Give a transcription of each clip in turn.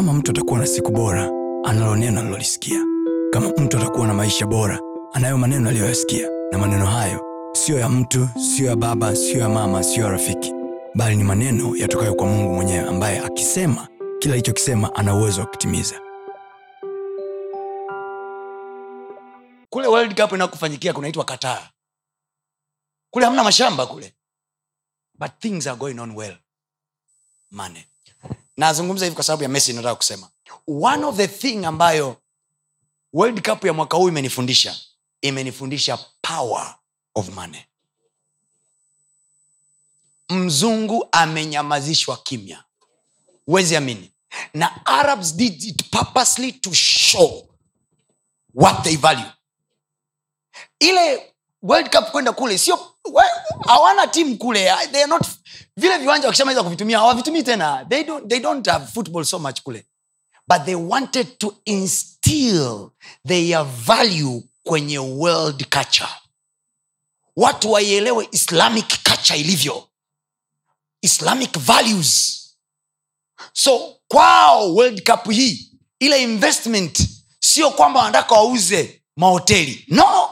kama mtu atakuwa na siku bora analo neno alilolisikia kama mtu atakuwa na maisha bora anayo maneno aliyoyasikia. Na maneno hayo siyo ya mtu siyo ya baba siyo ya mama siyo ya rafiki. Bali ni maneno yatokayo kwa mungu mwenyewe ambaye akisema kila alichokisema ana uwezo wa kutimiza. Kule world cup inakufanyikia kunaitwa kataa kule hamna mashamba kule. But things are going on well. Money nazungumza hivi kwa sababu ya messi nataka kusema. One of the thing ambayo world cup ya mwaka huu imenifundisha imenifundisha power of money. Mzungu amenyamazishwa kimya. Wezi amini. Na arabs did it purposely to show what they value. Ile world cup kwenda kule sio hawana timu kule. They are not vile viwanja wakishamaliza kuvitumia hawavitumii tena. They don't, they don't have football so much kule. But they wanted to instill their value kwenye world culture. Watu waielewe islamic culture ilivyo. Islamic values. So kwao world cup hii ile investment sio kwamba wanataka wauze mahoteli. No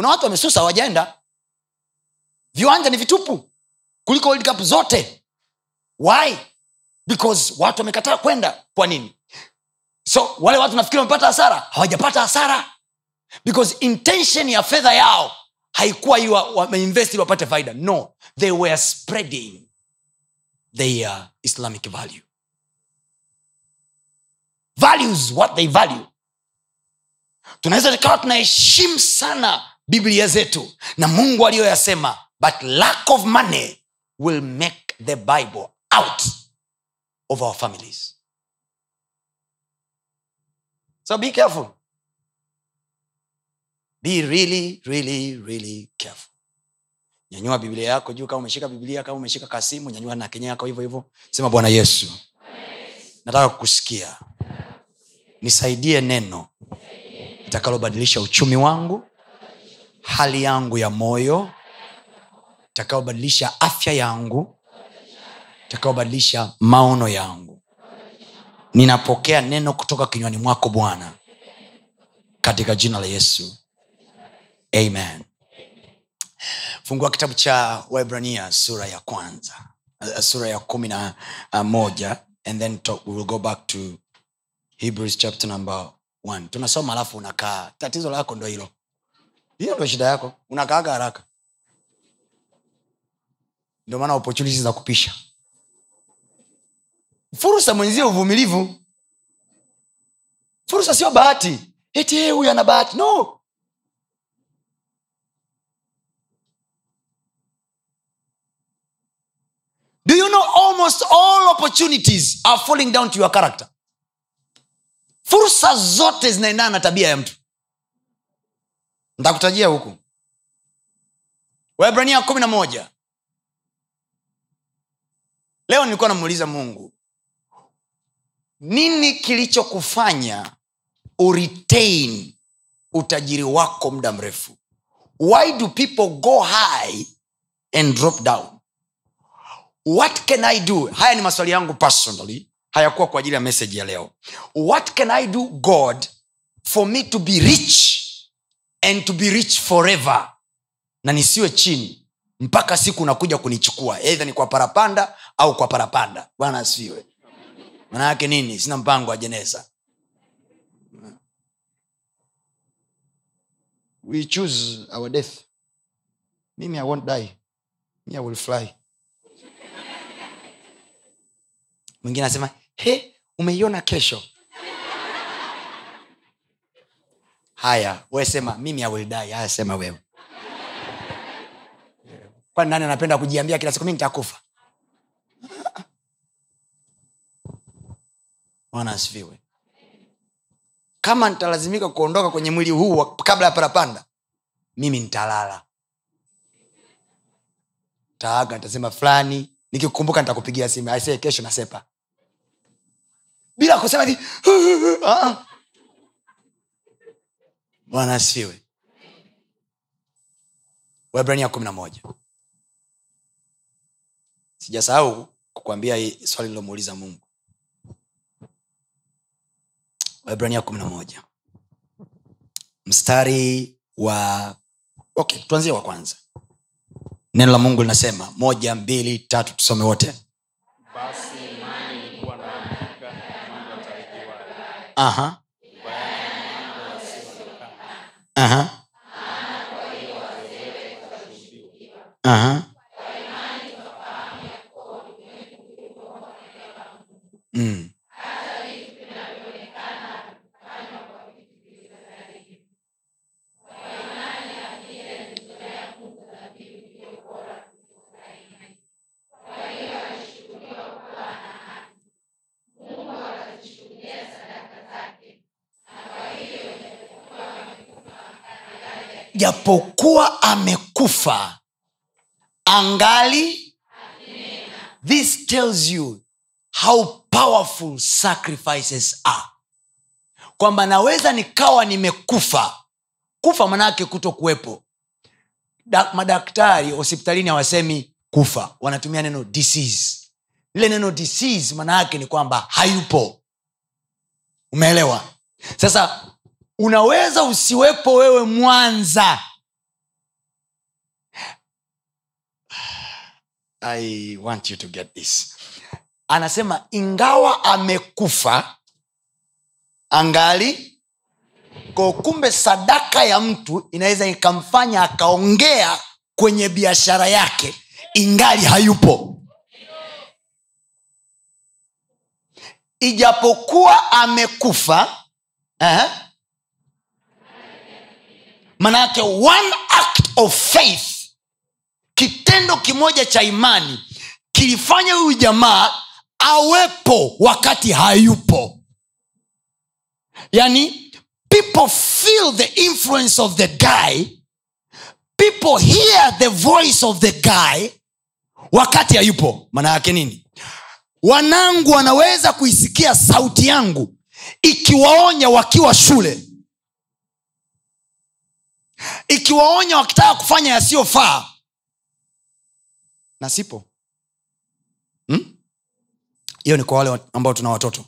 kuna watu wamesusa hawajaenda viwanja ni vitupu kuliko world cup zote. Why? Because watu wamekataa kwenda. Kwa nini? So wale watu nafikiri wamepata hasara hawajapata hasara. Because intention ya fedha yao haikuwa hiyo wa- wameinvest ili wapate faida. No they were spreading their islamic value. Values what they value. Tunaweza tukawa tunaheshimu sana biblia zetu na mungu aliyoyasema but lack of money will make the bible out of our families. So be careful. Be really really really careful. Nyanyua biblia yako juu kama umeshika biblia kama umeshika kasimu nyanyua na kenya yako hivyo hivyo. Sema bwana yesu nataka kukusikia. Nisaidie neno itakalobadilisha uchumi wangu hali yangu ya moyo itakayobadilisha afya yangu itakayobadilisha maono yangu. Ninapokea neno kutoka kinywani mwako bwana katika jina la yesu. Amen. Fungua kitabu cha waibrania sura ya kwanza uh, sura ya kumi na uh, moja and then talk, we will go back to hebrews chapter number one. Tunasoma alafu unakaa. Tatizo lako ndo hilo hiyo ndo shida yako. Unakaaga haraka. Ndio maana opportunities za kupisha. Fursa mwenzie uvumilivu. Fursa sio bahati. Eti huyu ana bahati. No! Do you know almost all opportunities are falling down to your character? Fursa zote zinaendana na tabia ya mtu ntakutajia huku. Waibrania kumi na moja. Leo nilikuwa namuuliza mungu nini kilichokufanya uretain utajiri wako muda mrefu? Why do people go high and drop down? What can i do? Haya ni maswali yangu personally. Hayakuwa kwa ajili ya message ya leo. What can i do god for me to be rich and to be rich forever. Na nisiwe chini mpaka siku unakuja kunichukua. Eidha ni kwa parapanda au kwa parapanda. Bwana asifiwe. Manayake nini? Sina mpango wa jeneza. We choose our death. Mimi i won't die. Me i will fly. Mwingine anasema he umeiona kesho haya wesema mimi awildai haya sema wewe. Kwani nani anapenda kujiambia kila siku mi nitakufa? Bwana asifiwe. Kama nitalazimika kuondoka kwenye mwili huu kabla ya parapanda mimi nitalala. Taaga nitasema fulani nikikumbuka nitakupigia simu. Aisee kesho nasepa. Bila kusema hivi "Ah, ah." Bwana asiwe webrania kumi na moja. Sijasahau kukwambia swali lilomuuliza mungu. Webrania kumi na moja. Mstari wa okay tuanzie wa kwanza. Neno la mungu linasema moja mbili tatu tusome wote. Basi imani ilikuwa na hakika ya mambo yatarajiwayo Aha, bayana ya mambo yasiyoonekana aha, aha. Mm. Japokuwa amekufa angali this tells you how powerful sacrifices are. Kwamba naweza nikawa nimekufa. Kufa manaake kuto kuwepo da, madaktari hospitalini hawasemi kufa. Wanatumia neno disease. Lile neno disease maana yake ni kwamba hayupo. Umeelewa? Sasa unaweza usiwepo wewe mwanza i want you to get this anasema ingawa amekufa angali ko kumbe sadaka ya mtu inaweza ikamfanya akaongea kwenye biashara yake ingali hayupo ijapokuwa amekufa eh? Manake one act of faith kitendo kimoja cha imani kilifanya huyu jamaa awepo wakati hayupo. Yani people feel the influence of the guy people hear the voice of the guy wakati hayupo. Maana yake nini? Wanangu wanaweza kuisikia sauti yangu ikiwaonya wakiwa shule ikiwaonya wakitaka kufanya yasiyofaa. Na sipo. Hmm? hiyo ni kwa wale ambao tuna watoto.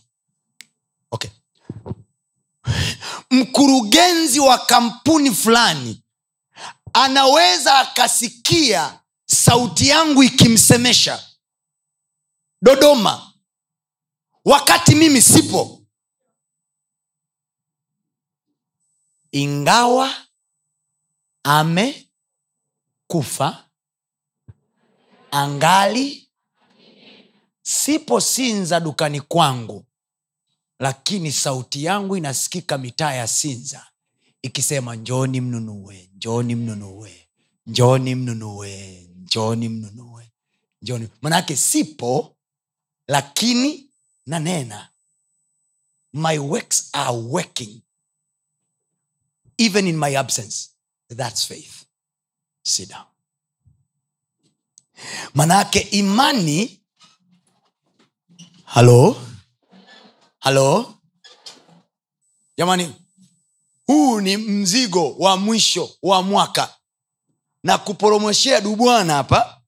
Okay. Mkurugenzi wa kampuni fulani anaweza akasikia sauti yangu ikimsemesha. Dodoma. Wakati mimi sipo. Ingawa amekufa angali sipo sinza dukani kwangu lakini sauti yangu inasikika mitaa ya sinza ikisema njoni mnunue njoni mnunue njoni mnunue njoni mnunue njoni. Manake sipo lakini nanena. My works are working even in my absence that's faith. Sit down. Manake imani. Halo halo jamani huu ni mzigo wa mwisho wa mwaka. Na kuporomoshea dubwana hapa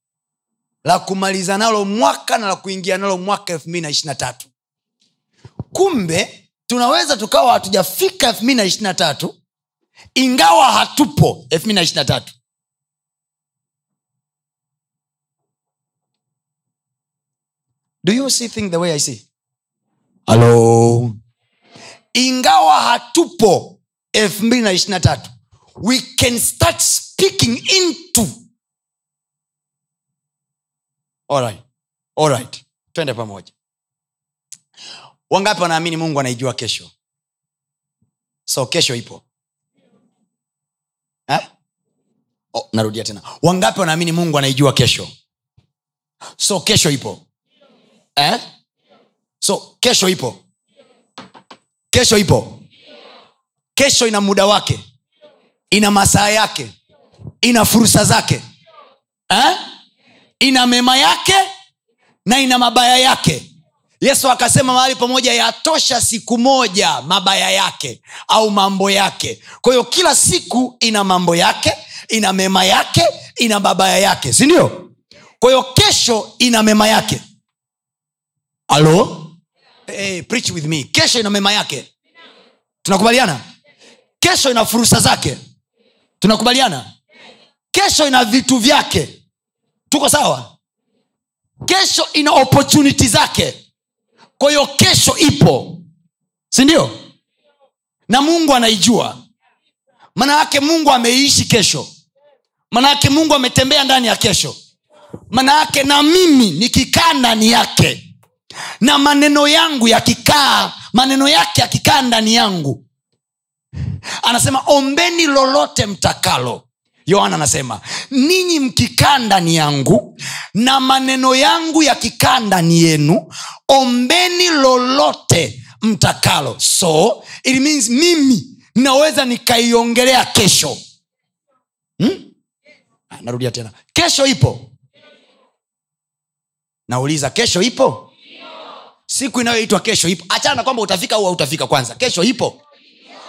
la kumaliza nalo mwaka na la kuingia nalo mwaka elfu mbili na ishiri na tatu. Kumbe tunaweza tukawa hatujafika elfu mbili na ishiri na tatu ingawa hatupo. Elfu mbili na ishiri na tatu. Do you see thing the way i see? Halo ingawa hatupo. Elfu mbili na ishiri na tatu. We can start speaking into. Alright alright twende pamoja. Wangapi wanaamini mungu anaijua kesho? So kesho ipo eh? oh, narudia tena. Wangapi wanaamini mungu anaijua kesho? So kesho ipo. Eh? so kesho ipo. Kesho ipo. Kesho ina muda wake. Ina masaa yake. Ina fursa zake. Eh? ina mema yake na ina mabaya yake yesu akasema mahali pamoja yatosha siku moja mabaya yake au mambo yake. Kwa hiyo kila siku ina mambo yake ina mema yake ina mabaya yake sindio kwa hiyo kesho ina mema yake. Alo hey, preach with me. Kesho ina mema yake. Tunakubaliana? Kesho ina fursa zake. Tunakubaliana? Kesho ina vitu vyake. Tuko sawa? Kesho ina opportunity zake kwa hiyo kesho ipo sindio na mungu anaijua. Maana yake mungu ameishi kesho. Maana yake mungu ametembea ndani ya kesho. Maana yake na mimi nikikaa ndani yake. Na maneno yangu yakikaa maneno yake yakikaa ndani yangu. Anasema ombeni lolote mtakalo yohana anasema ninyi mkikaa ndani yangu na maneno yangu yakikaa ndani yenu ombeni lolote mtakalo. So it means mimi naweza nikaiongelea kesho. Hmm? Ah, narudia tena. Kesho ipo. Nauliza kesho ipo? Siku inayoitwa kesho ipo. Achana kwamba utafika au hautafika kwanza. Kesho ipo.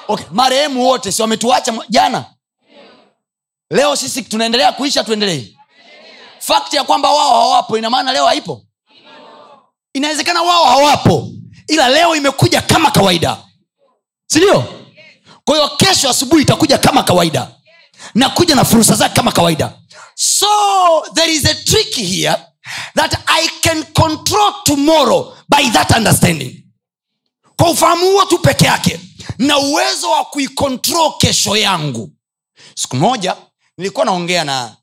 Okay. marehemu wote si wametuacha jana leo sisi tunaendelea kuisha tuendelee. Fakti ya kwamba wao hawapo ina maana leo haipo? Inawezekana wao hawapo ila leo imekuja kama kawaida. Sindio kwa hiyo kesho asubuhi itakuja kama kawaida. Na kuja na fursa zake kama kawaida. So there is a trick here that i can control tomorrow by that understanding. Kwa ufahamu huo tu peke yake na uwezo wa kuikontrol kesho yangu. Siku moja nilikuwa naongea na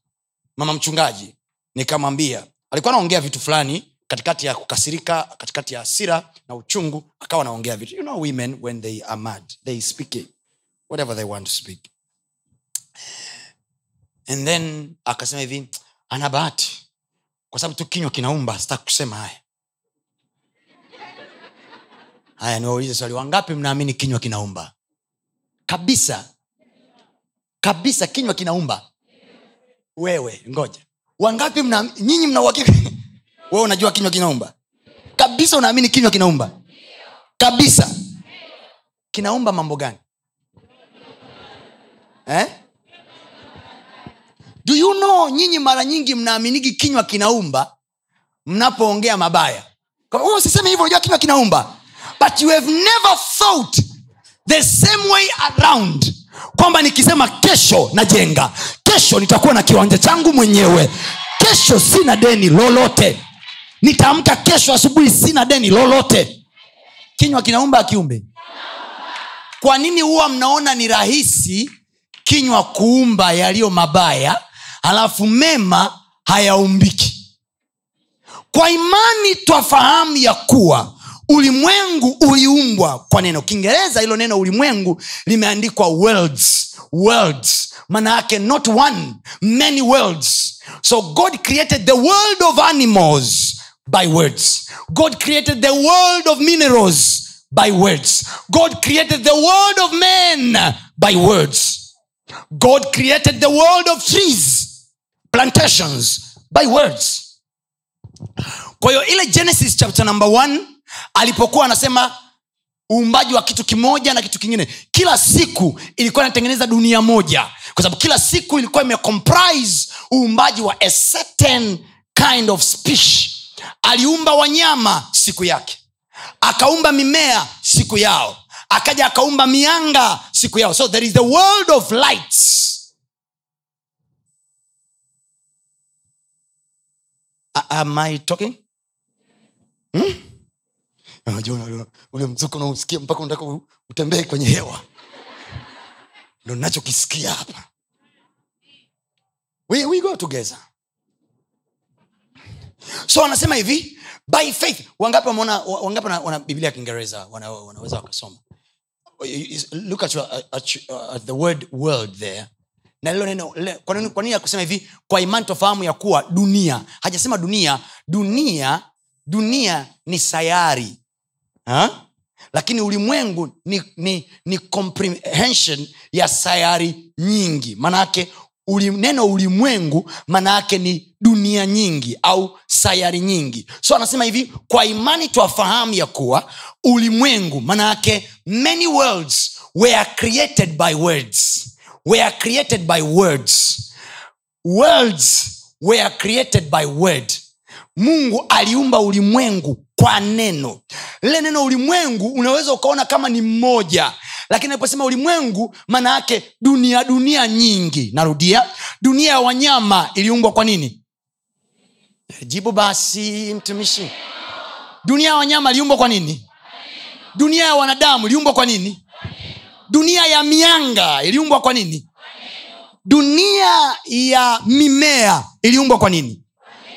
mama mchungaji nikamwambia alikuwa anaongea vitu fulani katikati ya kukasirika katikati ya hasira na uchungu akawa anaongea vitu you know women when they are mad they speak it, whatever they want to speak. And then akasema hivi ana bahati kwa sababu tu kinywa kinaumba sitaki kusema haya. Haya niwaulize swali wangapi mnaamini kinywa kinaumba? Kabisa kabisa kinywa kinaumba. Wewe ngoja. Wangapi mna nyinyi mna wewe unajua kinywa kinaumba? Kabisa unaamini kinywa kinaumba? Kabisa. Kinaumba mambo gani? Eh? do you know nyinyi mara nyingi mnaaminiki kinywa kinaumba mnapoongea mabaya? Wewe hivyo unajua kinywa kinaumba. But you have never thought the same way around kwamba nikisema kesho najenga kesho nitakuwa na kiwanja changu mwenyewe kesho sina deni lolote. Nitaamka kesho asubuhi sina deni lolote. Kinywa kinaumba kiumbe? Kwa nini huwa mnaona ni rahisi kinywa kuumba yaliyo mabaya halafu mema hayaumbiki? Kwa imani twafahamu ya kuwa ulimwengu uliumbwa kwa neno. Kiingereza hilo neno ulimwengu limeandikwa worlds. Worlds. Maana yake not one many worlds. So god created the world of animals by words. God created the world of minerals by words. God created the world of men by words. God created the world of trees plantations by words. Kwa hiyo ile genesis chapter number one alipokuwa anasema uumbaji wa kitu kimoja na kitu kingine kila siku ilikuwa inatengeneza dunia moja kwa sababu kila siku ilikuwa imecomprise uumbaji wa a certain kind of speech. Aliumba wanyama siku yake akaumba mimea siku yao akaja akaumba mianga siku yao. So there is the world of lights. Am i talking Unajua ule- mzuko unausikia mpaka unataka utembee kwenye hewa. Ndo nachokisikia hapa. We, we go together. So anasema hivi by faith wangapi wameona wangapi wana, biblia ya kiingereza wana, wanaweza wakasoma? Look at, your, at, at the word world there. Na lilo neno kwa nini akusema hivi? Kwa imani tofahamu ya kuwa dunia hajasema dunia dunia dunia ni sayari ha? lakini ulimwengu ni, ni, ni comprehension ya sayari nyingi. Maanaake uli, neno ulimwengu manaake ni dunia nyingi au sayari nyingi. So anasema hivi kwa imani twafahamu ya kuwa ulimwengu manaake many worlds were created by words were created by words. Worlds were created by word. Mungu aliumba ulimwengu kwa neno. Lile neno ulimwengu unaweza ukaona kama ni mmoja. Lakini aliposema ulimwengu maana yake dunia dunia nyingi. Narudia dunia ya wanyama iliumbwa kwa nini? Jibu basi mtumishi. Dunia ya wanyama iliumbwa kwa nini? Dunia ya wanadamu iliumbwa kwa nini? Dunia ya mianga iliumbwa kwa nini? Dunia ya mimea iliumbwa kwa nini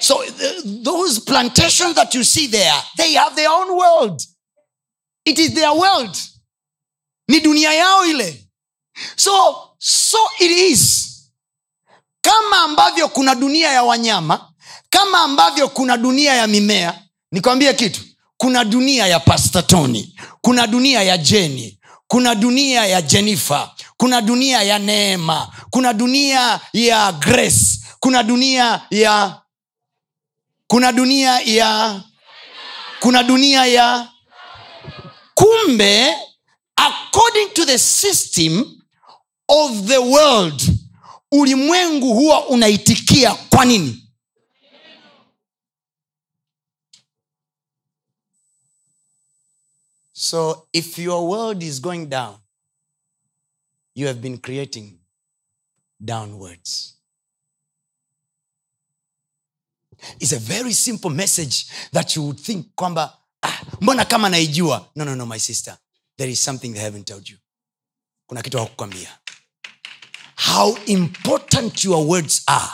so th- those plantations that you see there they have their own world. It is their world. Ni dunia yao ile. So so it is. Kama ambavyo kuna dunia ya wanyama kama ambavyo kuna dunia ya mimea nikwambie kitu. Kuna dunia ya pastatoni kuna dunia ya jeni kuna dunia ya jenifa kuna dunia ya neema kuna dunia ya grace kuna dunia ya kuna dunia ya kuna dunia ya kumbe according to the system of the world ulimwengu huwa unaitikia kwa nini? So if your world is going down you have been creating downwards It's a very simple message that you would think kwamba ah, mbona kama naijua? No, no, no, my sister. There is something they haven't told you. Kuna kitu hakukwambia how important your words are.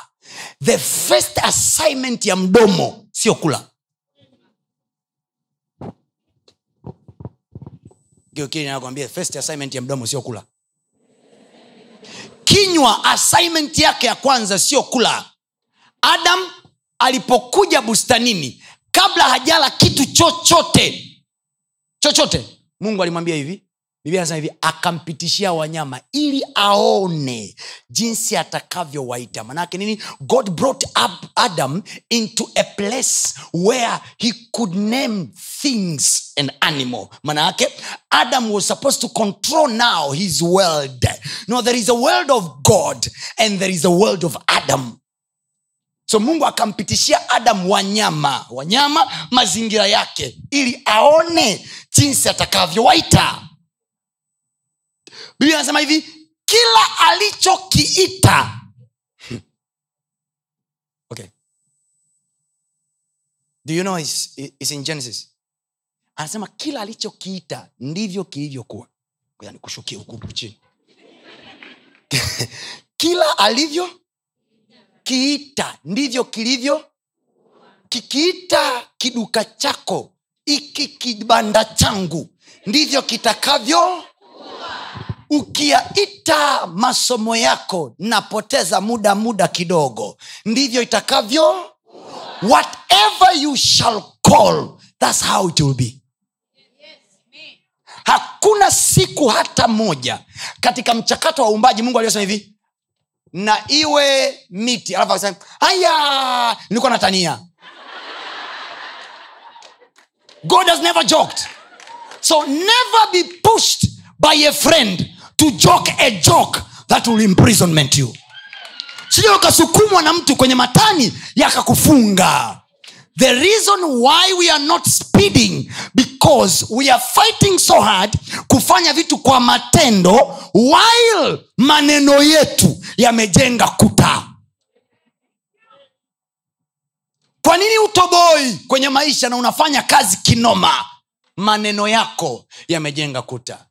The first assignment ya mdomo sio kula. First assignment ya mdomo sio kula. Kinywa assignment yake ya kwanza sio kula. Adam alipokuja bustanini kabla hajala kitu chochote chochote mungu alimwambia hivi biblia hivi akampitishia wanyama ili aone jinsi atakavyowaita. Manake nini? God brought up adam into a place where he could name things and animal. Maana adam was supposed to control now his world. No there is a world of god and there is a world of adam so mungu akampitishia adamu wanyama wanyama mazingira yake ili aone jinsi atakavyowaita. Biblia anasema hivi kila alichokiita. Okay. Do you know genesis? Anasema kila alichokiita ndivyo kilivyokuwa. Yani kushukia huku chini. Kila alivyo kiita ndivyo kilivyo. Kikiita kiduka chako iki kibanda changu ndivyo kitakavyo. Ukiyaita masomo yako napoteza muda muda kidogo ndivyo itakavyo. Whatever you shall call thats how it will be. Hakuna siku hata moja katika mchakato wa uumbaji mungu aliyosema hivi na iwe miti. Alafu akasema haya nilikuwa natania. God has never joked. So never be pushed by a friend to joke a joke that will imprisonment you. Sio ukasukumwa na mtu kwenye matani yakakufunga. The reason why we are not speeding because we are fighting so hard kufanya vitu kwa matendo while maneno yetu yamejenga kuta. Kwa nini utoboi kwenye maisha na unafanya kazi kinoma? Maneno yako yamejenga kuta.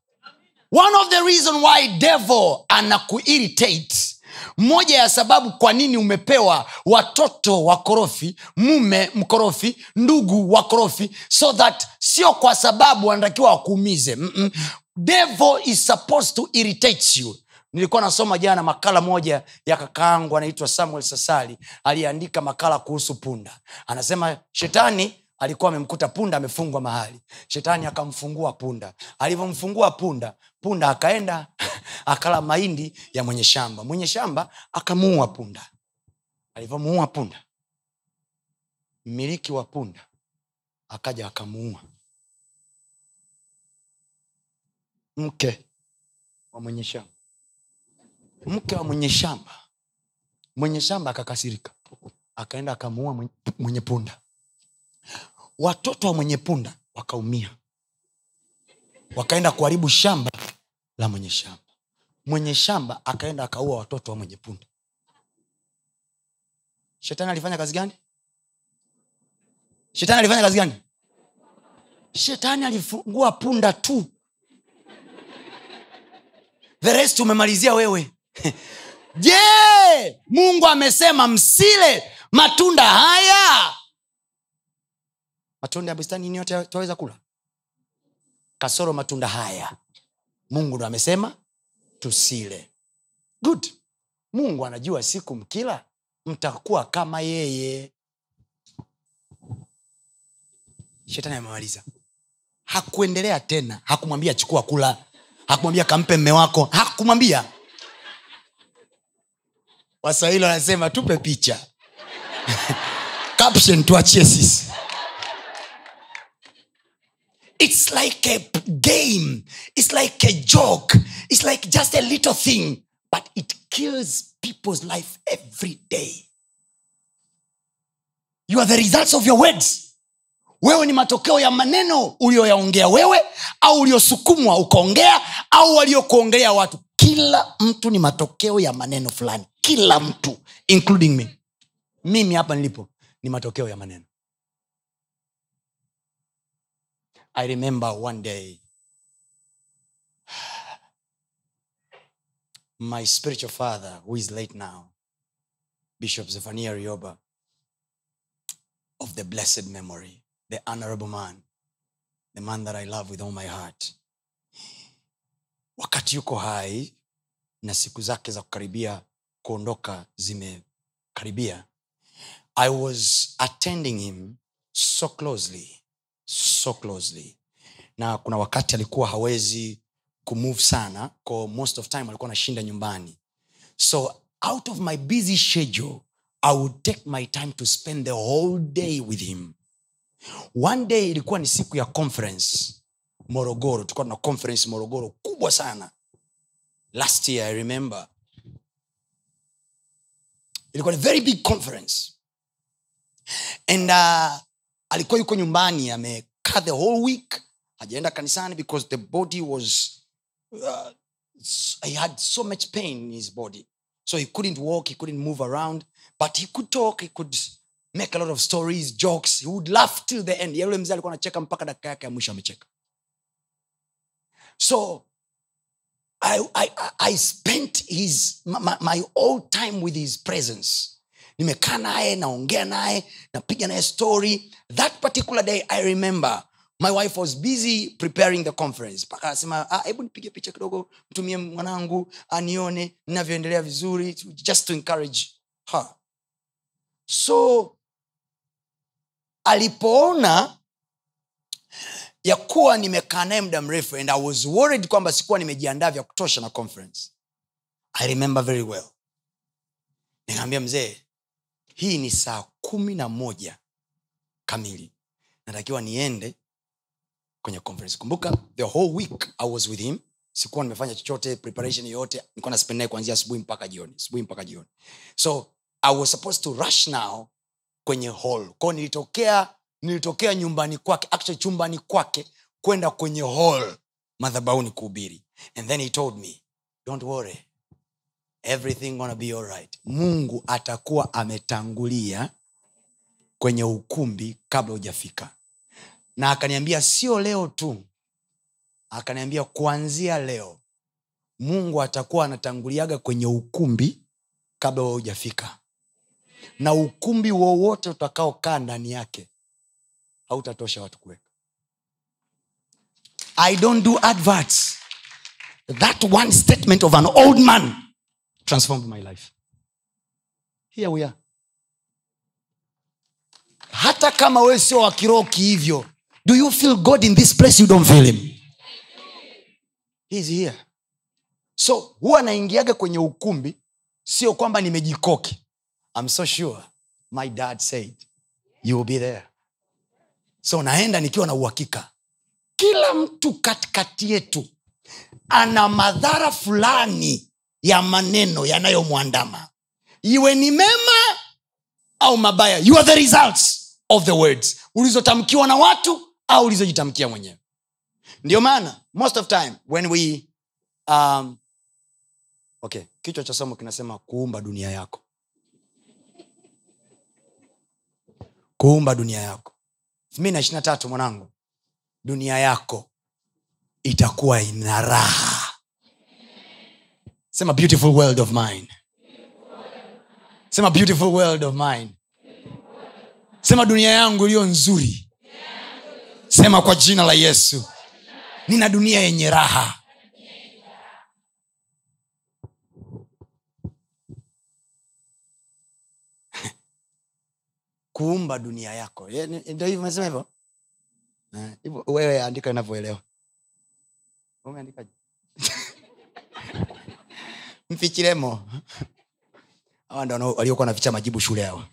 One of the reason why devil anakuirritate moja ya sababu kwa nini umepewa watoto wakorofi mume mkorofi ndugu wakorofi so that sio kwa sababu wanatakiwa wakuumize Mm-mm. devil is supposed to irritate you. Nilikuwa nasoma jana makala moja ya kakaangu anaitwa samuel sasali aliyeandika makala kuhusu punda. Anasema shetani alikuwa amemkuta punda amefungwa mahali. Shetani akamfungua punda. Alivyomfungua punda punda akaenda akala mahindi ya mwenye shamba. Mwenye shamba akamuua punda. Alivyomuua punda mmiliki wa punda akaja akamuua. Mke wa mwenye shamba. Mke wa mwenye shamba. Mwenye shamba akakasirika. Akaenda akamuua mwenye, punda watoto wa mwenye punda wakaumia. Wakaenda kuharibu shamba la mwenye shamba. Mwenye shamba akaenda akaua watoto wa mwenye punda. Shetani alifanya kazi gani? Shetani alifanya kazi gani? Shetani alifungua punda tu. The rest umemalizia wewe. Je mungu amesema msile matunda haya matunda ya bustani ni yote twaweza kula? Kasoro matunda haya. Mungu ndo amesema tusile. Good. Mungu anajua siku mkila mtakuwa kama yeye. Shetani amemaliza. Hakuendelea tena. Hakumwambia chukua kula. Hakumwambia kampe mme wako. Hakumwambia. Waswahili wanasema tupe picha. Caption tuachie sisi it's like a game. It's like a joke. It's like just a little thing. But it kills people's life every day. You are the results of your words. Wewe ni matokeo ya maneno ulioyaongea wewe au uliosukumwa ukaongea au waliokuongelea watu. Kila mtu ni matokeo ya maneno fulani. Kila mtu including me. Mimi hapa nilipo ni matokeo ya maneno i remember one day my spiritual father who is late now bishop zephania rioba of the blessed memory the honorable man the man that i love with all my heart. Wakati yuko hai na siku zake za kukaribia kuondoka zimekaribia i was attending him so closely so closely. Na kuna wakati alikuwa hawezi kumove sana ko most of time alikuwa anashinda nyumbani. So out of my busy schedule i would take my time to spend the whole day with him. One day ilikuwa ni siku ya conference morogoro. Tulikuwa tuna conference morogoro kubwa sana. Last year i remember. Ilikuwa ni very big conference. And uh, alikuwa yuko nyumbani amekaa the whole week hajaenda kanisani because the body was uh, he had so much pain in his body. So he couldn't walk he couldn't move around but he could talk he could make a lot of stories jokes. He would laugh till the end. Yule mzee alikuwa anacheka mpaka dakika yake ya mwisho amecheka. So I, I, I- spent his, my, my all time with his presence nimekaa naye naongea naye napiga naye story. That particular day i remember my wife was busy preparing the conference. Mpaka anasema "Ah, hebu nipige picha kidogo mtumie mwanangu anione ninavyoendelea vizuri just to encourage her. So alipoona ya kuwa nimekaa naye muda mrefu and i was worried kwamba sikuwa nimejiandaa vya kutosha na conference i remember very well. Nikaambia mzee hii ni saa kumi na moja kamili. Natakiwa niende kwenye conference. Kumbuka the whole week i was with him. Sikuwa nimefanya chochote preparation yoyote. Nilikuwa naspend naye kuanzia asubuhi mpaka jioni. Asubuhi mpaka jioni. So i was supposed to rush now kwenye hall. Kwao nilitokea nilitokea nyumbani kwake actually chumbani kwake kwenda kwenye hall madhabauni kuhubiri. And then he told me don't worry everything gonna be alright mungu atakuwa ametangulia kwenye ukumbi kabla hujafika. Na akaniambia sio leo tu. Akaniambia kuanzia leo mungu atakuwa anatanguliaga kwenye ukumbi kabla wewe hujafika. Na ukumbi wowote utakaokaa ndani yake hautatosha watu kuweka. I don't do adverts. That one statement of an old man transformed my life. Here we are. Hata kama wewe sio wa kiroho hivyo do you feel god in this place? You don't feel him. He's here. So huwa naingiaga kwenye ukumbi sio kwamba nimejikoki. I'm so sure my dad said you will be there. So naenda nikiwa na uhakika. Kila mtu katikati yetu ana madhara fulani ya maneno yanayomwandama. Iwe ni mema au mabaya you are the results of the words. Ulizotamkiwa na watu au ulizojitamkia mwenyewe. Ndio maana most of time when we um, okay kichwa cha somo kinasema kuumba dunia yako. Kuumba dunia yako. Mi na ishirina tatu mwanangu. Dunia yako itakuwa ina raha sema beautiful world of mine. Sema beautiful world of mine. Sema dunia yangu iliyo nzuri. Sema kwa jina la yesu. Nina dunia yenye raha. Kuumba dunia yako. Ndo hivyo umesema hivyo? Eh, hivyo wewe andika inavyoelewa. Umeandikaje mfichiremo. Hawa ndo waliokuwa naficha majibu shule hawa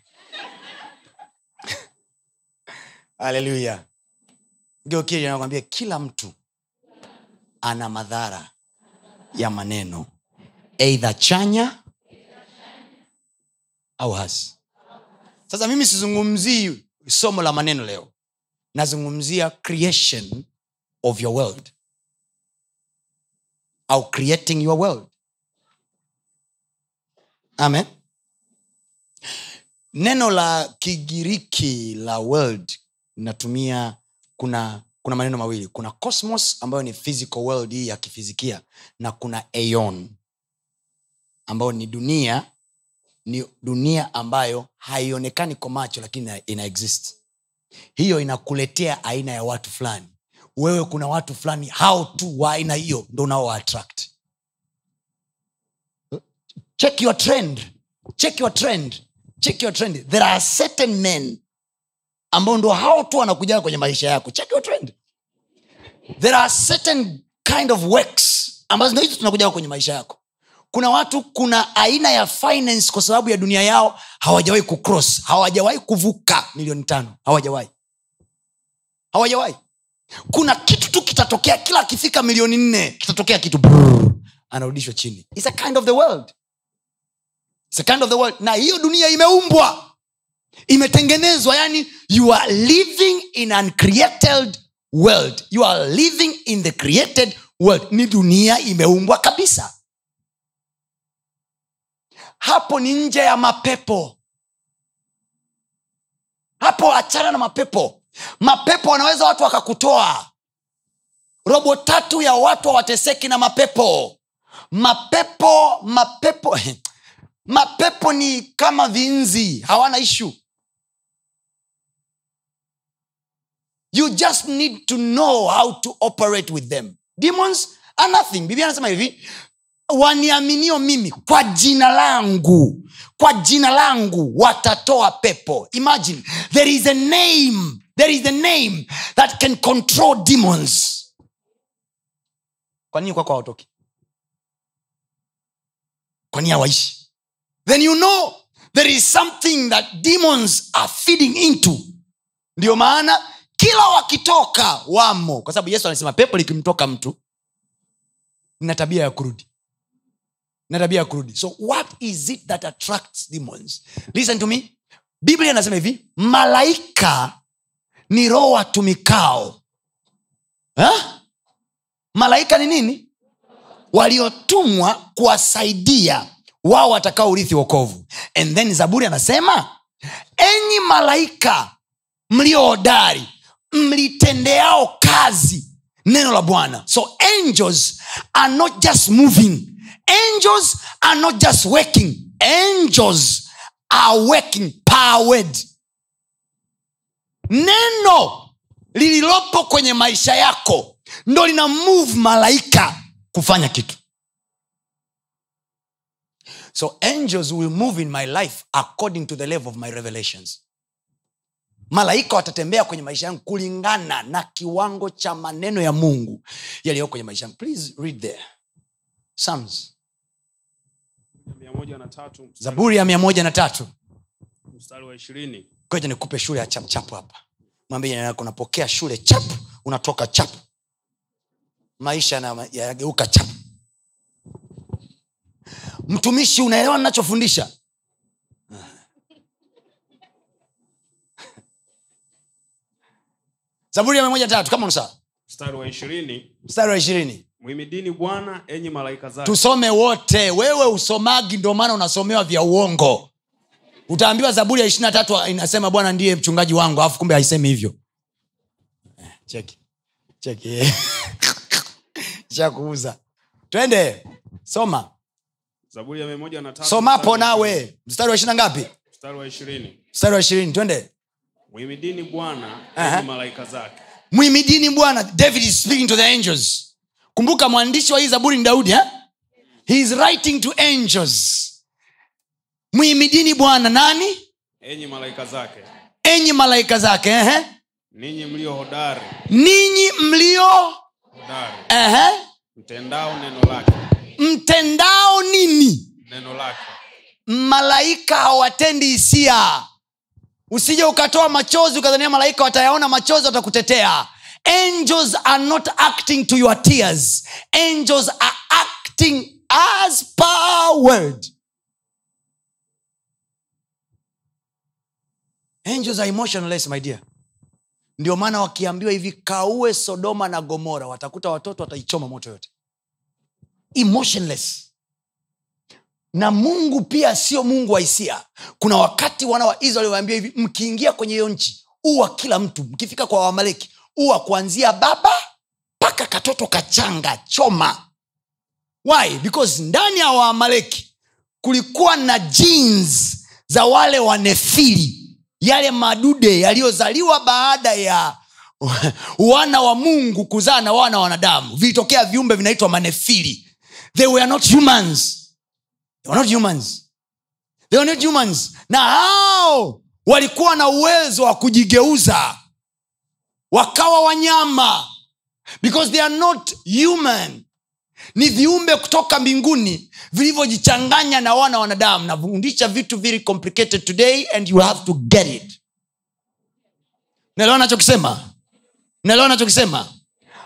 haleluya geokili anakwambia kila mtu ana madhara ya maneno. Eidha chanya au hasi. Sasa mimi sizungumzii somo la maneno leo. Nazungumzia creation of your world. Au creating your world amen. Neno la kigiriki la world linatumia kuna kuna maneno mawili. Kuna cosmos ambayo ni physical world hii ya kifizikia na kuna aeon ambayo ni dunia ni dunia ambayo haionekani kwa macho lakini ina- ina exist. Hiyo inakuletea aina ya watu fulani. Wewe kuna watu fulani hao tu wa aina hiyo ndo unao attract check your trend. Check your trend. Check your trend. There are certain men ambao ndo hao tu wanakuja kwenye maisha yako. Check your trend. There are certain kind of works ambazo ndo hizo tunakuja kwenye maisha yako. Kuna watu kuna aina ya finance kwa sababu ya dunia yao hawajawahi kucross hawajawahi kuvuka milioni tano. Hawajawahi. Hawajawahi. Kuna kitu tu kitatokea kila akifika milioni nne kitatokea kitu anarudishwa chini. It's a kind of the world Kind of the world. Na hiyo dunia imeumbwa. Imetengenezwa yani you are living in an world. You are living in the created world. Ni dunia imeumbwa kabisa. Hapo ni nje ya mapepo. Hapo achana na mapepo. Mapepo wanaweza watu wakakutoa. Robo tatu ya watu hawateseki na mapepo. Mapepo mapepo mapepo ni kama vinzi hawana ishu you just need to know how to operate with them. Demons are nothing. Biblia anasema hivi waniaminio mimi kwa jina langu kwa jina langu watatoa pepo. Imagine there is a name there is a name that can control demons. Kwa nini kwako hawatoki? Kwa nini hawaishi then you know there is something that demons are feeding into. Ndio maana kila wakitoka wamo. Kwa sababu yesu anasema pepo likimtoka mtu na tabia ya kurudi. Na tabia ya kurudi. So what is it that attracts demons? Listen to me. Biblia inasema hivi malaika ni roho watumikao. Ha? malaika ni nini? Waliotumwa kuwasaidia wao watakao urithi wokovu. And then zaburi anasema enyi malaika mliohodari mlitendeao kazi neno la bwana. So angels are not just moving. Angels are not just working. Angels are working powered. Neno lililopo kwenye maisha yako ndo lina move malaika kufanya kitu so angels will move in my life according to the level of my revelations. Malaika watatembea kwenye maisha yangu kulingana na kiwango cha maneno ya mungu yaliyo kwenye maisha yangu. Please read there. Psalms. zaburi ya mia moja na tatu. Mstari wa ishirini. Koja nikupe shule ya chapchapu hapa. Mwambie yako unapokea shule chapu unatoka chapu maisha yana- yanageuka chapu mtumishi unaelewa ninachofundisha? Zaburi ya mia moja tatu kama unasaa mstari wa ishirini. Mstari wa ishirini. Mwimidini bwana enyi malaika zake. Tusome wote. Wewe usomagi ndio maana unasomewa vya uongo. Utaambiwa zaburi ya ishirina tatu inasema bwana ndiye mchungaji wangu alafu kumbe haisemi hivyo. Cheki. Cheki. Cha kuuza. Twende. Soma zaburi ya mia moja na tatu somapo nawe. mstari wa ishirina ngapi? Mstari wa ishirini. Mstari wa ishirini twende. Mwimidini bwana Aha. enyi malaika zake. Mwimidini bwana david is speaking to the angels. Kumbuka mwandishi wa hii zaburi ni daudi eh? he is writing to angels. Mwimidini bwana nani? Enyi malaika zake. Enyi malaika zake eh? ninyi mlio hodari. Ninyi mlio hodari. Eh? mtendao neno lake mtendao nini? Neno lake malaika hawatendi hisia. Usije ukatoa machozi ukadhania malaika watayaona machozi watakutetea. Angels are not acting to your tears. Angels are acting as word angels are emotionless my dear. Ndio maana wakiambiwa hivi kaue sodoma na gomora watakuta watoto wataichoma moto yote emotionless. Na mungu pia sio mungu wa hisia. Kuna wakati wana wa israeli waambia hivi mkiingia kwenye hiyo nchi uwa kila mtu. Mkifika kwa wamaleki uwa kuanzia baba mpaka katoto kachanga choma. Why? Because ndani ya waamaleki kulikuwa na jeans za wale wanefili yale madude yaliyozaliwa baada ya wana wa mungu kuzaa na wana wa wanadamu. Vilitokea viumbe vinaitwa manefili they were not humans. They were not humans. They were not humans. Na hao walikuwa na uwezo wa kujigeuza. Wakawa wanyama. Because they are not human. Ni viumbe kutoka mbinguni vilivyojichanganya na wana wa wanadamu. Nafundisha vitu very complicated today and you have to get it. Naelewa nachokisema naelewa nachokisema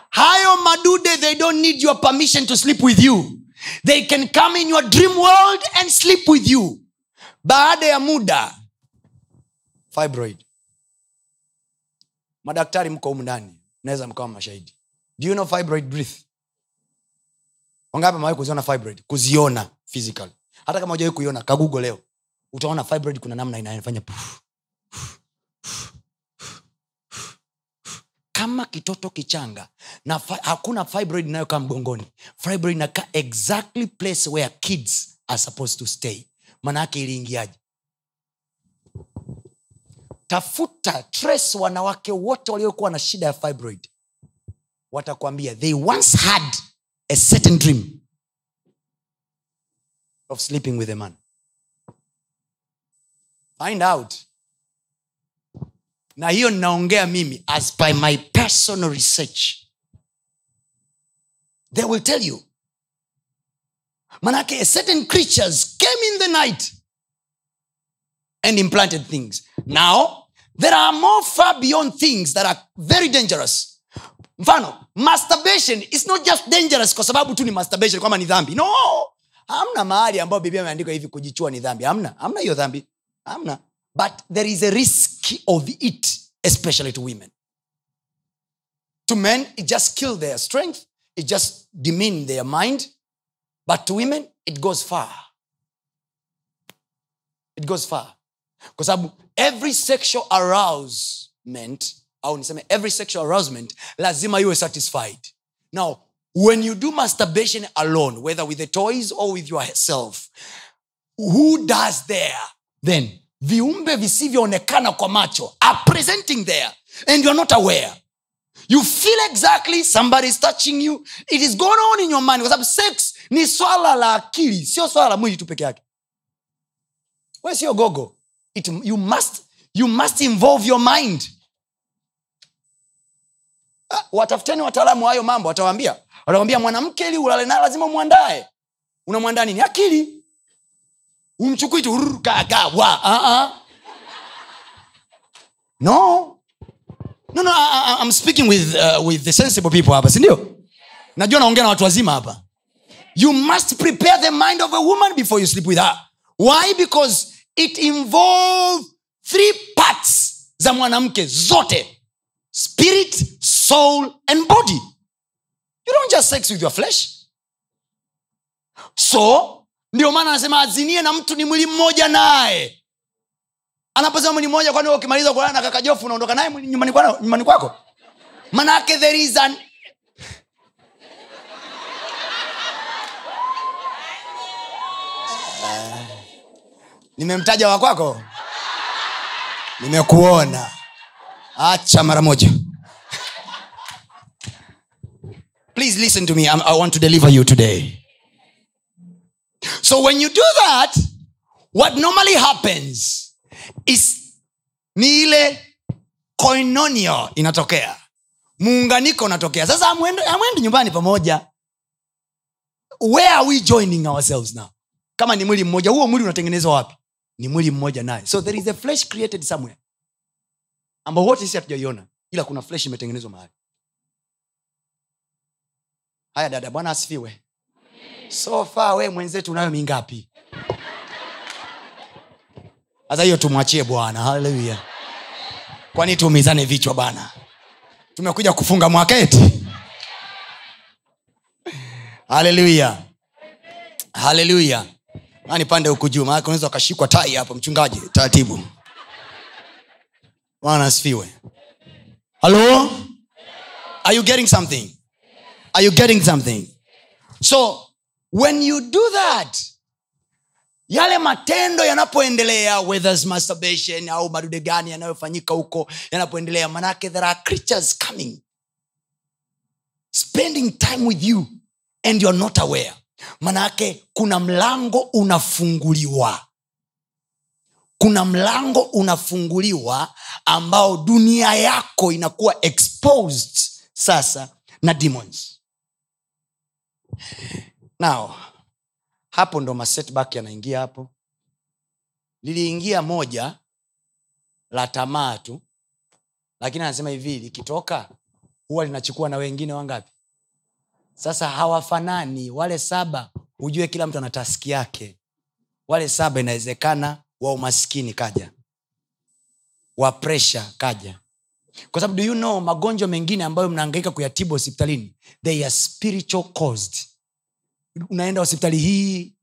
hayo madude they don't need your permission to sleep with you they can come in your dream world and sleep with you. Baada ya muda fibroid. Madaktari mko humu ndani naweza mkawa mashahidi. Do you know fibroid breath? Wangapi mawai kuziona fibroid? Kuziona physical hata kama ujawai kuiona kagugo leo. Utaona fibroid kuna namna inayofanya kama kitoto kichanga na fi- hakuna fibroid inayokaa mgongoni. Fibroid inakaa exactly place where kids are supposed to stay. Maana yake iliingiaje? Tafuta trace wanawake wote waliokuwa na shida ya fibroid. Watakwambia they once had a certain dream of sleeping with a man. Find out na hiyo ninaongea mimi as by my personal research. They will tell you. Manake certain creatures came in the night and implanted things. Now there are more far beyond things that are very dangerous. Mfano masturbation is not just dangerous kwa sababu tu ni masturbation kwamba ni dhambi. No! Hamna mahali ambayo biblia ameandika hivi kujichua ni dhambi. Hamna. Hamna hiyo dhambi. Hamna but there is a risk of it especially to women. To men it just kill their strength it just demean their mind. But to women it goes far. It goes far. Because every sexual arousement every sexual arousement lazima iwe satisfied. Now when you do masturbation alone whether with the toys or with yourself who does there? Then viumbe visivyoonekana kwa macho are presenting there and you're not aware. You feel exactly somebody is touching you. It is going on in your mind kwa sababu sex ni swala la akili sio swala la mwili tu peke yake. We sio gogo. It, you, must, you must involve your mind. Ah, watafuteni wataalamu hayo mambo watawambia watawambia mwanamke ili ulale naye lazima umwandae. Unamwandaa nini? Akili umchukui tu wa. Uh-uh. no. No no I, I, I'm speaking with, uh, with the sensible people hapa sindio najua naongea na watu wazima hapa. You must prepare the mind of a woman before you sleep with her. Why? Because it involve three parts za mwanamke zote. Spirit soul and body. You don't just sex with your flesh. So ndio maana anasema azinie na mtu ni mwili mmoja naye. Anaposema mwili mmoja kwani ukimaliza kulala na kaka unaondoka naye nyumbani kwako kwako? Manake there is an Eh, nimemtaja wa kwako. Nimekuona. Acha mara moja. Please listen to me. I'm, i want to deliver you today so when you do that what normally happens is ni ile koinonio inatokea. Muunganiko unatokea. Sasa amwende nyumbani pamoja. Where are we joining ourselves now? Kama ni mwili mmoja huo mwili unatengenezwa wapi? Ni mwili mmoja naye. So there is a flesh created somewhere. Ambao wote sisi hatujaiona ila kuna flesh imetengenezwa mahali. Haya dada bwana asifiwe so far we mwenzetu unayo mingapi? Sasa hiyo tumwachie bwana. Haleluya kwani tuumizane vichwa bana tumekuja kufunga mwaketi. Haleluya haleluya ani pande huku juu unaweza ukashikwa tai hapo mchungaji taratibu. Bwana asifiwe. Halo are you getting something? Are you getting something? So when you do that yale matendo yanapoendelea masturbation au madude gani yanayofanyika huko yanapoendelea manake there are creatures coming spending time with you and you're not aware. Manake kuna mlango unafunguliwa. Kuna mlango unafunguliwa ambao dunia yako inakuwa exposed sasa na demons now hapo ndo masetback yanaingia hapo. Liliingia moja la tamaa tu lakini anasema hivi likitoka huwa linachukua na wengine wangapi? Sasa hawafanani wale saba ujue kila mtu ana taski yake. Wale saba inawezekana wa umaskini kaja wa presha kaja. Kwa sababu do you know magonjwa mengine ambayo mnaangaika kuyatibu hospitalini they are spiritual caused unaenda hospitali hii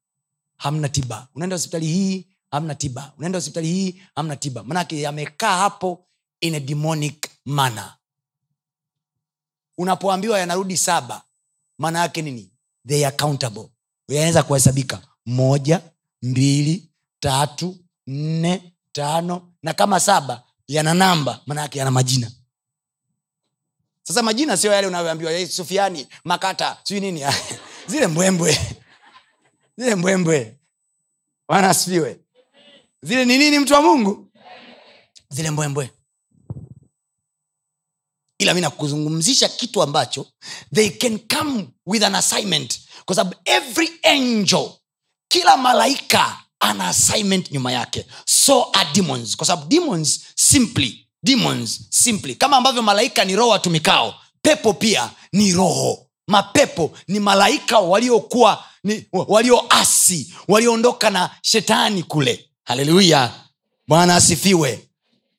hamna tiba. Unaenda hospitali hii hamna tiba. Unaenda hospitali hii hamna tiba. Manake yamekaa hapo in a demonic manner. Unapoambiwa yanarudi saba maana yake nini? They are countable. Yanaweza kuhesabika moja mbili tatu nne tano na kama saba yana namba maana yake yana majina. Sasa majina sio yale unayoambiwa "Eh, sufiani makata sijui nini zile mbwembwe. Zile mbwembwe. Bwana asifiwe. Zile ni nini mtu wa mungu? Zile mbwembwe. Ila mi nakuzungumzisha kitu ambacho they can come with an assignment. Kwa sababu every angel kila malaika ana assignment nyuma yake. So are demons. Kwa sababu demons simply demons simply. Kama ambavyo malaika ni roho watumikao pepo pia ni roho mapepo ni malaika waliokuwa walioasi walioondoka na shetani kule. Haleluya. Bwana asifiwe.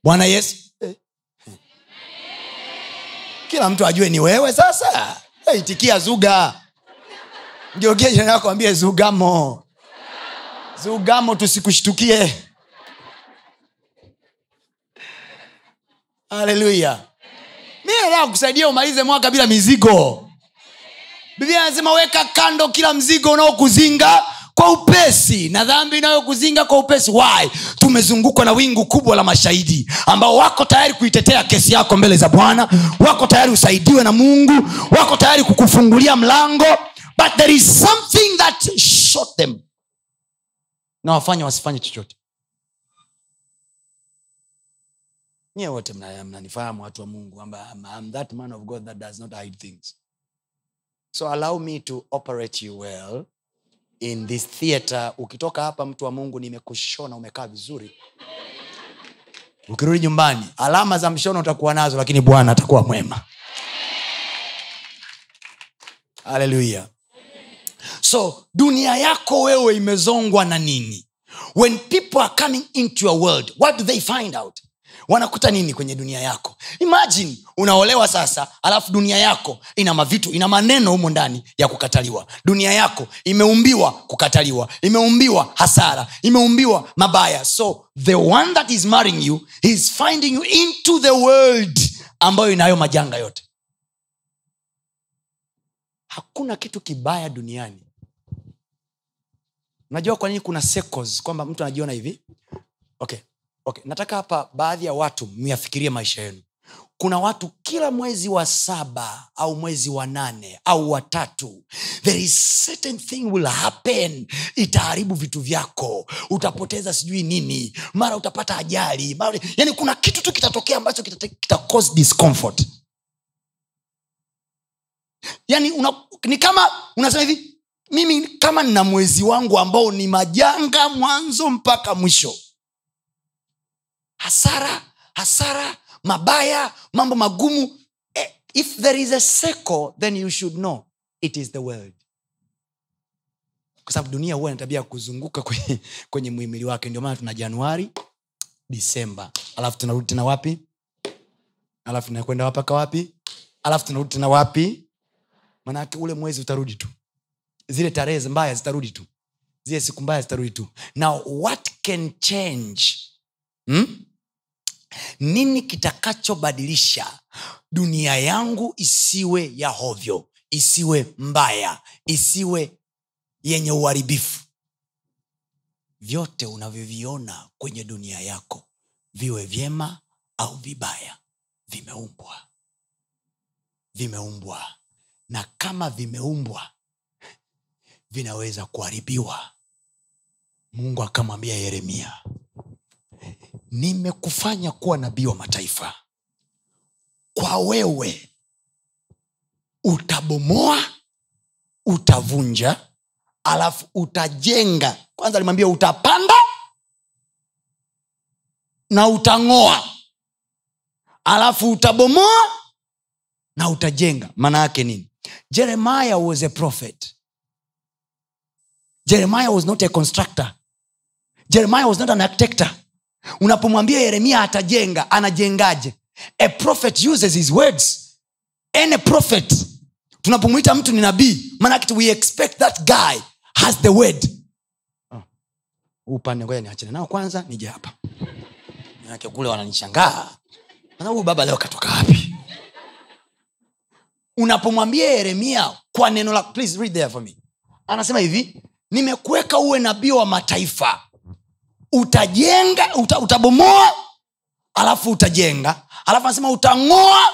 Bwana yesu. Kila mtu ajue ni wewe sasa. Itikia zuga. Ambie zugamo. Zugamo tusikushtukie. Haleluya. Mi nataka kusaidia umalize mwaka bila mizigo biblia anasema weka kando kila mzigo unaokuzinga kwa upesi na dhambi inayokuzinga kwa upesi. Why? Tumezungukwa na wingu kubwa la mashahidi ambao wako tayari kuitetea kesi yako mbele za bwana wako tayari usaidiwe na mungu wako tayari kukufungulia mlango but there is something that shot them. Na wafanya wasifanye chochote. Nyie wote mna- watu wa mungu kwamba that man of god that does not hide things so allow me to operate you well in this theater. Ukitoka hapa mtu wa mungu nimekushona umekaa vizuri. Ukirudi nyumbani alama za mshono utakuwa nazo lakini bwana atakuwa mwema. Haleluya so dunia yako wewe imezongwa na nini? When people are coming into your world what do they find out wanakuta nini kwenye dunia yako? Imagine unaolewa sasa alafu dunia yako ina mavitu ina maneno humo ndani ya kukataliwa. Dunia yako imeumbiwa kukataliwa imeumbiwa hasara imeumbiwa mabaya. So the one that is marrying you is finding you into the world ambayo inayo majanga yote. Hakuna kitu kibaya duniani. Unajua kwa nini kuna kwamba mtu anajiona hivi? Okay okay nataka hapa baadhi ya watu myafikirie maisha yenu. Kuna watu kila mwezi wa saba au mwezi wa nane au watatu there is certain thing will happen. Itaharibu vitu vyako. Utapoteza sijui nini. Mara utapata ajali. Mara yani kuna kitu tu kitatokea ambacho kita, kita cause discomfort. Yani una, ni kama unasema hivi mimi kama nina mwezi wangu ambao ni majanga mwanzo mpaka mwisho hasara hasara mabaya mambo magumu. Eh, if there is a seco then you should know it is the world kwa sababu dunia huwa ina kuzunguka kwenye, kwenye muhimili wake. Ndio maana tuna januari disemba alafu tunarudi tena wapi? Alafu tunakwenda wapaka wapi? Alafu tunarudi tena wapi? Manake ule mwezi utarudi tu. Zile tarehe mbaya zitarudi tu. Zile siku mbaya zitarudi tu. Now what can change? Hmm? Nini kitakachobadilisha dunia yangu isiwe ya hovyo isiwe mbaya isiwe yenye uharibifu? Vyote unavyoviona kwenye dunia yako viwe vyema au vibaya vimeumbwa. Vimeumbwa. Na kama vimeumbwa vinaweza kuharibiwa. Mungu akamwambia yeremia nimekufanya kuwa nabii wa mataifa. Kwa wewe utabomoa utavunja alafu utajenga. Kwanza alimwambia utapanda na utang'oa alafu utabomoa na utajenga. Maana yake nini? Jeremiah was a prophet. Jeremiah was not a constructor. Jeremiah was not an architector unapomwambia yeremia atajenga anajengaje? A prophet uses his words. Any prophet. Tunapomwita mtu ni nabii manake we expect that guy has the word. Oh. upande ngoja niachane nao kwanza nije hapa. Manake kule wananishangaa. Huyu baba leo katoka wapi? Unapomwambia yeremia kwa neno la please read there for me. Anasema hivi nimekuweka uwe nabii wa mataifa utajenga uta, utabomoa alafu utajenga. Alafu anasema utang'oa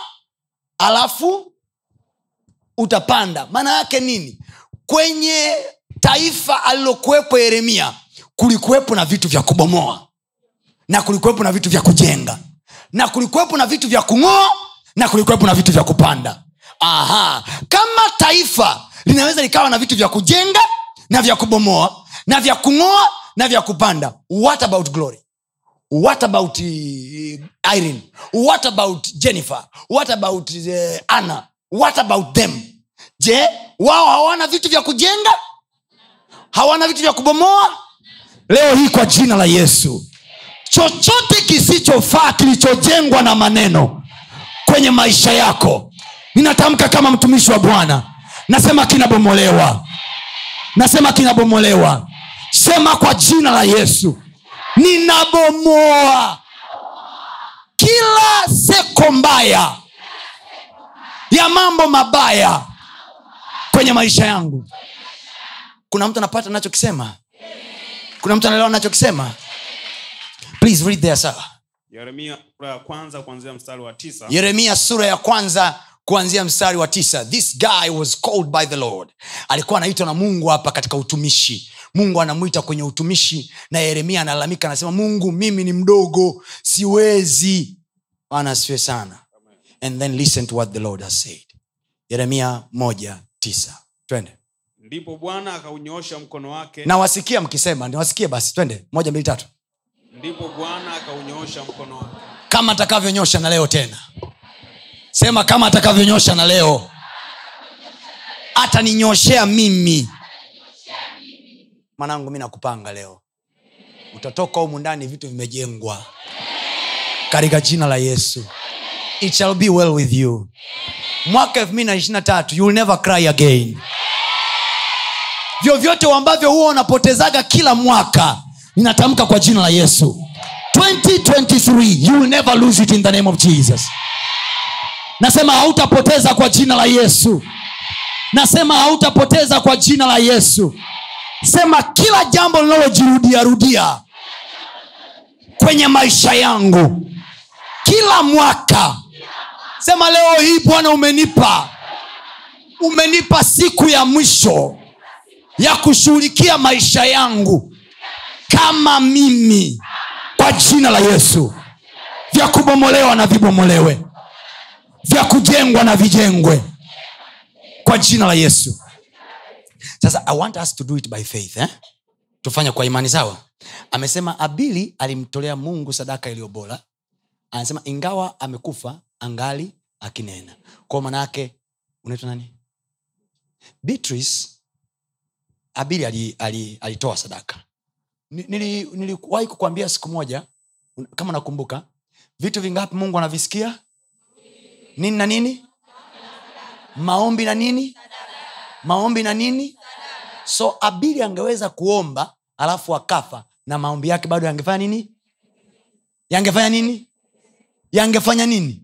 alafu utapanda. Maana yake nini? Kwenye taifa alilokuwepo yeremia kulikuwepo na vitu vya kubomoa na kulikuwepo na vitu vya kujenga na kulikuwepo na vitu vya kung'oa na kulikuwepo na vitu vya kupanda. Aha. Kama taifa linaweza likawa na vitu vya kujenga na vya kubomoa na vya kung'oa na vya kupanda. What about glory? What about uh, irene? What about jennifer? What about uh, anna? What about them? Je wao hawana vitu vya kujenga? Hawana vitu vya kubomoa? Leo hii kwa jina la yesu chochote kisichofaa kilichojengwa na maneno kwenye maisha yako ninatamka kama mtumishi wa bwana nasema kinabomolewa. Nasema kinabomolewa sema kwa jina la yesu. Ninabomoa kila seko mbaya ya mambo mabaya kwenye maisha yangu. Kuna mtu anapata nachokisema kuna mtu anaelewa nachokisema please read there sir. Yeremia sura ya kwanza kuanzia mstari wa tisa. Yeremia sura ya kwanza kuanzia mstari wa tisa. This guy was called by the lord. Alikuwa anaitwa na mungu hapa katika utumishi mungu anamwita kwenye utumishi na yeremia analalamika anasema mungu mimi ni mdogo siwezi. Bwana asifiwe sana. And then listen to what the lord has said. Yeremia moja tisa. Twende. Ndipo bwana akaunyoosha mkono wake. Nawasikia mkisema niwasikie basi. Twende. Moja mbili tatu. Ndipo bwana akaunyoosha mkono wake. Kama atakavyonyosha na leo tena. Sema kama atakavyonyosha na leo. Ataninyoshea mimi mwanangu mi nakupanga leo. Utatoka humu ndani vitu vimejengwa. Katika jina la yesu. It shall be well with you. Mwaka 223 you will never cry again. Vyovyote ambavyo huwa unapotezaga kila mwaka ninatamka kwa jina la yesu. 2023 you will never lose it in the name of jesus. Nasema hautapoteza kwa jina la yesu. Nasema hautapoteza kwa jina la yesu sema kila jambo linalojirudiarudia kwenye maisha yangu. Kila mwaka. Sema leo hii bwana umenipa. Umenipa siku ya mwisho ya kushughulikia maisha yangu kama mimi kwa jina la yesu. Vya kubomolewa na vibomolewe. Vya kujengwa na vijengwe. Kwa jina la yesu sasa i want us to do it by faith eh? tufanye kwa imani sawa? Amesema abili alimtolea mungu sadaka iliyo bora. Anasema ingawa amekufa angali akinena. Kwao manaake unaitwa nani? Beatrice abili alitoa ali, ali sadaka. Niliwahi nili- kukwambia siku moja kama nakumbuka vitu vingapi mungu anavisikia? Nini na nini? Maombi na nini? Maombi na nini so abili angeweza kuomba alafu akafa na maombi yake bado yangefanya nini? Yangefanya nini? Yangefanya nini?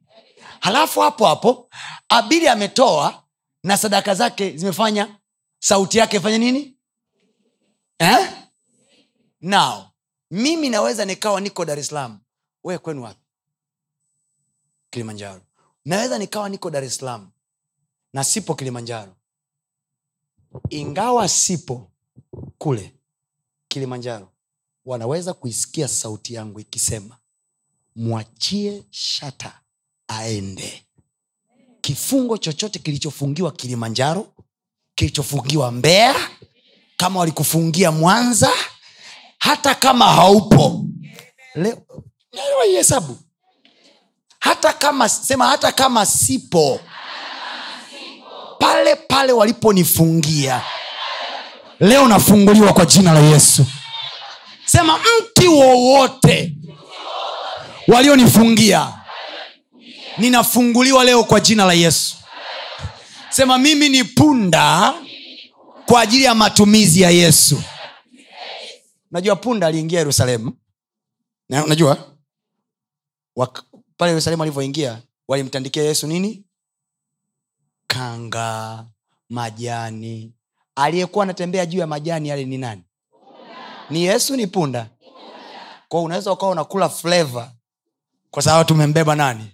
Halafu hapo hapo abili ametoa na sadaka zake zimefanya sauti yake ifanye nini? Eh? now mimi naweza nikawa niko dar es we kwenu wapi? Kilimanjaro. Naweza nikawa niko dar es na sipo kilimanjaro ingawa sipo kule kilimanjaro wanaweza kuisikia sauti yangu ikisema mwachie shata aende. Kifungo chochote kilichofungiwa kilimanjaro kilichofungiwa mbeya kama walikufungia mwanza hata kama haupo leo hesabu. Hata kama sema hata kama sipo pale pale waliponifungia. Leo nafunguliwa kwa jina la yesu. Sema mti wowote walionifungia ninafunguliwa leo kwa jina la yesu. Sema mimi ni punda kwa ajili ya matumizi ya yesu. Najua punda aliingia yerusalemu? Najua pale yerusalemu alivyoingia walimtandikia yesu nini kanga majani. Aliyekuwa anatembea juu ya majani yale ni nani? Ni yesu ni punda. Kwao unaweza ukawa unakula fleva kwa sababu tumembeba nani?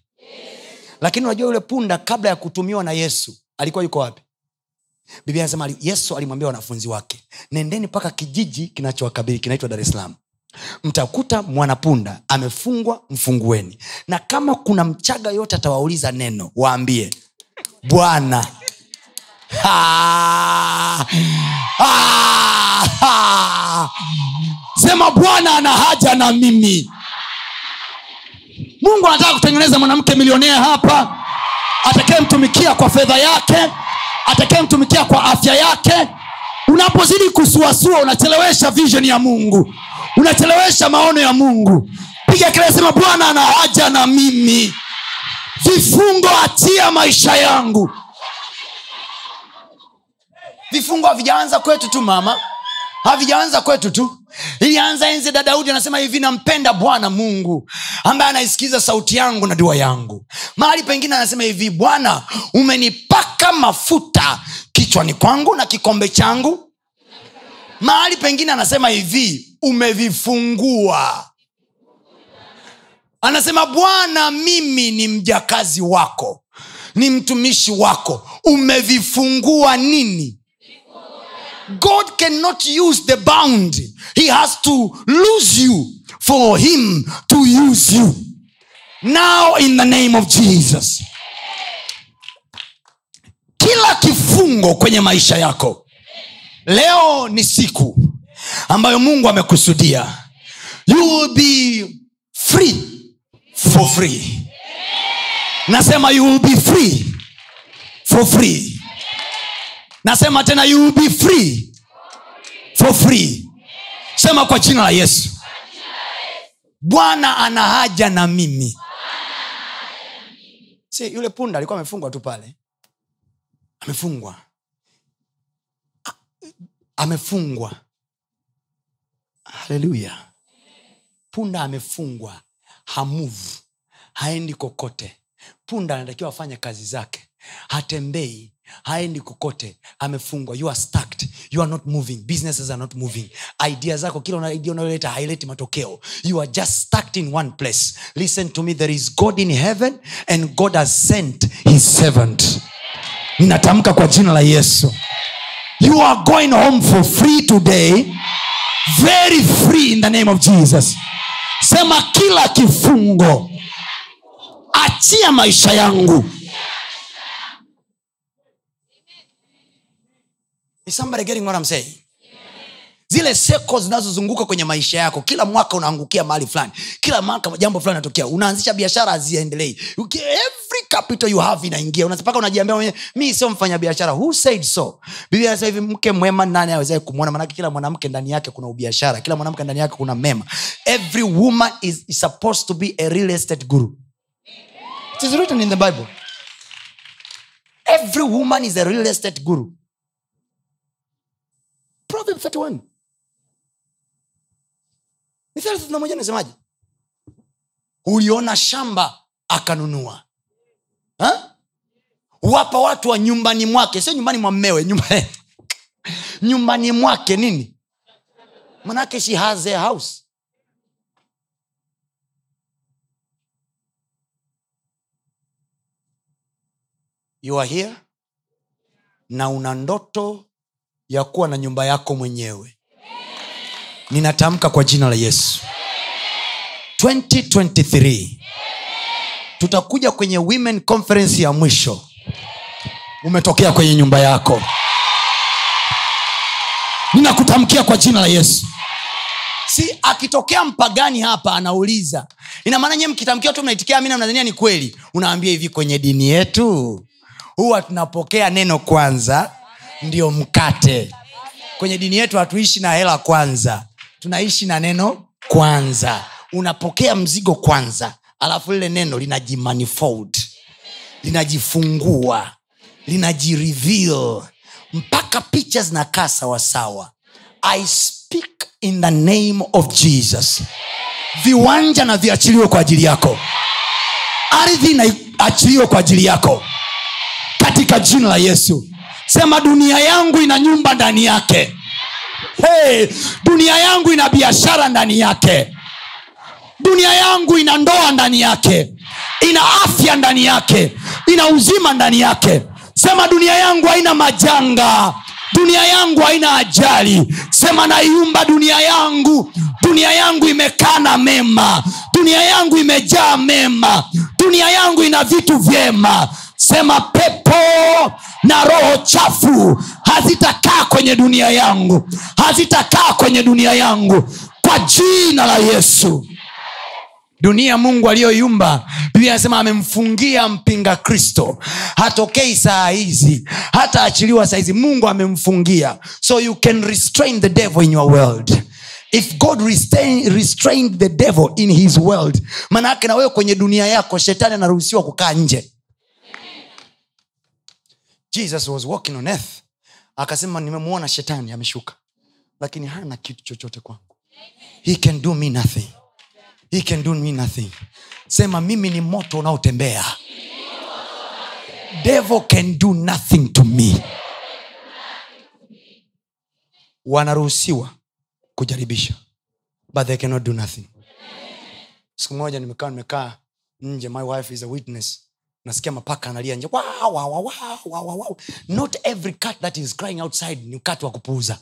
Lakini unajua yule punda kabla ya kutumiwa na yesu alikuwa yuko wapi? Biblia anasema yesu alimwambia wanafunzi wake nendeni mpaka kijiji kinachowakabili kinaitwa dar es salaam. Mtakuta mwanapunda amefungwa mfungueni. Na kama kuna mchaga yote atawauliza neno waambie bwana. Sema bwana ana haja na mimi. Mungu anataka kutengeneza mwanamke milionea hapa atakayemtumikia kwa fedha yake atakayemtumikia kwa afya yake. Unapozidi kusuasua unachelewesha vision ya mungu unachelewesha maono ya mungu. Piga kelele sema bwana ana haja na mimi vifungo achia maisha yangu. Vifungo havijaanza kwetu tu mama. Havijaanza kwetu tu. Ilianza enzi da daudi anasema hivi nampenda bwana mungu ambaye anaisikiza sauti yangu na dua yangu. Mahali pengine anasema hivi bwana umenipaka mafuta kichwani kwangu na kikombe changu. Mahali pengine anasema hivi umevifungua anasema bwana mimi ni mjakazi wako ni mtumishi wako. Umevifungua nini? God cannot use the bound he has to lose you for him to use you. Now in the name of jesus. Kila kifungo kwenye maisha yako. Leo ni siku ambayo mungu amekusudia. You will be free for free. Nasema you will be free. For free. Nasema tena you will be free. For free. Sema kwa jina la yesu. Bwana ana haja na mimi. Si yule punda alikuwa amefungwa tu pale. Amefungwa. Amefungwa. Haleluya punda amefungwa hamuvu haendi kokote. Punda anatakiwa afanye kazi zake. Hatembei haendi kokote. Amefungwa. You are stacked you are not moving. Businesses are not moving. Idea zako kila idea unayoleta haileti matokeo. You are just stacked in one place. Listen to me. There is god in heaven and god has sent his servant. Ninatamka kwa jina la yesu. You are going home for free today. Very free in the name of jesus sema kila kifungo achia maisha yangu Is somebody getting what I'm saying? Zile seko zinazozunguka kwenye maisha yako kila mwaka unaangukia mahali fulani kila mwaka jambo fulani natokea unaanzisha biashara haziendelei. Every capital you have inaingia unapaka unajiambia mwenyewe mi sio mfanya biashara who said so? Biblia anasema hivi mke mwema nani awezae kumwona manake kila mwanamke ndani yake kuna ubiashara kila mwanamke ndani yake kuna mema. Every woman is, is supposed to be a real estate guru. It is written in the bible. Every woman is a real estate guru. Proverb 31 mithali uliona shamba akanunua. Ha? wapa watu wa nyumbani mwake sio nyumbani mwa mmewe nyumba, nyumbani mwake nini? Manake she has a house. You are here na una ndoto ya kuwa na nyumba yako mwenyewe ninatamka kwa jina la yesu. 2023 tutakuja kwenye women conference ya mwisho. Umetokea kwenye nyumba yako. Ninakutamkia kwa jina la yesu. Si akitokea mpagani hapa anauliza. Ina maana nyie mkitamkia tu mnaitikia amina mnadhania ni kweli. Unaambia hivi kwenye dini yetu huwa tunapokea neno kwanza ndio mkate. Kwenye dini yetu hatuishi na hela kwanza tunaishi na neno kwanza. Unapokea mzigo kwanza alafu lile neno linajimanifold linajifungua linajirivil mpaka picha zinakaa sawasawa. I speak in the name of jesus. Viwanja na viachiliwe kwa ajili yako. Ardhi inaachiliwe kwa ajili yako. Katika jina la yesu. Sema dunia yangu ina nyumba ndani yake hey, dunia yangu ina biashara ndani yake. Dunia yangu ina ndoa ndani yake. Ina afya ndani yake. Ina uzima ndani yake. Sema dunia yangu haina majanga. Dunia yangu haina ajali. Sema naiumba dunia yangu. Dunia yangu imekaa mema. Dunia yangu imejaa mema. Dunia yangu ina vitu vyema. Sema pepo na roho chafu hazitakaa kwenye dunia yangu hazitakaa kwenye dunia yangu kwa jina la yesu. Dunia mungu aliyoiumba biblia anasema amemfungia mpinga kristo. Hatokei saa hizi hata achiliwa saa hizi mungu amemfungia. So you can restrain the devil in your world. If god restrain, restrained the devil in his world maanaake na wewe kwenye dunia yako shetani anaruhusiwa kukaa nje jesus was walking on earth. Akasema nimemwona shetani ameshuka. Lakini hana kitu chochote kwangu. He can do me nothing. He can do me nothing. Sema mimi ni moto unaotembea. Devil can do nothing to me. Wanaruhusiwa kujaribisha but they cannot do nothing. Siku moja nimekaa nimekaa nje my wife is a witness nasikia mapaka analia nje. Not every cat that is crying outside ni cat wa kupuuza.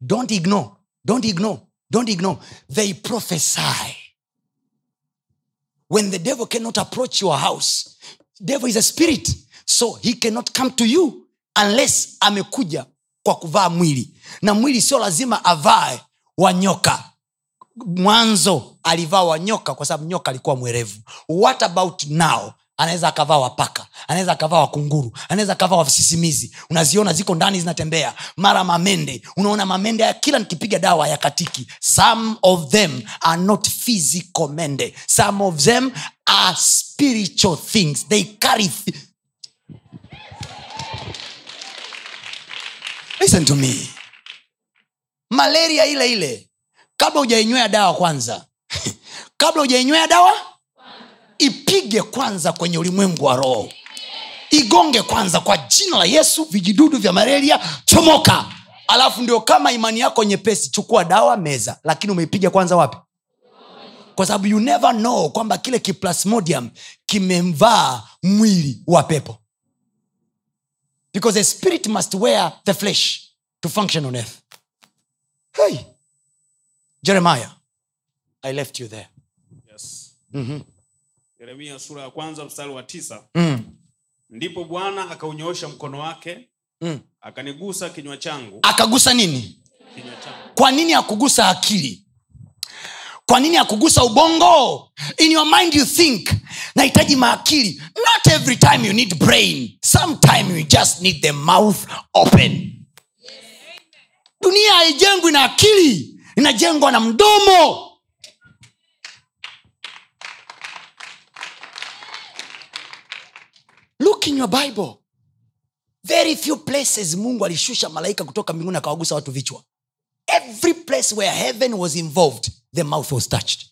Don't ignore. Don't ignore. Don't ignore. They prophesy. When the devil cannot approach your house devil is a spirit. So he cannot come to you unless amekuja kwa kuvaa mwili. Na mwili sio lazima avae wanyoka mwanzo alivaa wanyoka kwa sababu nyoka alikuwa mwerevu. What about now anaweza akavaa wapaka anaweza akavaa wakunguru anaweza akavaa wasisimizi. Unaziona ziko ndani zinatembea. Mara mamende unaona mamende ya kila nikipiga dawa yakatiki some of them are not physical mende. Some of them are spiritual things. They carry th- listen to me. Malaria ile ile. Kabla hujainywea dawa kwanza kabla hujainywea dawa ipige kwanza kwenye ulimwengu wa roho. Igonge kwanza kwa jina la yesu vijidudu vya malaria chomoka. Alafu ndio kama imani yako nyepesi chukua dawa meza. Lakini umeipiga kwanza wapi? Kwa sababu you never know kwamba kile kiplasmodium kimemvaa mwili wa pepo. Because a spirit must wear the flesh to function on earth. Hey! Jeremiah i left you there. Yes. mm-hmm. Yeremia sura ya kwanza mstari wa tisa. Mm. ndipo bwana akaunyoosha mkono wake Mm. akanigusa kinywa changu. Akagusa nini? Kinywa changu. Kwa nini akugusa akili? Kwa nini akugusa ubongo? In your mind you think nahitaji maakili. Not every time you need brain. Sometime you just need the mouth open. Dunia haijengwi na akili inajengwa na mdomo look in your bible. Very few places mungu alishusha malaika kutoka mbinguni akawagusa watu vichwa. Every place where heaven was involved the mouth was touched.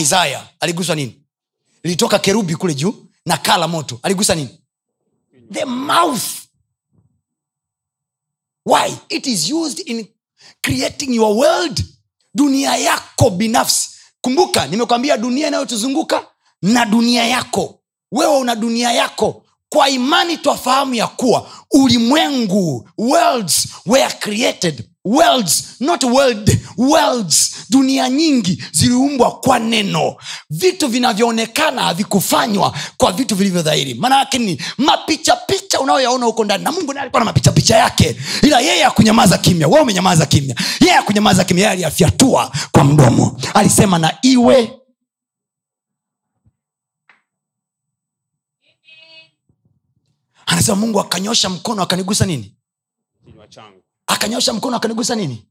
Isaya aliguswa nini? Lilitoka kerubi kule juu na kaa la moto. Aligusa nini? The mouth. Why? It is used in creating your world dunia yako binafsi. Kumbuka nimekwambia dunia inayotuzunguka na dunia yako. Wewe una dunia yako kwa imani twafahamu ya kuwa ulimwengu worlds were created. Worlds not world worlds. Dunia nyingi ziliumbwa kwa neno. Vitu vinavyoonekana havikufanywa kwa vitu vilivyo dhahiri. Maana ni mapichapicha unayoyaona huko ndani na mungu naye alikuwa na mapichapicha yake. Ila yeye akunyamaza kimya. We umenyamaza kimya. Yeye akunyamaza kimya. Yeye aliyafyatua kwa mdomo. Alisema na iwe anasema mungu akanyosha mkono akanigusa nini? Kinywa changu. Akanyosha mkono akanigusa nini?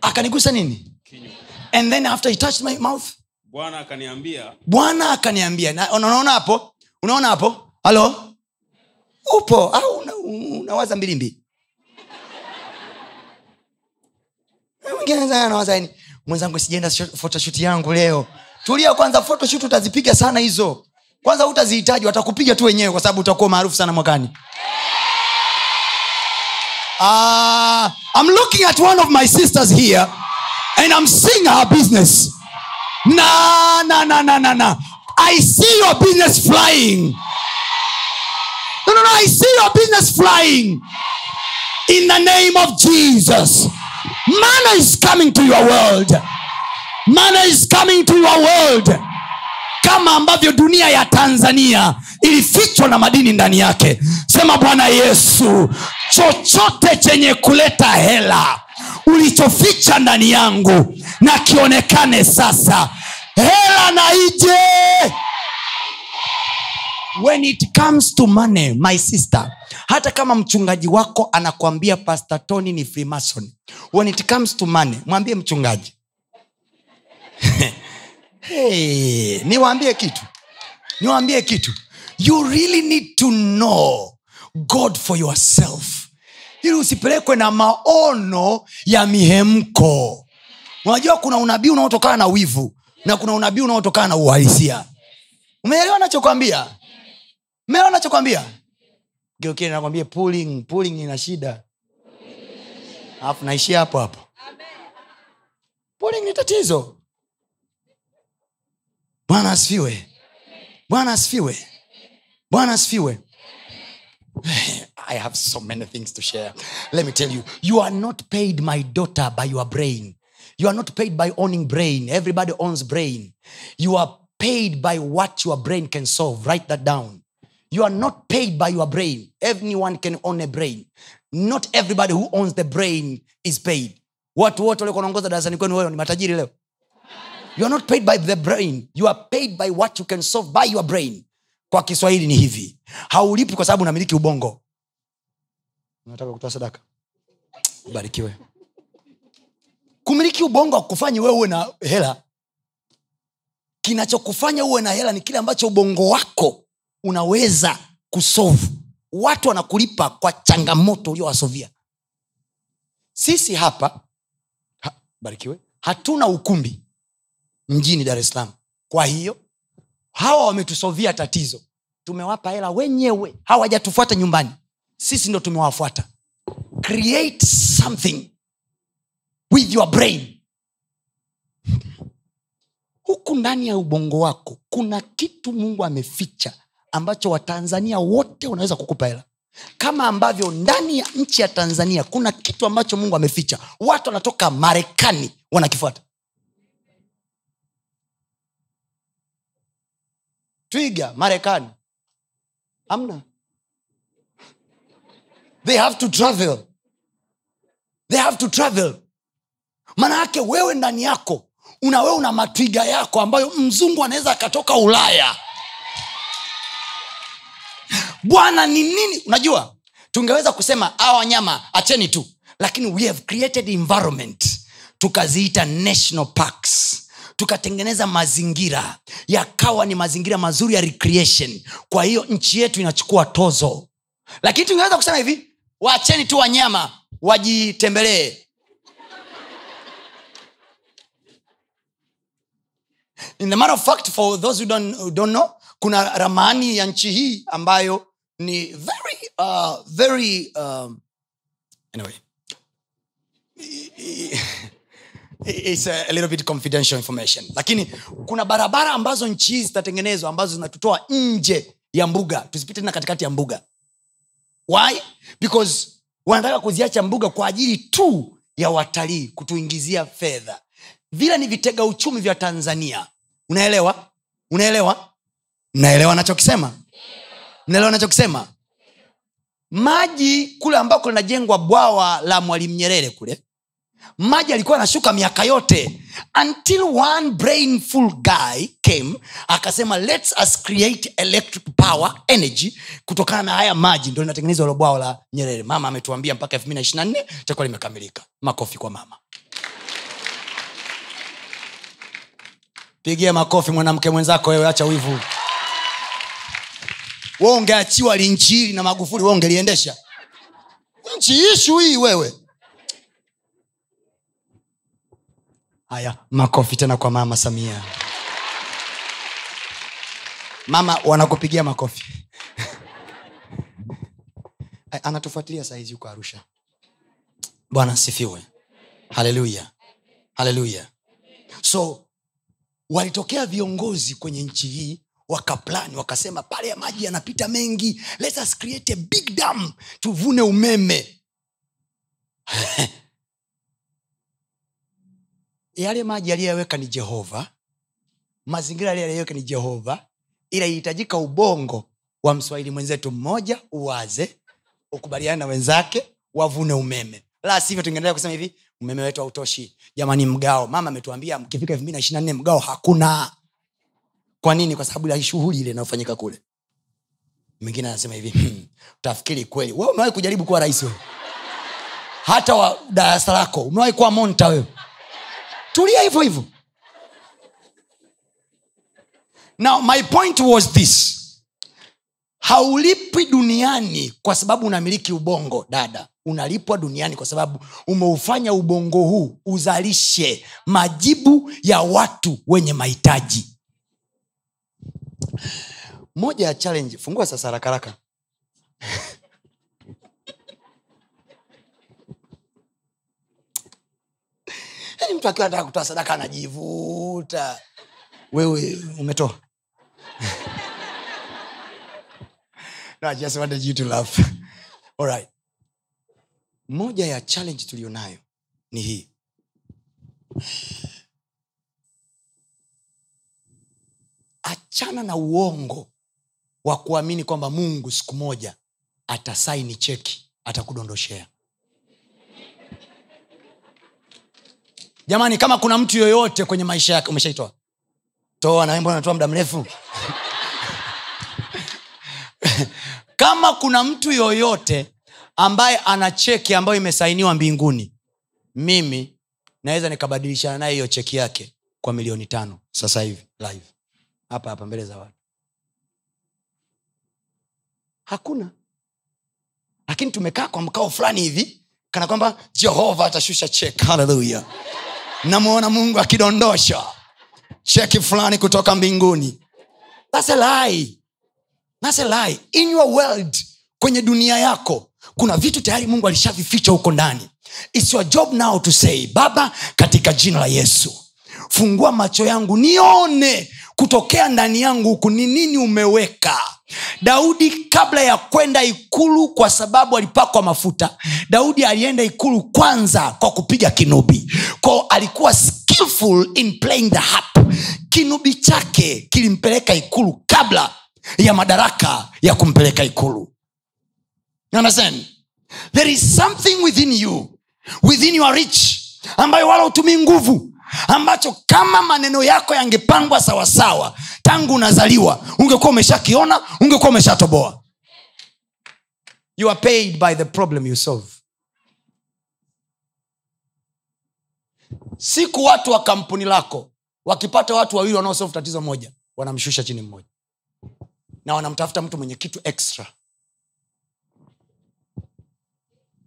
Akanigusa nini? Kinywa. And then after he touched my mouth bwana akaniambia bwana akaniambia. Unaona hapo? Unaona hapo? Halo upo. Au una- unawaza mbili mbili. Mwingine anawaza yani, mwenzangu sijaenda photoshoot yangu leo. Tulia kwanza photoshoot utazipiga sana hizo kwanza utazihitaji watakupiga tu wenyewe kwa sababu utakuwa maarufu sana mwakani. Uh, i'm looking at one of my sisters here and i'm seeing her business. Na na na na na na. I see your business flying. No no no i see your business flying. In the name of jesus. Manna is coming to your world. Manna is coming to your world kama ambavyo dunia ya tanzania ilifichwa na madini ndani yake. Sema bwana yesu chochote chenye kuleta hela ulichoficha ndani yangu na kionekane sasa hela na ije. When it comes to money my sister hata kama mchungaji wako anakwambia pastor tony ni freemason when it comes to money mwambie mchungaji hey, niwaambie kitu. Niwaambie kitu. You really need to know god for yourself. Ili usipelekwe na maono ya mihemko. Unajua kuna unabii unaotokana na wivu na kuna unabii unaotokana na uhalisia. Umeelewa nachokwambia umeelewa nachokwambia geukile nakwambia pulling pulling ina shida. Alafu naishia hapo hapo. Pulling ni tatizo bwana asifiwe. Bwana asifiwe. Bwana asifiwe. I have so many things to share. Let me tell you you are not paid my daughter by your brain. You are not paid by owning brain. Everybody owns brain. You are paid by what your brain can solve. Write that down. You are not paid by your brain. Anyone can own a brain. Not everybody who owns the brain is paid. Watu wote walikuwa naongoza darasani kwenu wewe ni matajiri leo you are not paid by the brain. You are paid by what you can solve by your brain. Kwa kiswahili ni hivi. Haulipi kwa sababu unamiliki ubongo. Nataka kutoa sadaka? Ubarikiwe. Kumiliki ubongo akufanyi wewe uwe na hela. Kinachokufanya uwe na hela ni kile ambacho ubongo wako unaweza kusovu watu wanakulipa kwa changamoto uliowasovia. Sisi hapa ha, barikiwe hatuna ukumbi mjini dar es salaam. Kwa hiyo hawa wametusovia tatizo. Tumewapa hela wenyewe. Hawajatufuata nyumbani. Sisi ndo tumewafuata. Create something with your brain. Huku ndani ya ubongo wako kuna kitu mungu ameficha ambacho watanzania wote wanaweza kukupa hela. Kama ambavyo ndani ya nchi ya tanzania kuna kitu ambacho mungu ameficha. Watu wanatoka marekani wanakifuata twiga marekani. Amna they have to travel. They have to travel. Maana yake wewe ndani yako una una matwiga yako ambayo mzungu anaweza akatoka ulaya. Bwana ni nini? Unajua tungeweza kusema awa wanyama acheni tu. Lakini we have created environment. Tukaziita national parks tukatengeneza mazingira yakawa ni mazingira mazuri ya recreation. Kwa hiyo nchi yetu inachukua tozo. Lakini tungeweza kusema hivi waacheni tu wanyama wajitembelee in the matter of fact for those who don't, who don't know kuna ramani ya nchi hii ambayo ni very uh, very um, anyway it's a, little bit confidential information. Lakini kuna barabara ambazo nchi hii zitatengenezwa ambazo zinatutoa nje ya mbuga. Tusipite tena katikati ya mbuga. Why? Because wanataka kuziacha mbuga kwa ajili tu ya watalii kutuingizia fedha. Vile ni vitega uchumi vya tanzania. Unaelewa? Unaelewa? Mnaelewa nachokisema mnaelewa nachokisema maji kule ambako linajengwa bwawa la mwalimu nyerere kule maji alikuwa anashuka miaka yote. Until one brainful guy came akasema lets us create electric power energy kutokana na haya maji ndo linatengenezwa lo bwao la nyerere. Mama ametuambia mpaka elfu mbili na ishiri nne itakuwa limekamilika. Makofi kwa mama. Pigia makofi mwanamke mwenzako wewe acha wivu. We ungeachiwa linchi na magufuli we ungeliendesha. Nchi ishu hii wewe haya makofi tena kwa mama samia. Mama wanakupigia makofi. Anatufuatilia sahizi huko arusha. Bwana sifiwe haleluya. Haleluya. So walitokea viongozi kwenye nchi hii wakaplani wakasema pale ya maji yanapita mengi. Let us create a big dam tuvune umeme yale maji aliyeweka ni jehova. Mazingira aliyeweka ni jehova. Ila ihitajika ubongo wa mswahili mwenzetu mmoja uwaze ukubaliane na wenzake wavune umeme. La sivyo tungeendelea kusema hivi umeme wetu hautoshi. Jamani mgao. Mama ametuambia mkifika elfu mbili na ishirina nne mgao hakuna. Kwa nini? Kwa sababu shughuli ile inayofanyika kule. Mwingine anasema hivi hmm, utafikiri kweli. We umewahi kujaribu kuwa rais hata wa darasa lako. Umewahi kuwa monta wewe tulia hivyo hivyo. Now my point was this. Haulipwi duniani kwa sababu unamiliki ubongo dada. Unalipwa duniani kwa sababu umeufanya ubongo huu uzalishe majibu ya watu wenye mahitaji. Moja ya challenge fungua sasa haraka yaani mtu akiwa anataka kutoa sadaka anajivuta wewe umetoa no, I just wanted you to laugh. All right. moja ya challenge tuliyonayo ni hii achana na uongo wa kuamini kwamba mungu siku moja atasaini cheki atakudondoshea jamani kama kuna mtu yoyote kwenye maisha yake umeshaitoa? Toa na mbona unatoa muda mrefu? Kama kuna mtu yoyote ambaye ana cheki ambayo imesainiwa mbinguni mimi naweza nikabadilishana naye hiyo cheki yake kwa milioni tano sasa hivi live. Hapa hapa mbele za watu. Hakuna. Lakini tumekaa kwa mkao fulani hivi kana kwamba jehova atashusha chek haleluya namwona mungu akidondosha cheki fulani kutoka mbinguni That's a lie. That's a lie. in your world kwenye dunia yako kuna vitu tayari mungu alishavificha huko ndani its your job now to say baba katika jina la yesu fungua macho yangu nione kutokea ndani yangu huku ni nini umeweka? Daudi kabla ya kwenda ikulu kwa sababu alipakwa mafuta daudi alienda ikulu kwanza kwa kupiga kinubi. Ko alikuwa skillful in playing the harp. Kinubi chake kilimpeleka ikulu kabla ya madaraka ya kumpeleka ikulu. You understand? there is something within you within your reach ambayo wala hutumii nguvu ambacho kama maneno yako yangepangwa sawasawa tangu unazaliwa ungekuwa umeshakiona ungekuwa umeshatoboa. You are paid by the problem you solve. Siku watu wa kampuni lako wakipata watu wawili wanaosolve tatizo moja wanamshusha chini mmoja. Na wanamtafuta mtu mwenye kitu extra.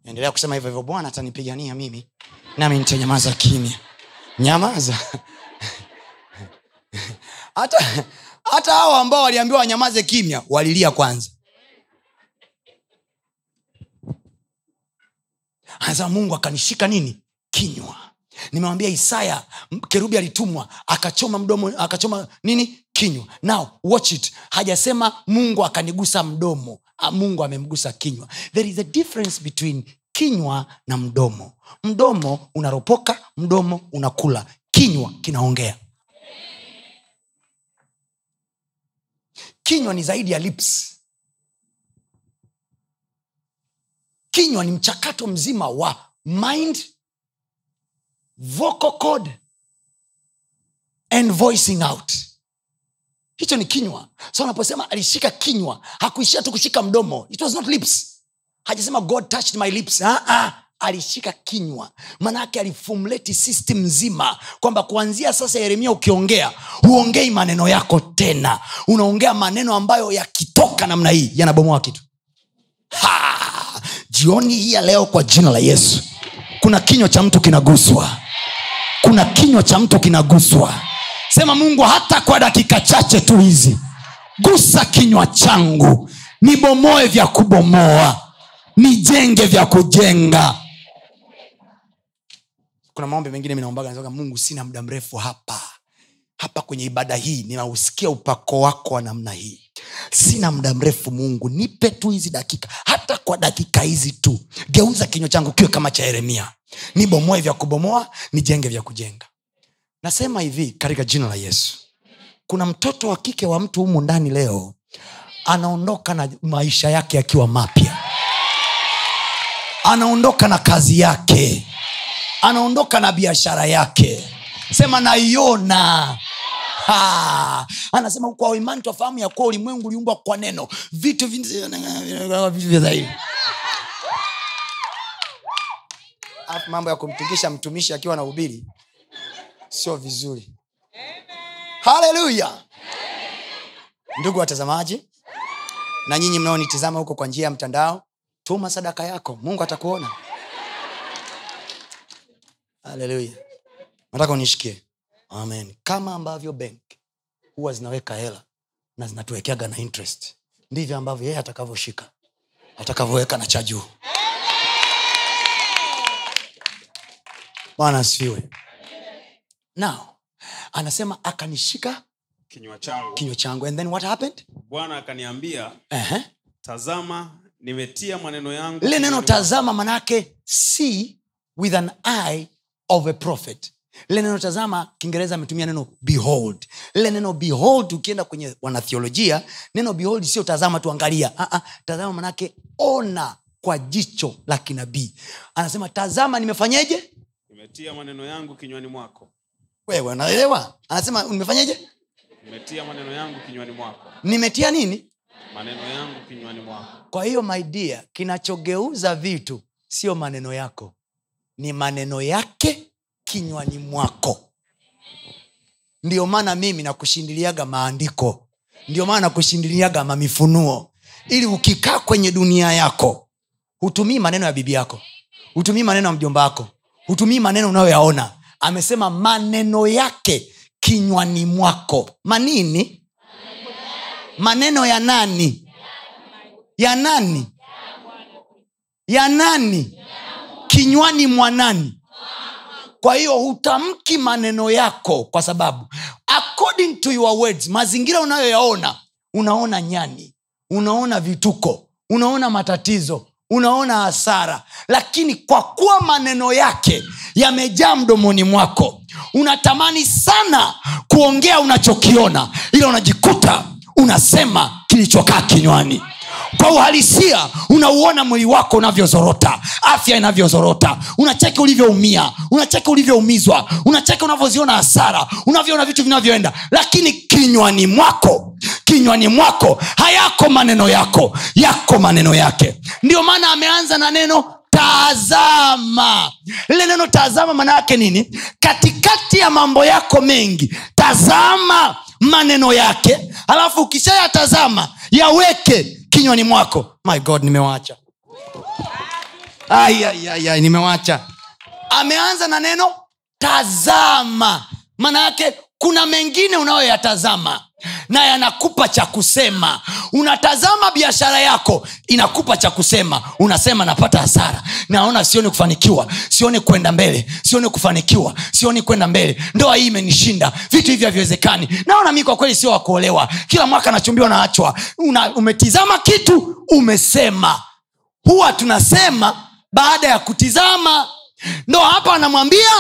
Endelea kusema hivyo hivyo bwana atanipigania mimi nami nitanyamaza kimya nyamaza. Hata hata hao ambao waliambiwa wanyamaze kimya walilia kwanza. Anasema mungu akanishika nini? Kinywa. Nimewambia isaya kerubi alitumwa akachoma mdomo akachoma nini? Kinywa. Now watch it. Hajasema mungu akanigusa mdomo. Ah, mungu amemgusa kinywa. There is a difference between kinywa na mdomo. Mdomo unaropoka mdomo unakula. Kinywa kinaongea. Kinywa ni zaidi ya lips. Kinywa ni mchakato mzima wa mind vocal cord and voicing out. Hicho ni kinywa. So anaposema alishika kinywa hakuishia tu kushika mdomo. It was not lips hajasema god touched my lips. Ah, ah. alishika kinywa. Maanaake alifumleti system nzima kwamba kuanzia sasa yeremia ukiongea huongei maneno yako tena. Unaongea maneno ambayo yakitoka namna hii yanabomoa kitu. Ha! jioni hii ya leo kwa jina la yesu. Kuna kinywa cha mtu kinaguswa. Kuna kinywa cha mtu kinaguswa. Sema mungu hata kwa dakika chache tu hizi gusa kinywa changu nibomoe vya kubomoa nijenge vya kujenga. Kuna maombi mengine minaombaga mungu sina muda mrefu hapa. Hapa kwenye ibada hii ninausikia upako wako wa namna hii. Sina muda mrefu mungu nipe tu hizi dakika. Hata kwa dakika hizi tu geuza kinywa changu kiwe kama cha yeremia. Nibomoe vya kubomoa nijenge vya kujenga. Nasema hivi katika jina la yesu. Kuna mtoto wa kike wa mtu humu ndani leo anaondoka na maisha yake yakiwa mapya anaondoka na kazi yake anaondoka na biashara yake. Sema naiona. Anasema kwa imani twafahamu ya kuwa ulimwengu uliumbwa kwa neno. Vitu vin- vitu vya dhahiri. Alafu mambo ya kumtingisha mtumishi akiwa na ubili sio vizuri. Haleluya! Ndugu watazamaji na nyinyi mnaonitizama huko kwa njia ya mtandao tuma sadaka yako mungu atakuona. Haleluya nataka unishikie amen. Kama ambavyo benk huwa zinaweka hela na zinatuwekeaga na interest ndivyo ambavyo yeye atakavyoshika atakavyoweka na cha juu. Bwana asifiwe. Now anasema akanishika kinywa changu. kinywa changu. And then what happened? Bwana akaniambia uh-huh. tazama nimetia maneno yangu lile neno tazama manake see with an eye of a prophet. Lile neno tazama kiingereza ametumia neno behold. Lile neno behold ukienda kwenye wanathiolojia neno behold sio tazama tuangalia uh-uh, tazama manake ona kwa jicho la kinabii. Anasema tazama nimefanyeje? Nimetia maneno yangu kinywani mwako. Wewe unaelewa? Anasema nimefanyeje? Nimetia maneno yangu kinywani mwako. Nimetia nini maneno yangu kinywani mwako. Kwa hiyo dear kinachogeuza vitu sio maneno yako ni maneno yake kinywani mwako. Ndiyo maana mimi nakushindiliaga maandiko. Ndio maana nakushindiliaga mamifunuo. Ili ukikaa kwenye dunia yako hutumii maneno ya bibi yako. Hutumii maneno ya mjomba wako. Hutumii maneno unayoyaona. Amesema maneno yake kinywani mwako. Manini maneno ya nani? Ya nani? Ya nani? Kinywani mwa nani? Kwa hiyo hutamki maneno yako kwa sababu according to your words mazingira unayoyaona unaona nyani unaona vituko unaona matatizo unaona hasara. Lakini kwa kuwa maneno yake yamejaa mdomoni mwako unatamani sana kuongea unachokiona. Ila unajikuta unasema kilichokaa kinywani. Kwa uhalisia unauona mwili wako unavyozorota afya inavyozorota unacheke ulivyoumia unacheke ulivyoumizwa unacheke unavyoziona hasara unavyoona vitu vinavyoenda. Lakini kinywani mwako kinywani mwako hayako maneno yako yako maneno yake. Ndio maana ameanza na neno tazama. Lile neno tazama maana yake nini? Katikati ya mambo yako mengi tazama maneno yake alafu ukishayatazama yaweke kinywani mwako. My god nimewacha. Nimewacha. Ameanza na neno tazama. Maana yake kuna mengine unayoyatazama na yanakupa cha kusema. Unatazama biashara yako inakupa cha kusema. Unasema napata hasara. Naona sioni kufanikiwa sioni kwenda mbele sioni kufanikiwa sioni kwenda mbele. Ndoa hii imenishinda vitu hivi haviwezekani. Naona mi kwa kweli sio wakuolewa kila mwaka nachumbiwa naachwa Una, umetizama kitu umesema. Huwa tunasema baada ya kutizama. Ndo hapa anamwambia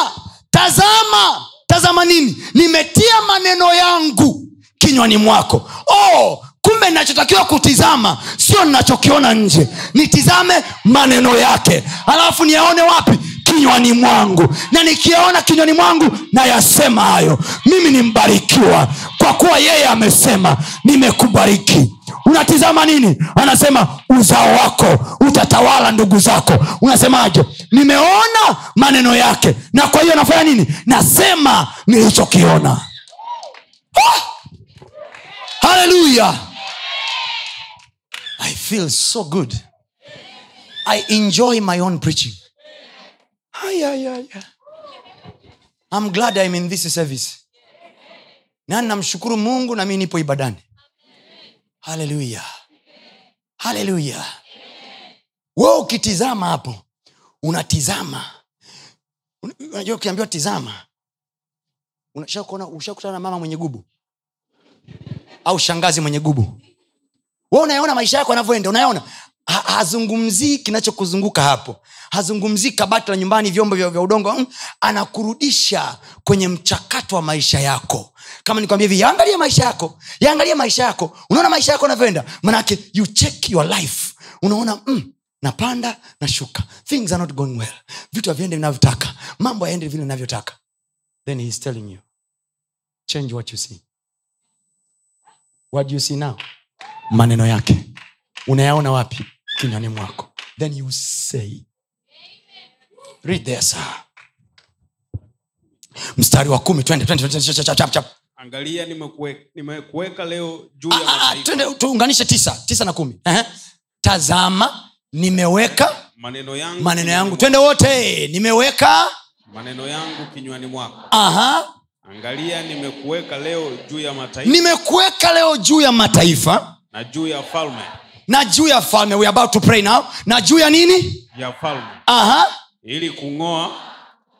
tazama tazama nini? Nimetia maneno yangu kinywani mwako. Oh, kumbe ninachotakiwa kutizama sio ninachokiona nje. Nitizame maneno yake. Alafu niyaone wapi? Kinywani mwangu. Na nikiyaona kinywani mwangu nayasema hayo. Mimi ni mbarikiwa kwa kuwa yeye amesema nimekubariki unatizama nini? Anasema uzao wako utatawala ndugu zako. Unasemaje? Nimeona maneno yake. Na kwa hiyo nafanya nini? Nasema nilichokiona. Ah! haleluya i feel so good. I enjoy my own preaching. I'm glad i'm in this service. Nani namshukuru mungu na mi nipo ibadani haleluya haleluya we ukitizama hapo unatizama. Unajua ukiambiwa tizama ushakutana na mama mwenye gubu? Au shangazi mwenye gubu? We unayaona maisha yako anavyoenda unayaona Ha- hazungumzii kinachokuzunguka hapo. Hazungumzii kabati la nyumbani vyombo vya, udongo mm, anakurudisha kwenye mchakato wa maisha yako. Kama nikwambia hivi yaangalie maisha yako yaangalie maisha yako. Unaona maisha yako anavyoenda manake you check your life. Unaona mm, napanda nashuka. Things are not going well. Vitu haviende vinavyotaka. Mambo yaende vile inavyotaka then he is telling you change what you see. What do you see now maneno yake. Unayaona wapi kinywani mwako. Then you say read there sir mstari wa kumi twende twende twende, chap, chap, chap, chap. angalia nimekuweka leo juu ya ah, twende tuunganishe tisa tisa na kumi. Ehe. tazama nimeweka maneno yangu maneno yangu. twende wote nimeweka maneno yangu kinywani mwako. Aha. Angalia nimekuweka leo juu ya mataifa. Nimekuweka leo juu ya mataifa na juu ya falme na juu ya falme we about to pray now. Na juu ya nini? Ya falme. Aha. Ili kung'oa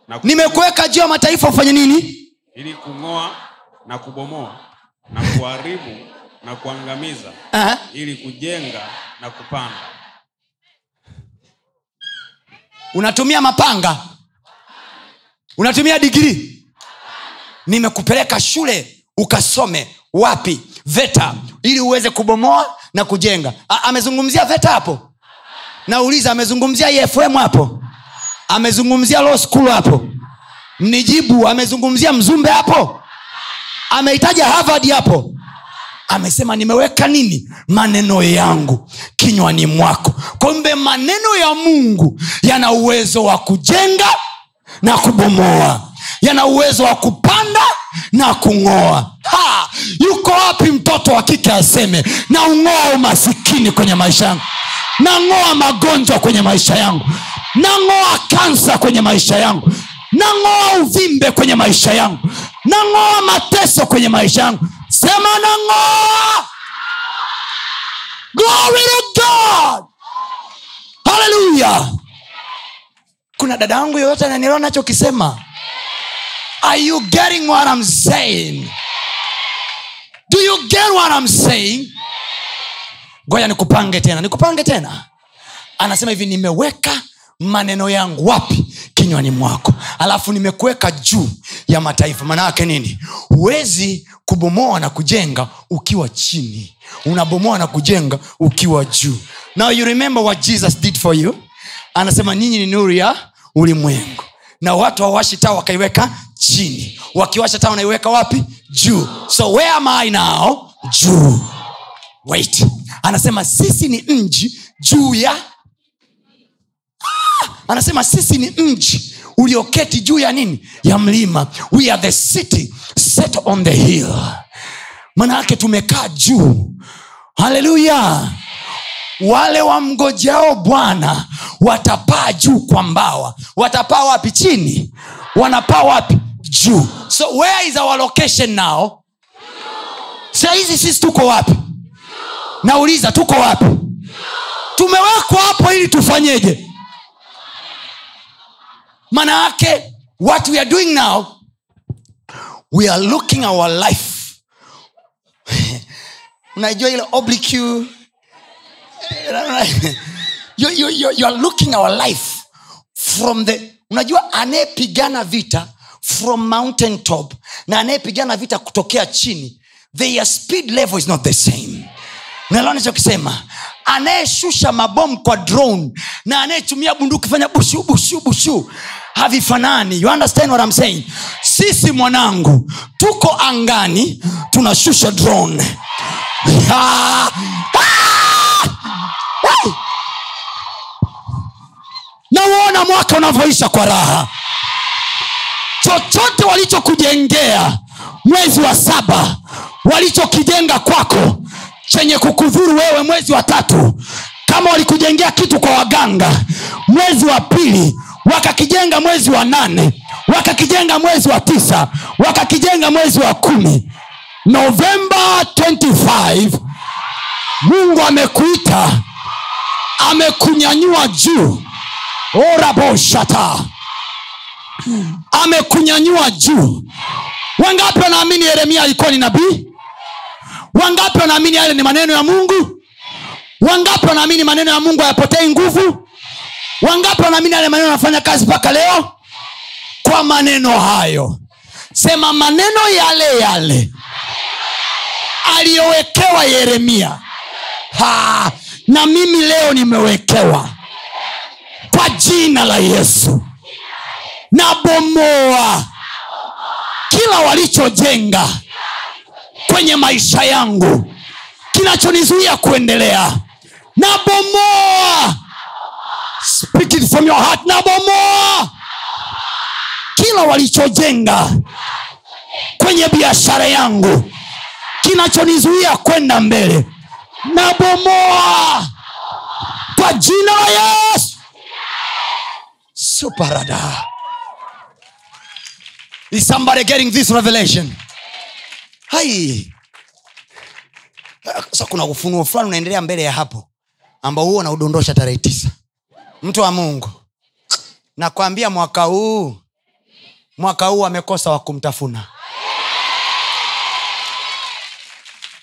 na nimekuweka juu ya mataifa ufanye nini? Ili kung'oa na kubomoa na kuharibu na kuangamiza. Aha. ili kujenga na kupanda unatumia mapanga. Unatumia digrii. Nimekupeleka shule ukasome wapi veta ili uweze kubomoa na kujenga. A- amezungumzia veta hapo? Nauliza amezungumzia efm hapo? Amezungumzia law school hapo? Mnijibu amezungumzia mzumbe hapo? Ameitaja harvard hapo? Amesema nimeweka nini? Maneno yangu kinywani mwako. Kumbe maneno ya mungu yana uwezo wa kujenga na kubomoa yana uwezo wa kupanda na kung'oa. Ha! yuko wapi mtoto wa kike aseme na ung'oa umasikini kwenye maisha yangu. Nang'oa magonjwa kwenye maisha yangu. Nang'oa kansa kwenye maisha yangu. Nang'oa uvimbe kwenye maisha yangu. Nang'oa mateso kwenye maisha yangu. Sema nang'oa. Glory to god. Haleluya kuna dada yangu yoyote ananielewa nachokisema are you getting what i'm saying? Do you get what i'm saying? Ngoja nikupange tena nikupange tena. Anasema hivi nimeweka maneno yangu wapi? Kinywani mwako. Alafu nimekuweka juu ya mataifa. Maana nini? Huwezi kubomoa na kujenga ukiwa chini. Unabomoa na kujenga ukiwa juu. Now you remember what jesus did for you? Anasema ninyi ni nuru ya ulimwengu na watu hawawashi taa wakaiweka chini. Wakiwasha taa wanaiweka wapi? Juu. So where am i now? Juu. Wait. Anasema sisi ni mji juu ya Ah! anasema sisi ni mji ulioketi juu ya nini? Ya mlima. We are the city set on the hill. Manayake tumekaa juu. Haleluya wale wamngojao bwana watapaa juu kwa mbawa. Watapaa wapi? Chini. Wanapaa wapi? Juu. So where is our location now? Sahizi sisi tuko wapi? Nauliza tuko wapi? Tumewekwa hapo ili tufanyeje? Maana yake what we are doing now we are looking our life. Unajua ile oblique you, you, you, are looking our life from the unajua anayepigana vita from mountain top na anayepigana vita kutokea chini their speed level is not the same. Nachokisema anayeshusha mabomu kwa drone na anayetumia bunduki fanya bushu bushu bushu havifanani. You understand what I'm saying? Sisi mwanangu tuko angani tunashusha drone. Ah! Ah! Nauona mwaka unavyoisha kwa raha. Chochote walichokujengea mwezi wa saba walichokijenga kwako chenye kukudhuru wewe mwezi wa tatu kama walikujengea kitu kwa waganga mwezi wa pili wakakijenga mwezi wa nane wakakijenga mwezi wa tisa wakakijenga mwezi wa kumi. Novemba 25 mungu amekuita amekunyanyua juu oraboshata amekunyanyua juu. Wangapi wanaamini yeremia alikuwa ni nabii? Wangapi wanaamini yale ni maneno ya mungu? Wangapi wanaamini maneno ya mungu hayapotei nguvu? Wangapi wanaamini yale maneno yanafanya kazi mpaka leo? Kwa maneno hayo. Sema maneno yale yale aliyowekewa yeremia. Ha, na mimi leo nimewekewa kwa jina la yesu. Nabomoa kila walichojenga kwenye maisha yangu kinachonizuia kuendelea. Nabomoa. Nabomoa kila walichojenga kwenye biashara yangu kinachonizuia kwenda mbele. Nabomoa kwa jina la yesu suparada is somebody getting this revelation? Hai. So kuna ufunuo fulani unaendelea mbele ya hapo ambao huo unaudondosha tarehe tisa. Mtu wa mungu nakwambia mwaka huu mwaka huu amekosa wa kumtafuna.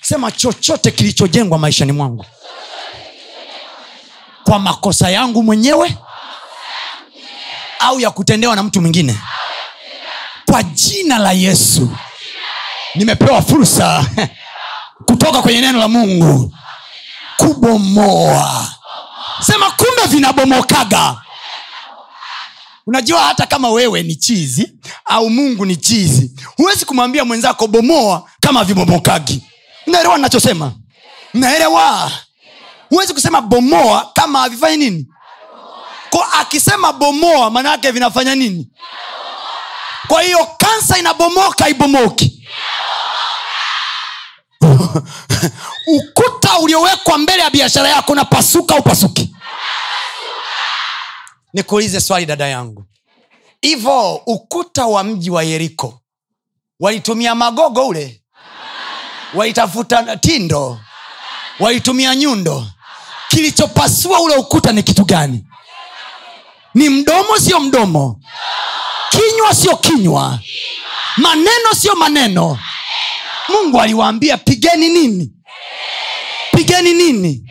Sema chochote kilichojengwa maishani mwangu kwa makosa yangu mwenyewe au ya kutendewa na mtu mwingine? Kwa jina la yesu. Nimepewa fursa kutoka kwenye neno la mungu. Kubomoa. Sema kumbe vinabomokaga. Unajua hata kama wewe ni chizi au mungu ni chizi huwezi kumwambia mwenzako bomoa kama vibomokagi naelewa nachosema naelewa huwezi kusema bomoa kama havifanyi nini ko akisema bomoa maanaake vinafanya nini? Kwa hiyo kansa inabomoka ibomoki. Ukuta uliowekwa mbele ya biashara yako unapasuka upasuki. Nikuulize swali dada yangu. Hivo ukuta wa mji wa yeriko walitumia magogo ule? Walitafuta tindo? Walitumia nyundo? Kilichopasua ule ukuta ni kitu gani ni mdomo sio mdomo. Kinywa sio kinywa. Maneno sio maneno. Mungu aliwaambia pigeni nini? Pigeni nini?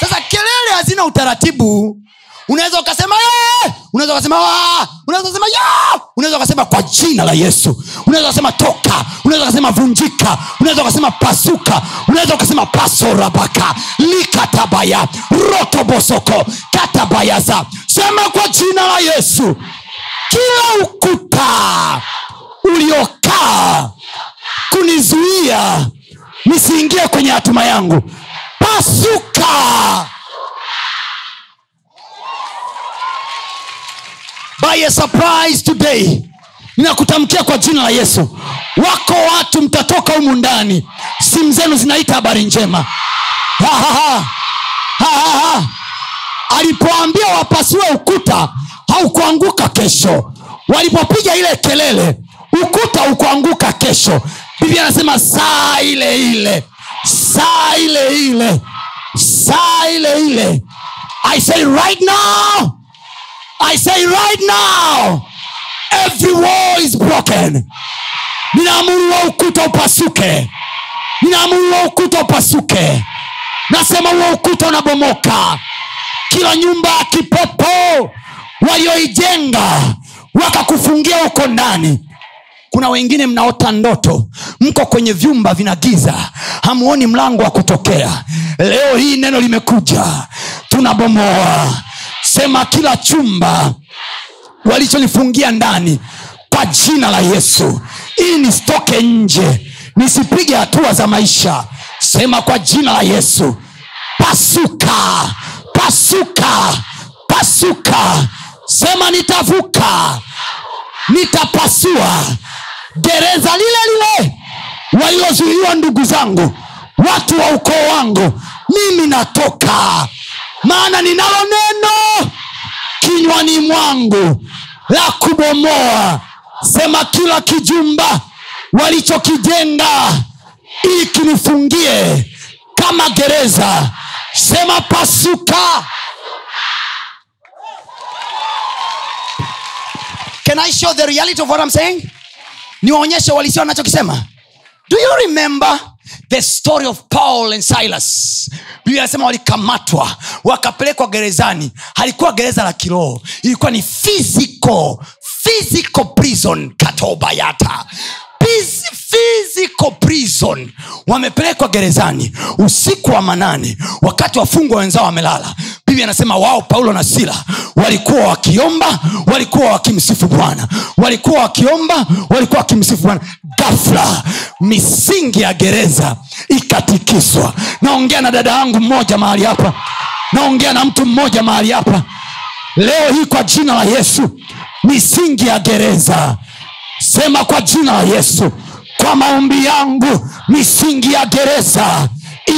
Sasa kelele hazina utaratibu. Unaweza ukasema "Eh!" unaweza ukasema unaweza ukasema unaweza ukasema kwa jina la yesu. Unaweza ukasema toka. Unaweza ukasema vunjika. Unaweza ukasema pasuka. Unaweza ukasema pasorabaka likatabaya rotobosoko katabayaza sema kwa jina la yesu kila ukuta uliokaa kunizuia nisiingie kwenye hatuma yangu. Pasuka! By a surprise today ninakutamkia kwa jina la yesu. Wako watu mtatoka humu ndani. Simu zenu zinaita habari njema. Ha, ha, ha. Ha, ha, ha. Alipoambia wapasue ukuta haukuanguka kesho walipopiga ile kelele ukuta ukuanguka kesho biblia anasema saa ile ile saa ile ile saa ile ile i say right now I say right now, every wall is broken. Ninaamuru wa ukuta upasuke, ninaamuru ukuta upasuke. Nasema huo ukuta unabomoka. Kila nyumba ya kipopo walioijenga wakakufungia huko ndani. Kuna wengine mnaota ndoto mko kwenye vyumba vina giza hamuoni mlango wa kutokea. Leo hii neno limekuja tunabomoa. Sema kila chumba walichonifungia ndani kwa jina la yesu. Ili nisitoke nje nisipige hatua za maisha. Sema kwa jina la yesu pasuka pasuka pasuka. Sema nitavuka nitapasua. Gereza lile lile walilozuiliwa ndugu zangu watu wa ukoo wangu mimi natoka. Maana ninalo neno kinywani mwangu la kubomoa. Sema kila kijumba walichokijenga ili kinifungie kama gereza sema pasuka. Can i show the reality of what I'm saying? Niwaonyeshe walisia anachokisema. Do you remember the story of paul and silas? Biblia anasema walikamatwa wakapelekwa gerezani. Halikuwa gereza la kiroho ilikuwa ni physical physical prison katobayata physical prison. Wamepelekwa gerezani usiku wa manane wakati wafungwa wenzao wamelala. Biblia anasema wao paulo na sila walikuwa wakiomba walikuwa wakimsifu bwana. Walikuwa wakiomba walikuwa wakimsifu bwana. Gafla misingi ya gereza ikatikiswa. Naongea na dada yangu mmoja mahali hapa. Naongea na mtu mmoja mahali hapa. Leo hii kwa jina la yesu misingi ya gereza. Sema kwa jina la yesu kwa maombi yangu misingi ya gereza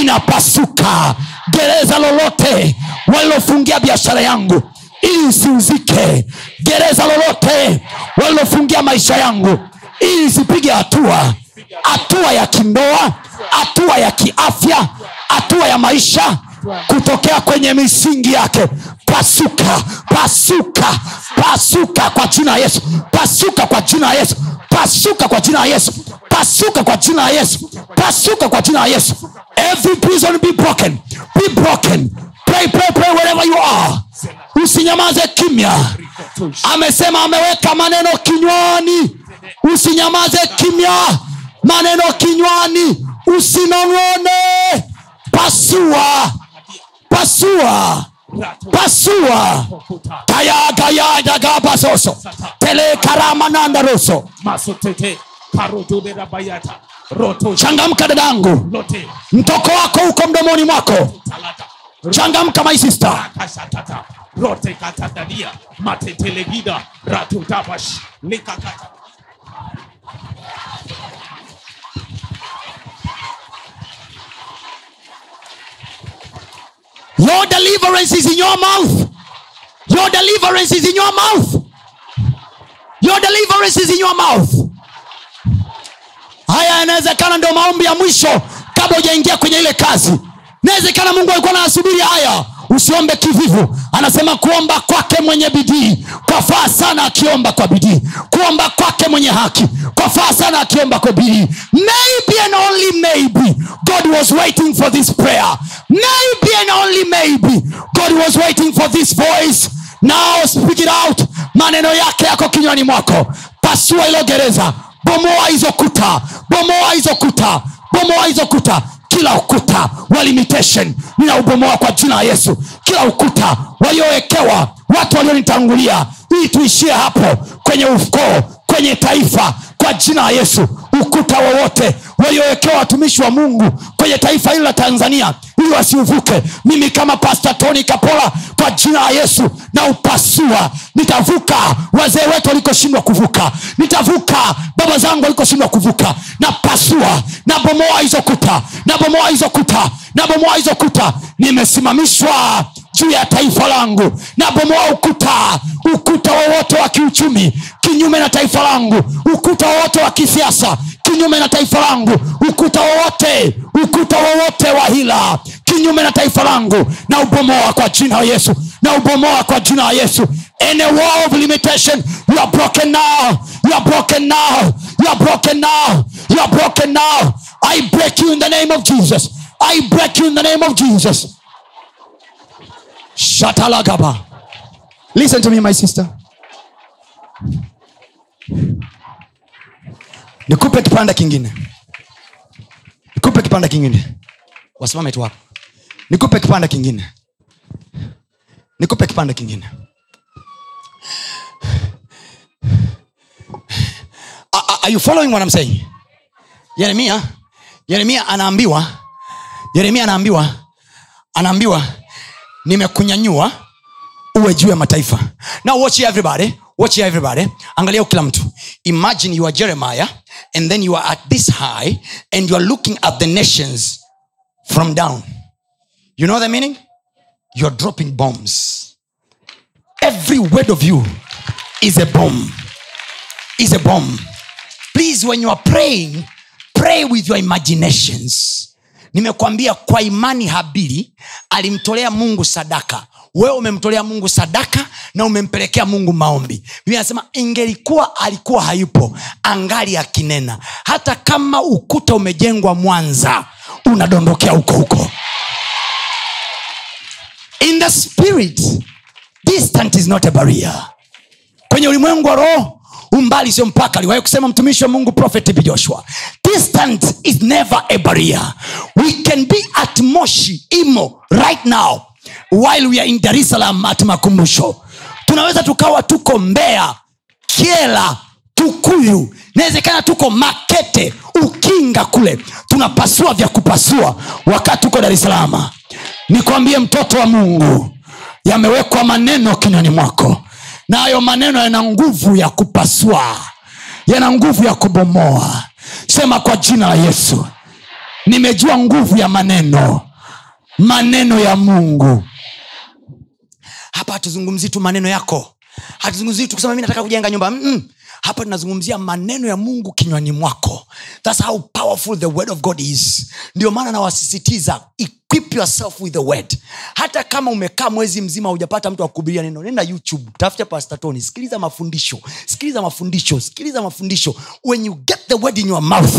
inapasuka. Gereza lolote walilofungia biashara yangu ili isiuzike gereza lolote walilofungia maisha yangu ili isipige hatua. Hatua ya kindoa hatua ya kiafya hatua ya maisha kutokea kwenye misingi yake. Pasuka pasuka pasuka kwa jina la yesu. Pasuka kwa jina yesu. Pasuka kwa jina yesu. Pasuka kwa jina yesu. Pasuka kwa jina yesu. Every prison be broken. Be broken. Pray pray pray wherever you are. Usinyamaze kimya. Amesema ameweka maneno kinywani. Usinyamaze kimya. Maneno kinywani. Usinong'one. Pasua pasua. Pasua. Tayagayadagabasoso telekaramanandaroso changamka dadangu. mtoko wako uko mdomoni mwako. Changamka my sister. Kashatata rote katatadia matetelegida ratutabash likakata your deliverance is in your mouth. Your deliverance is in your mouth. Your deliverance is in your mouth. Haya yanawezekana ndio maombi ya mwisho kabla hujaingia kwenye ile kazi. Inawezekana mungu alikuwa anasubiri haya usiombe kivivu. Anasema kuomba kwake mwenye bidii. Kwafaa sana akiomba kwa bidii. Kuomba kwake mwenye haki. Kwafaa sana akiomba kwa bidii. Maybe and only maybe god was waiting for this prayer. Maybe and only maybe god was waiting for this voice. Now speak it out. Maneno yake yako kinywani mwako. Pasua ilo gereza. Bomoa hizo kuta. Bomoa hizo kuta. Bomoa hizo kuta kila ukuta wa limitation ninaubomoa kwa jina la yesu. Kila ukuta waliowekewa watu walionitangulia ili tuishie hapo kwenye ukoo kwenye taifa kwa jina la yesu. Ukuta wowote waliowekewa watumishi wa mungu kwenye taifa hili la tanzania ili wasiuvuke mimi kama pasta tony kapola kwa jina la yesu na upasua nitavuka wazee wetu walikoshindwa kuvuka. Nitavuka baba zangu walikoshindwa kuvuka. Na pasua na bomoa hizo kuta. Na bomoa hizo kuta. Nabomoa hizo kuta. Nimesimamishwa juu ya taifa langu. Nabomoa ukuta ukuta wowote wa kiuchumi kinyume na taifa langu. Ukuta wowote wa kisiasa kinyume na taifa langu. Ukuta wowote ukuta wowote wa hila kinyume na taifa langu. Na ubomoa kwa jina la yesu. Na ubomoa kwa jina la yesu. Any wall of limitation you are broken now. You are broken now. You are broken now. You are broken now. I break you in the name of jesus. I break you in the name of jesus shatalagaba. Listen to me my sister. Nikupe kipanda kingine. Nikupe kipanda kingine. Wasimame tu hapo. Nikupe kipanda kingine. Nikupe kipanda kingine. Are, you following what I'm saying? Yeremia yeremia anaambiwa yeremia anaambiwa anaambiwa nimekunyanyua uwe juu ya mataifa. Now watch everybody. Watch everybody. Angalia kila mtu. Imagine you are jeremiah and then you are at this high and you are looking at the nations from down. You know the meaning? You are dropping bombs. Every word of you is a bomb. Is a bomb. Please when you are praying pray with your imaginations nimekwambia kwa imani habili alimtolea mungu sadaka. Wewe umemtolea mungu sadaka na umempelekea mungu maombi. Biblia anasema ingelikuwa alikuwa hayupo angali akinena. Hata kama ukuta umejengwa mwanza unadondokea huko huko. In the spirit distant is not a barrier. Kwenye ulimwengu wa roho umbali sio mpaka. Aliwahi kusema mtumishi wa mungu profeti joshua distant is never a barrier. We can be at moshi imo right now while we are in dar es salaam at makumbusho. Tunaweza tukawa tuko mbea kiela tukuyu inawezekana tuko makete ukinga kule. Tunapasua vya kupasua wakati tuko dar es salaam. Nikwambie mtoto wa mungu yamewekwa maneno kinywani mwako na hayo maneno yana nguvu ya kupasua yana nguvu ya kubomoa sema kwa jina la yesu. Nimejua nguvu ya maneno. Maneno ya mungu. Hapa hatuzungumzii tu maneno yako. Hatuzungumzii tu kusema mi nataka kujenga nyumba. Mm-mm. Hapa tunazungumzia maneno ya mungu kinywani mwako. Thats how powerful the word of god is. Ndio maana nawasisitiza equip yourself with the word. Hata kama umekaa mwezi mzima hujapata mtu akuhubiria neno nenda youtube tafuta pastor tony sikiliza mafundisho sikiliza mafundisho sikiliza mafundisho. When you get the word in your mouth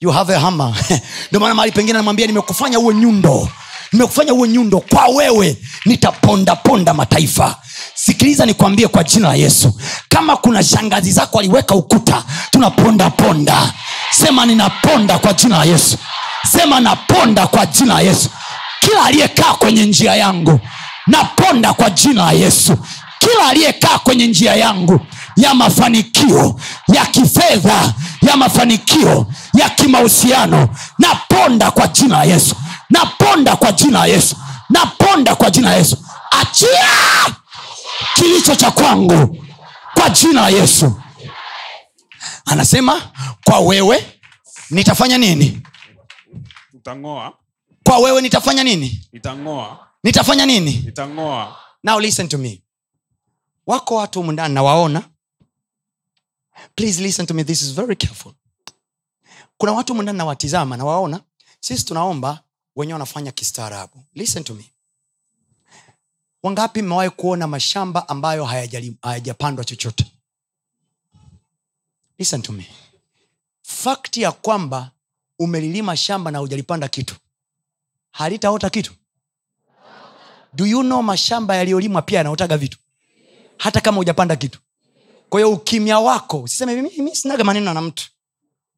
you have a hammer. Ndio maana mahali pengine namwambia nimekufanya uwe nyundo nimekufanya uwe nyundo kwa wewe nitapondaponda mataifa sikiliza nikwambie kwa jina la yesu. Kama kuna shangazi zako aliweka ukuta tunapondaponda sema ninaponda kwa jina la yesu. Sema naponda kwa jina la yesu. Kila aliyekaa kwenye njia yangu naponda kwa jina la yesu. Kila aliyekaa kwenye njia yangu ya mafanikio ya kifedha ya mafanikio ya kimahusiano naponda kwa jina la yesu. Naponda kwa jina la yesu. Naponda kwa jina la yesu. Achia kilicho cha kwangu kwa jina la yesu. Anasema kwa wewe nitafanya nini? Utang'oa. Kwa wewe nitafanya nini? Itangoa. nitafanya nini? Itangoa. now listen to me. Wako watu humu nawaona. Please listen to me. This is very careful. Kuna watu humu ndani nawatizama nawaona. Sisi tunaomba wenyewe wanafanya kistaarabu. Listen to me wangapi mmewahi kuona mashamba ambayo hayajapandwa chochote? Listen to me. Fakti ya kwamba umelilima shamba na hujalipanda kitu. Halitaota kitu. Do you know mashamba yaliyolimwa pia yanaotaga vitu? Hata kama hujapanda kitu. Kwa ukimya wako usiseme mimi sinaga maneno na mtu.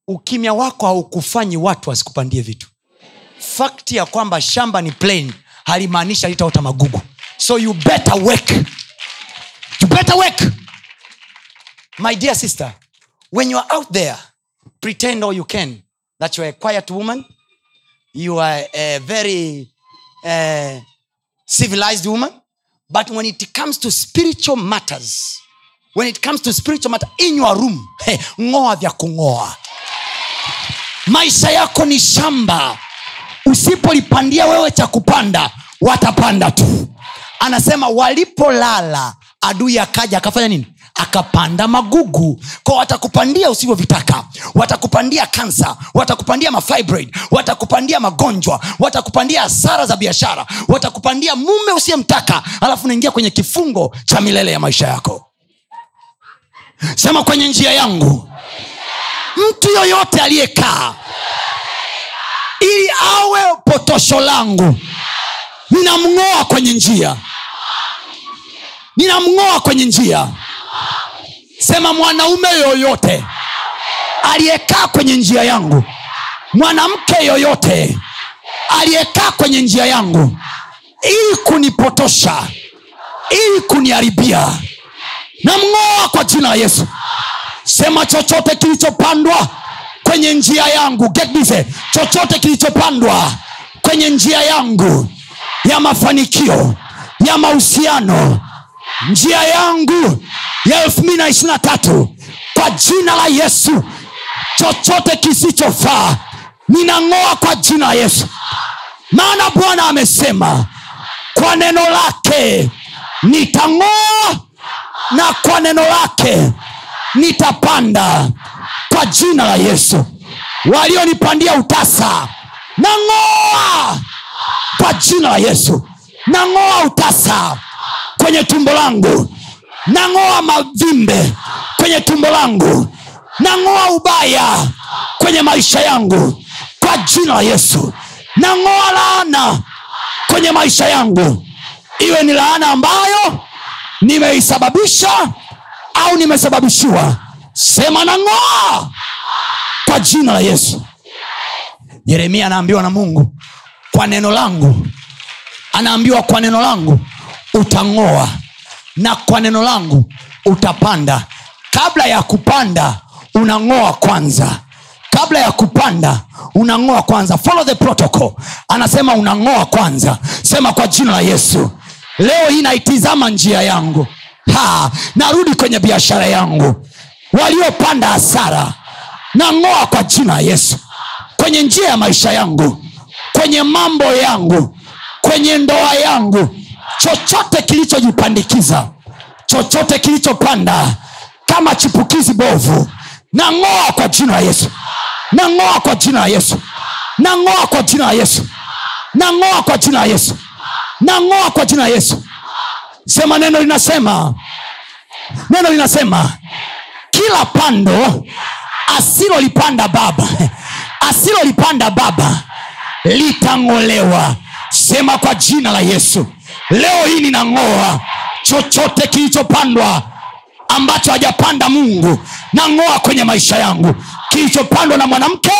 Ukimya wako haukufanyi watu wasikupandie vitu. Fakti ya kwamba shamba ni plain halimaanishi halitaota magugu so you better work. You better work. My dear sister when you are out there pretend all you can that you are a quiet woman. You are a very uh, civilized woman. But when it comes to spiritual matters when it comes to spiritual matter in your room ng'oa vya kung'oa. Maisha yako ni shamba. Usipolipandia wewe cha kupanda watapanda tu. Anasema walipolala adui akaja akafanya nini? Akapanda magugu. Ko watakupandia usivyovitaka. Watakupandia kansa watakupandia mafibroid watakupandia magonjwa watakupandia hasara za biashara watakupandia mume usiyemtaka alafu unaingia kwenye kifungo cha milele ya maisha yako. Sema kwenye njia yangu. Mtu yoyote aliyekaa ili awe potosho langu ninamng'oa kwenye njia. Ninamng'oa kwenye njia. Sema mwanaume yoyote aliyekaa kwenye njia yangu mwanamke yoyote aliyekaa kwenye njia yangu ili kunipotosha ili kuniharibia namng'oa kwa jina la yesu. Sema chochote kilichopandwa kwenye njia yangu Get chochote kilichopandwa kwenye njia yangu ya mafanikio ya mahusiano. Njia yangu ya elfu mbili na ishiri na tatu kwa jina la yesu chochote kisichofaa ninang'oa kwa jina la yesu. Maana bwana amesema kwa neno lake nitang'oa na kwa neno lake nitapanda kwa jina la yesu. Walionipandia utasa nang'oa kwa jina la yesu. Nang'oa utasa kwenye tumbo langu. Nang'oa mavimbe kwenye tumbo langu. Nang'oa ubaya kwenye maisha yangu. Kwa jina la yesu. Nang'oa laana kwenye maisha yangu. Iwe ni laana ambayo nimeisababisha au nimesababishiwa. Sema nang'oa kwa jina la yesu. Yeremia anaambiwa na mungu kwa neno langu. Anaambiwa kwa neno langu utang'oa na kwa neno langu utapanda. Kabla ya kupanda unang'oa kwanza. Kabla ya kupanda unang'oa kwanza. Follow the protocol. Anasema unang'oa kwanza. Sema kwa jina la yesu. Leo hii naitizama njia yangu. Ha, narudi kwenye biashara yangu. Waliopanda hasara nang'oa kwa jina la yesu. Kwenye njia ya maisha yangu kwenye mambo yangu kwenye ndoa yangu chochote kilichojipandikiza chochote kilichopanda kama chipukizi bovu nang'oa kwa jina la yesu. Nang'oa kwa jina la yesu. Nang'oa kwa jina la yesu. Nang'oa kwa jina la yesu. Nang'oa kwa jina la yesu. Sema neno linasema neno linasema kila pando asilolipanda baba asilolipanda baba litang'olewa. Sema kwa jina la yesu. Leo hii ninang'oa chochote kilichopandwa ambacho hajapanda mungu. Nang'oa kwenye maisha yangu. Kilichopandwa na mwanamke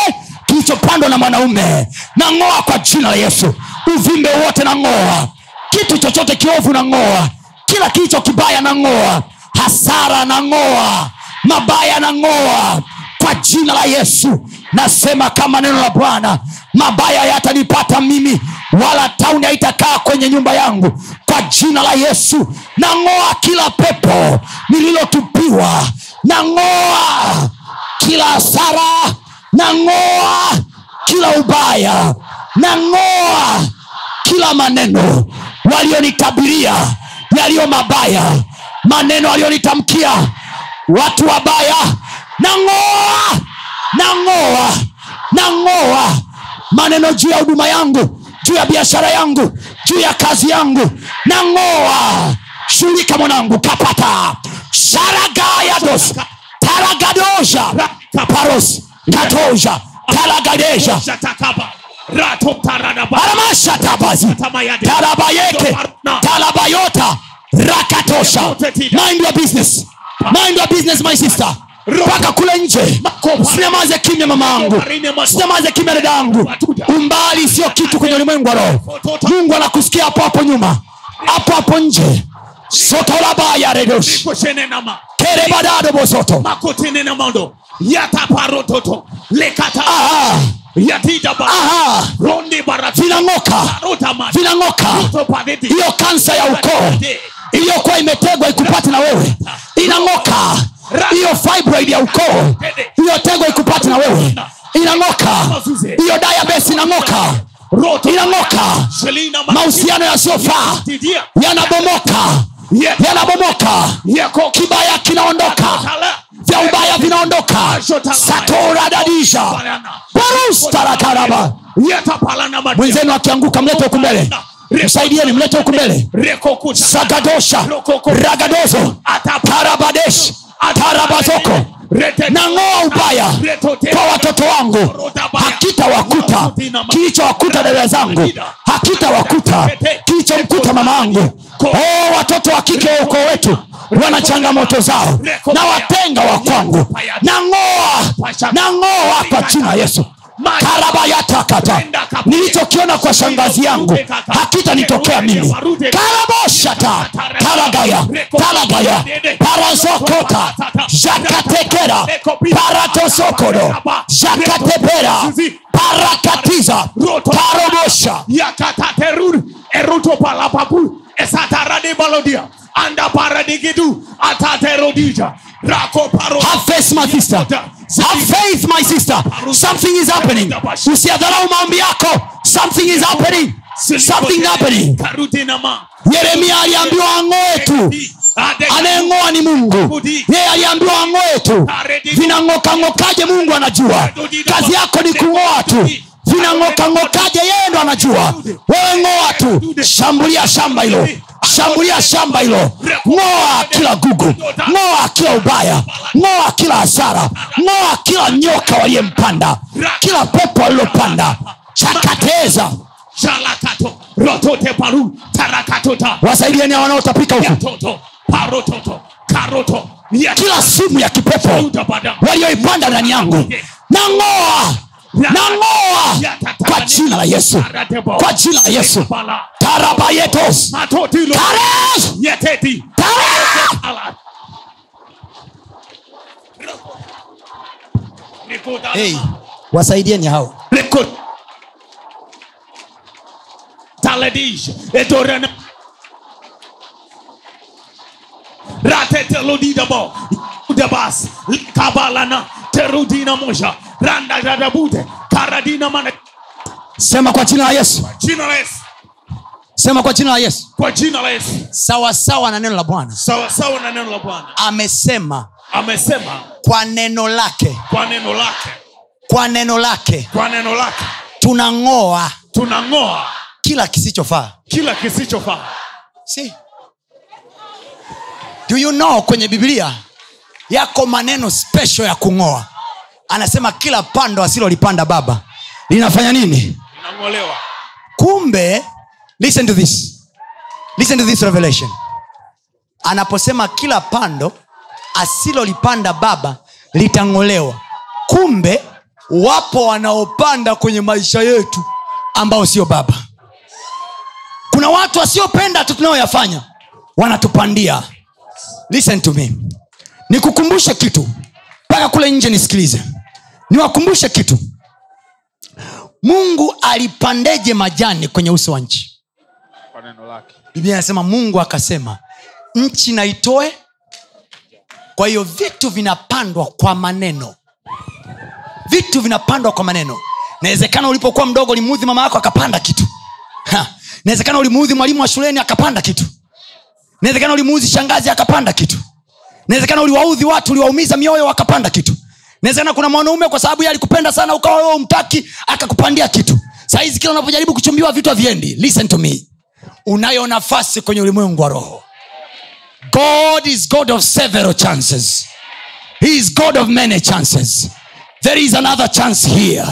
kilichopandwa na mwanaume. Nang'oa kwa jina la yesu. Uvimbe wote nang'oa. Kitu chochote kiovu nang'oa. Kila kilicho kibaya nang'oa. Hasara nang'oa. Mabaya nang'oa. Kwa jina la yesu. Nasema kama neno la bwana mabaya yatanipata mimi wala tauni haitakaa kwenye nyumba yangu. Kwa jina la yesu nang'oa kila pepo nililotupiwa nang'oa kila hasara nang'oa kila ubaya nang'oa kila maneno walionitabiria yaliyo mabaya maneno walionitamkia watu wabaya. Nang'oa nang'oa nang'oa maneno juu ya huduma yangu juu ya biashara yangu juu ya kazi yangu. Nang'oa. Shulika mwanangu kapata. Sharagayados taragadosha paros. Katosha Shatakaba. Aramashatabasi tarabayeke rakatosha. Mind your business. Mind your business my sister mpaka kule nje. sinyamaze kimya mama yangu. Sinyamaze kimya dada yangu. Umbali sio kitu kwenye ulimwengu wa roho. Mungu anakusikia hapo hapo nyuma. Hapo hapo nje. Sotolabaya redosh Koshenenama. kerebadado bosoto yataparototo lekata. Aha. Vinang'oka. Vinang'oka. Hiyo kansa ya ukoo. Iliyokuwa imetegwa ikupati na wewe. Inang'oka hiyo fibroid ya ukoo iliyotegwa ikupati na wewe inang'oka. Hiyo diabetes inang'oka. Inang'oka. Mahusiano yasiyofaa yanabomoka. Yanabomoka. Kibaya kinaondoka. Vya ubaya vinaondoka. Satoradadisha barustarakaraba mwenzenu akianguka mlete huku mbele. Msaidieni mlete huku mbele. Sagadosha ragadozo tarabadesh tarabazoko nang'oa ubaya kwa watoto wangu. Hakitawakuta kilichowakuta dada zangu. hakitawakuta kilichomkuta mama angu oh, watoto wa kike wa ukoo wetu wana changamoto zao. Na watenga wa kwangu. nang'oa. Nang'oa kwa jina yesu karabayatakata nilichokiona kwa shangazi yangu hakitanitokea mimi karaboshata karagaya. Taragaya parazokota. Jakatekera. Paratosokodo jakatepera parakatiza. Tarobosha yakataterur eruto palapapu. Esatarade anda paradigidu. Ataterodija Have faith, my sister. Have faith, my sister. Something is happening. Usiadharau maombi yako. Something is happening. Something happening. Yeremia aliambiwa ang'oe tu. Anayeng'oa ni Mungu. Yeye aliambiwa ang'oe tu. Vinang'okang'okaje Mungu anajua. Kazi yako ni kung'oa tu. Vinang'okang'okaje yeye ndo anajua. Wewe ng'oa tu. Shambulia shamba hilo. Shambulia shamba hilo. Ng'oa kila gugu. Ng'oa kila ubaya. Ng'oa kila hasara. Ng'oa kila nyoka waliyempanda. Kila pepo walilopanda. Chakateza. hao wanaotapika huku. kila simu ya kipepo walioipanda ndani yangu nang'oa nang'oa kwa jina la yesu. kwa jina la yesu. Tarabayetos hey, wasaidieni hao. Rikut- Taledish, Ratetelodidabo, debas Kabalana, Terudina Mosha, Randa Karadina Mana. sema kwa jina la yesu. Jina la Yesu, sema kwa jina la yesu. Kwa jina la Yesu. sawasawa na neno la bwana. Sawa sawa na neno la Bwana. amesema. Amesema. Kwa neno lake. Kwa neno lake, kwa neno lake. Kwa neno lake. Tunang'oa. Tunang'oa. Kila kisichofaa. Kila kisichofaa. si. Do you know kwenye biblia yako maneno special ya kung'oa anasema kila pando asilolipanda baba linafanya nini? Linangolewa. kumbe listen to this. Listen to this revelation. Anaposema kila pando asilolipanda baba litang'olewa. Kumbe wapo wanaopanda kwenye maisha yetu ambao sio baba. Kuna watu wasiopenda tu tunayoyafanya wanatupandia. Listen to me. Nikukumbushe kitu. Mpaka kule nje nisikilize niwakumbushe kitu. Mungu alipandeje majani kwenye uso wa nchi? Biblia inasema mungu akasema nchi naitoe kwa hiyo vitu vinapandwa kwa maneno. Vitu vinapandwa kwa maneno. Nawezekana ulipokuwa mdogo limuudhi mama yako akapanda kitu. Nawezekana ulimuudhi mwalimu wa shuleni akapanda kitu. Nawezekana ulimuudhi shangazi akapanda kitu. Nawezekana uliwaudhi watu uliwaumiza mioyo wakapanda kitu nawezekana kuna mwanaume kwa sababu ye alikupenda sana ukawa wewe umtaki akakupandia kitu. Sahizi kila unapojaribu kuchumbiwa vitu haviendi. Listen to me. Unayo nafasi kwenye ulimwengu wa roho. God is god of several chances. He is god of many chances. There is another chance here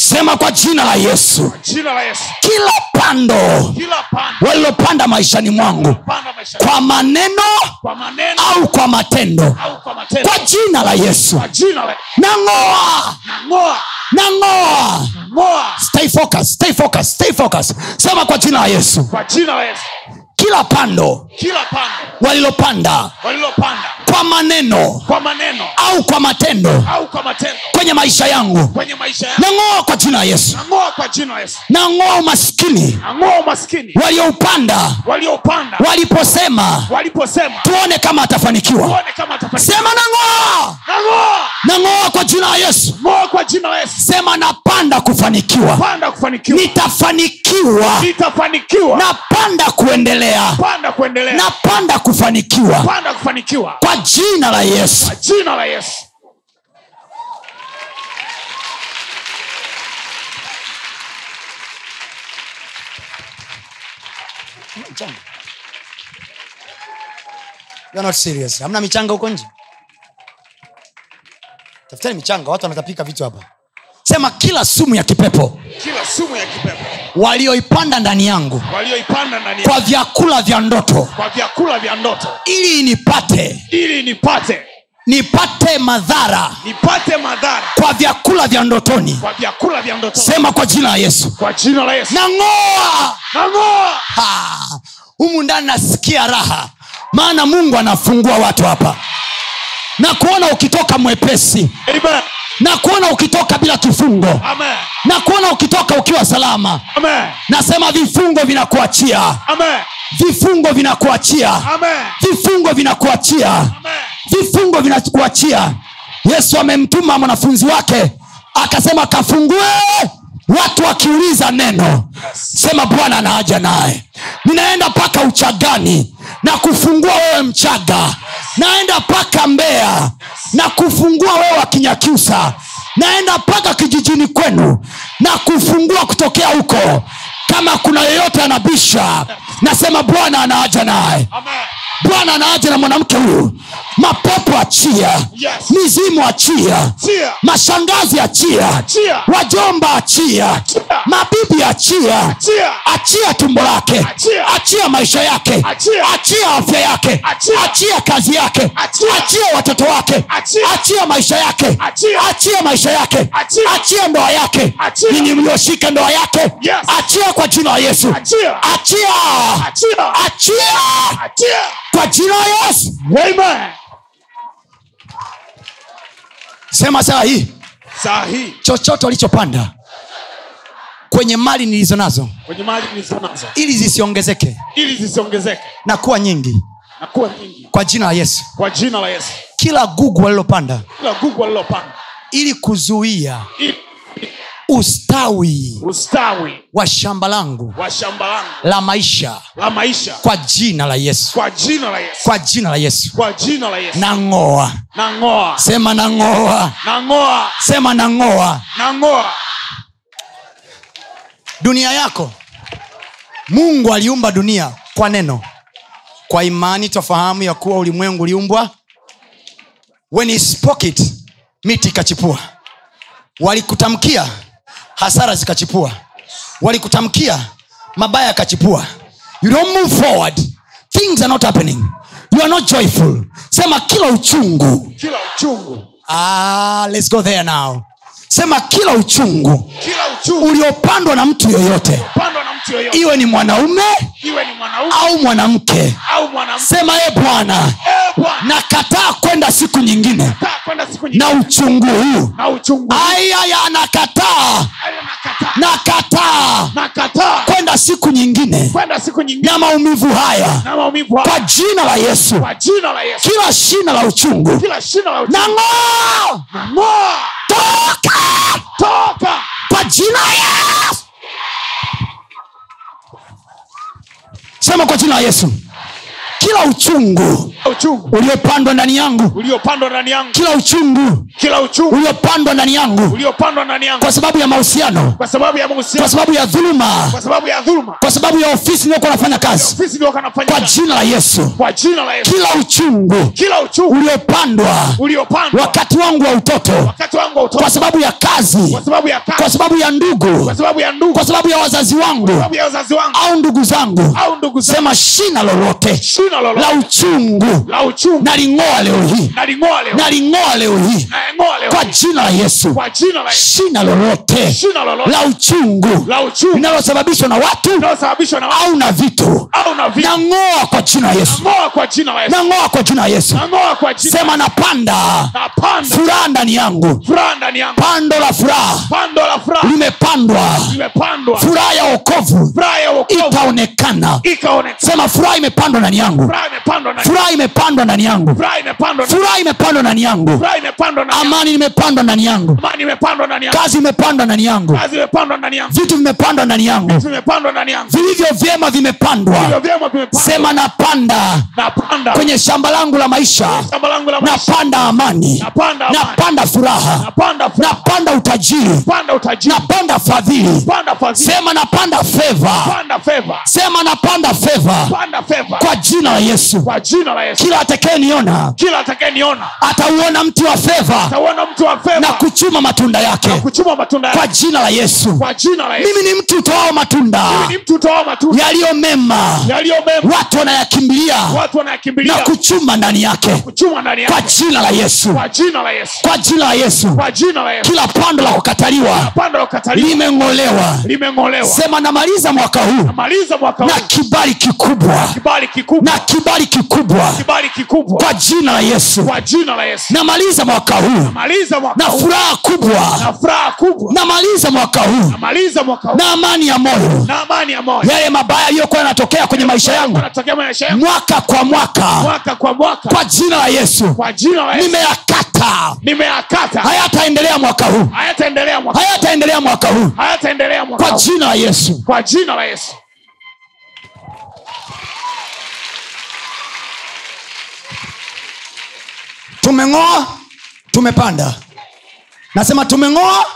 sema kwa jina la yesu. Jina la yesu. Kila pando kila walilopanda maishani mwangu maisha kwa maneno kwa maneno au kwa matendo. au kwa matendo. Kwa jina la yesu. Nang'oa. Nang'oa. Stay stay stay sema kwa jina la yesu. Kwa jina la yesu kila pando kila pando walilopanda walilopanda kwa maneno kwa maneno au kwa matendo au kwa matendo kwenye maisha yangu. kwenye maisha yangu. Nang'oa kwa jina la yesu. Nang'oa kwa jina la yesu. Nang'oa umaskini nang'oa umaskini walioupanda waliposema waliposema. tuone kama atafanikiwa. Tuone kama atafanikiwa. Sema nang'oa. Nang'oa. Nang'oa kwa jina la yesu. Ng'oa kwa jina la yesu. Sema napanda kufanikiwa. Panda kufanikiwa. Nitafanikiwa. Nitafanikiwa. Napanda kuendelea panda kuendelea. Napanda kufanikiwa. Panda kufanikiwa. Kwa jina la yesu. Kwa jina la yesu. You're not serious. hamna michanga huko nje? Tafuteni michanga watu wanatapika vitu hapa sema kila sumu ya kipepo kila sumu ya kipepo. walioipanda ndani yangu walioipanda ndani kwa vyakula vya ndoto. Kwa vyakula vya ndoto. Ili nipate. Ili nipate. Nipate madhara. Nipate madhara. Kwa vyakula vya ndotoni. Kwa vyakula vya ndoto. Sema kwa jina la yesu. Kwa jina la yesu. Nang'oa. Nang'oa. Humu ndani nasikia raha. Maana mungu anafungua watu hapa na kuona ukitoka mwepesi. Amen. Na kuona ukitoka bila kifungo. Amen. Na kuona ukitoka ukiwa salama. Amen. Nasema vifungo vinakuachia. Amen. Vifungo vinakuachia. Amen. Vifungo vinakuachia. Amen. Vifungo vinakuachia. Yesu amemtuma mwanafunzi wake akasema kafungue watu wakiuliza neno sema bwana anaaja naye. Ninaenda mpaka uchagani na kufungua wewe mchaga. Naenda mpaka mbea na kufungua wewe wakinyakyusa. Naenda mpaka kijijini kwenu na kufungua kutokea huko. Kama kuna yeyote anabisha nasema bwana anaaja naye. Amen bwana anaaja na mwanamke huyu mapepo achia Yes. mizimu achia Chia. mashangazi achia Chia. wajomba achia Achia. mabibi achia Achia. achia tumbo lake Achia. achia maisha yake Achia. achia afya yake Achia. achia kazi yake Achia. achia watoto wake Achia. achia maisha yake Achia. achia maisha yake Achia. achia ndoa yake ninyi mlioshika ndoa yake Yes. achia kwa jina la yesu Achia. achia achia achia achia kwa jina la yesu. Amen. Sema saa hii. Saa chochote walichopanda kwenye mali nilizo nazo kwenye mali nilizo nazo. ili zisiongezeke. Ili zisiongezeke. Na kuwa nyingi. Na kuwa nyingi. Kwa jina la yesu. Kwa jina la yesu. Kila gugu walilopanda kila gugu walilopanda ili kuzuia ili ustawi ustawi wa shamba langu la maisha la maisha. kwa jina la yesu. Kwa jina la yesu. Kwa jina la yesu. Kwa jina la yesu. Nang'oa. Nang'oa. Sema nang'oa. Nang'oa. Sema nang'oa. Nang'oa. Dunia yako. Mungu aliumba dunia kwa neno. Kwa imani twafahamu ya kuwa ulimwengu uliumbwa. When he spoke it miti ikachipua. Walikutamkia hasara zikachipua. Walikutamkia mabaya yakachipua. You don't move forward. Things are not happening. You are not joyful. Sema kila uchungu. Kila uchungu. Ah, let's go there now sema kila uchungu kila uchungu uliopandwa na mtu yoyote iwe ni mwanaume iwe ni mwanaume au mwanamke sema e bwana Eh, nakataa kwenda siku nyingine. na uchungu huu. Ayaya nakataa. Nakataa. Kwenda siku nyingine. Kwenda siku nyingine. Na maumivu haya. Kwa jina la yesu. Kila shina la uchungu. Kila toka! Toka! Kwa jina yesu. Sema kwa jina la yesu kila uchungu uchungu uliopandwa ndani yangu kila uchungu uchungu uliopandwa ndani yangu kwa sababu ya mahusiano kwa sababu ya kwa sababu ya dhuluma kwa sababu ya ofisi niliyokuwa nafanya kazi kwa jina la yesu kila uchungu kila uchungu uliopandwa wakati wangu wa utoto wangu utoto kwa sababu ya kazi kwa sababu ya ndugu kwa sababu ya ndugu kwa sababu ya wazazi wangu wangu au ndugu zangu sema shina lolote la uchungu. La uchungu. Naling'oa leo hii. Naling'oa leo hii. Kwa jina la yesu. Kwa jina la Yesu. shina lolote. La uchungu. La uchungu. Linalosababishwa na watu au na vitu. Nang'oa kwa jina la yesu. Ng'oa kwa jina la Yesu. Nang'oa kwa jina la yesu. Sema napanda. Na furaha ndani yangu. Furaha ndani yangu. Pando la furaha. Pando la furaha. Limepandwa. Limepandwa. Furaha ya wokovu. Furaha ya wokovu. Itaonekana. Ikaonekana. Sema furaha imepandwa ndani yangu yangu. Furaha imepandwa ndani yangu. furaha imepandwa ndani yangu. amani imepandwa ndani yangu. Imepandwa ndani yangu. Kazi imepandwa ndani yangu. Vitu vimepandwa ndani yangu. Vilivyo vyema vimepandwa. Sema napanda. Napanda. Kwenye shamba langu la maisha. Napanda amani. Napanda furaha. Napanda utajiri. Napanda fadhili. Sema napanda feva. Sema napanda feva. Kwa jina jina la Yesu. Kila atakayeniona atauona mti wa wa na kuchuma matunda yake. Kwa jina la yesu. Mimi ni mtu utoao matunda. Yaliyo mema. Watu wanayakimbilia. Na kuchuma ndani yake. Kwa jina la yesu. Kwa jina la Yesu. Kila pando la kukataliwa. Limeng'olewa. Sema namaliza mwaka huu. Na kibali kikubwa. Kibali kikubwa. Na kibali kikubwa. Kibali kikubwa. Kwa jina la yesu. Kwa Yesu. Namaliza mwaka huu. Na furaha kubwa. Na furaha kubwa. Namaliza mwaka huu. Na amani ya moyo. Yale mabaya yaliyokuwa yanatokea kwenye maisha yangu. mwaka kwa mwaka. Mwaka kwa mwaka. Kwa jina la yesu. Yesu. Nimeyakata. Nimeyakata. Hayataendelea mwaka huu. Hayataendelea mwaka huu. Hayataendelea kwa jina la yesu. Kwa jina la Yesu tumeng'oa tumepanda. Nasema tumeng'oa.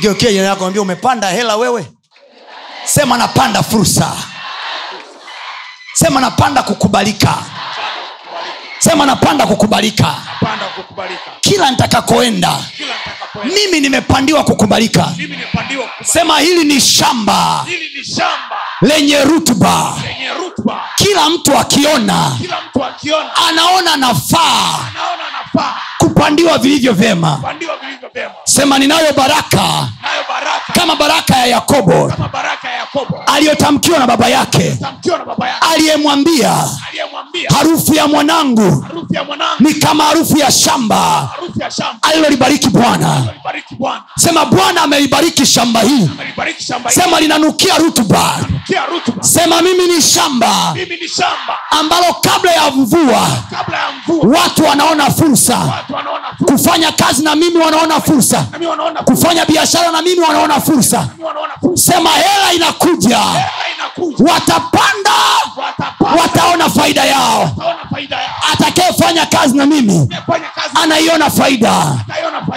Geukia jirani yako ambia umepanda hela wewe. Sema napanda fursa. Sema napanda kukubalika sema napanda kukubalika. Kila nitakakoenda mimi nimepandiwa kukubalika. Kukubalika. Sema hili ni shamba hili ni shamba. lenye rutuba. Kila mtu akiona anaona nafaa. Anaona kupandiwa vilivyo vyema. Sema ninayo baraka baraka. kama baraka ya yakobo aliyotamkiwa na baba yake. Aliyemwambia harufu ya mwanangu ni kama harufu ya shamba alilolibariki bwana. Sema bwana amelibariki shamba hii. Sema linanukia rutuba. Sema mimi ni shamba ambalo kabla ya mvua watu wanaona fursa kufanya kazi na mimi wanaona fursa. Kufanya biashara na mimi wanaona fursa. Sema hela inakuja. Watapanda wataona faida yao. Wataona faida yao. Atakayefanya kazi na mimi anaiona faida.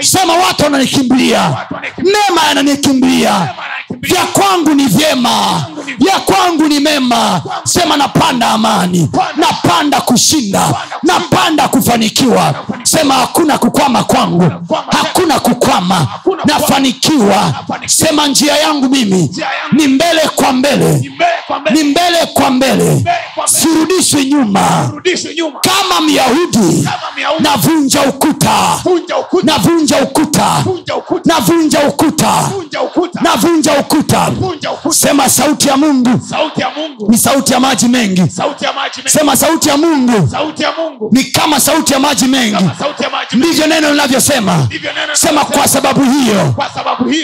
Sema watu wananikimbilia. Mema yananikimbilia vya kwangu ni vyema. Vya kwangu ni mema. Sema napanda amani. Napanda. Kushinda. Napanda kufanikiwa. Sema hakuna kukwama kwangu. Hakuna kukwama nafanikiwa. Sema njia yangu mimi. Ni mbele kwa mbele. Ni mbele kwa mbele. sirudishwi nyuma. Kama myahudi navunja ukuta. Navunja ukuta. Navunja ukuta. Navunja ukuta. Sema sauti ya mungu. Ni sauti ya maji mengi. Sema Sauti ya Mungu. ni kama sauti ya maji mengi Ndivyo neno linavyosema. sema kwa sababu hiyo.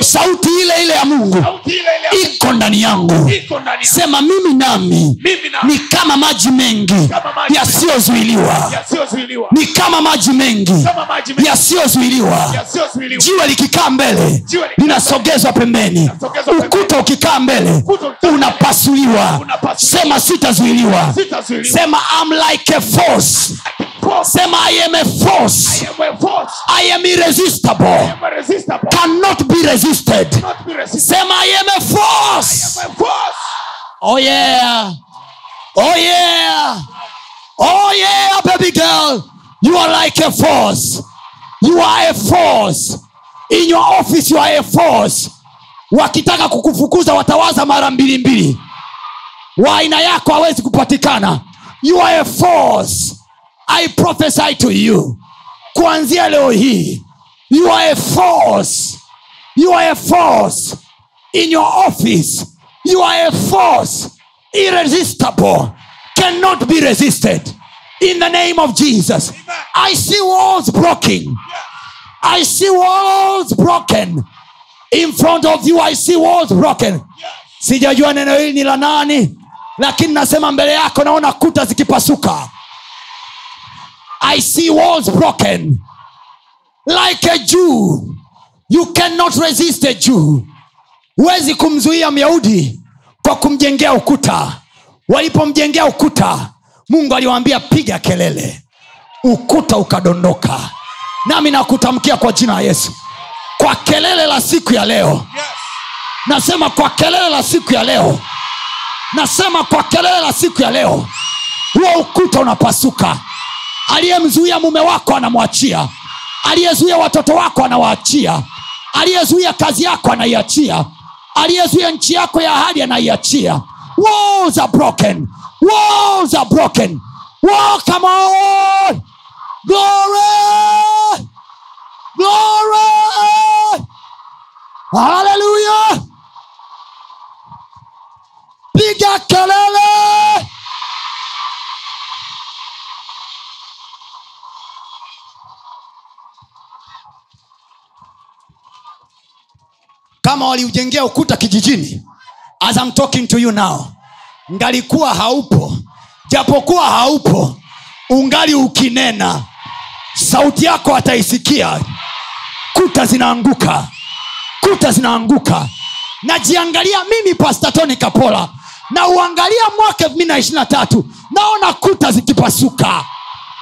Sauti ile ile ya mungu iko ndani yangu. sema mimi nami ni kama maji mengi yasiyozuiliwa. Ni kama maji mengi yasiyozuiliwa. Jiwa jiwe likikaa mbele linasogezwa pembeni. Ukuta ukikaa mbele unapasuliwa. Sema sitazuiliwa. Sema I'm like a Force. Sema i am a force. I am a force. i am irresistible. I am irresistible. cannot be resisted. Cannot be resisted. sema i am a force. I am a force. oh yeah. Oh yeah. Oh yeah baby girl. You are like a force. You are a force. In your office you are a force. Wakitaka kukufukuza watawaza mara mbili mbili. Wa aina yako hawezi kupatikana. You are a force i prophesy to you. Kuanzia leo hii you are a force. You are a force. In your office you are a force. Irresistible. Cannot be resisted. In the name of jesus. I see walls broken. I see walls broken. In front of you i see walls broken. Sijajua neno hili ni la nani lakini nasema mbele yako naona kuta zikipasuka i see walls broken. Like a jew you cannot resist a jew. Huwezi kumzuia myahudi kwa kumjengea ukuta. Walipomjengea ukuta mungu aliwaambia piga kelele. Ukuta ukadondoka. Nami nakutamkia kwa jina la yesu. Kwa kelele la siku ya leo nasema kwa kelele la siku ya leo nasema kwa kelele la siku ya leo huo ukuta unapasuka aliyemzuia mume wako anamwachia. Aliyezuia watoto wako anawaachia. Aliyezuia kazi yako anaiachia. Aliyezuia nchi yako ya ahadi anaiachia. Walls haleluya piga kelele kama waliujengea ukuta kijijini as I'm talking to you now ngalikuwa haupo. Japokuwa haupo ungali ukinena. Sauti yako ataisikia. Kuta zinaanguka. Kuta zinaanguka. Najiangalia mimi pastatoni kapola. Na uangalia mwaka elfu mbili na ishirina tatu. Naona kuta zikipasuka.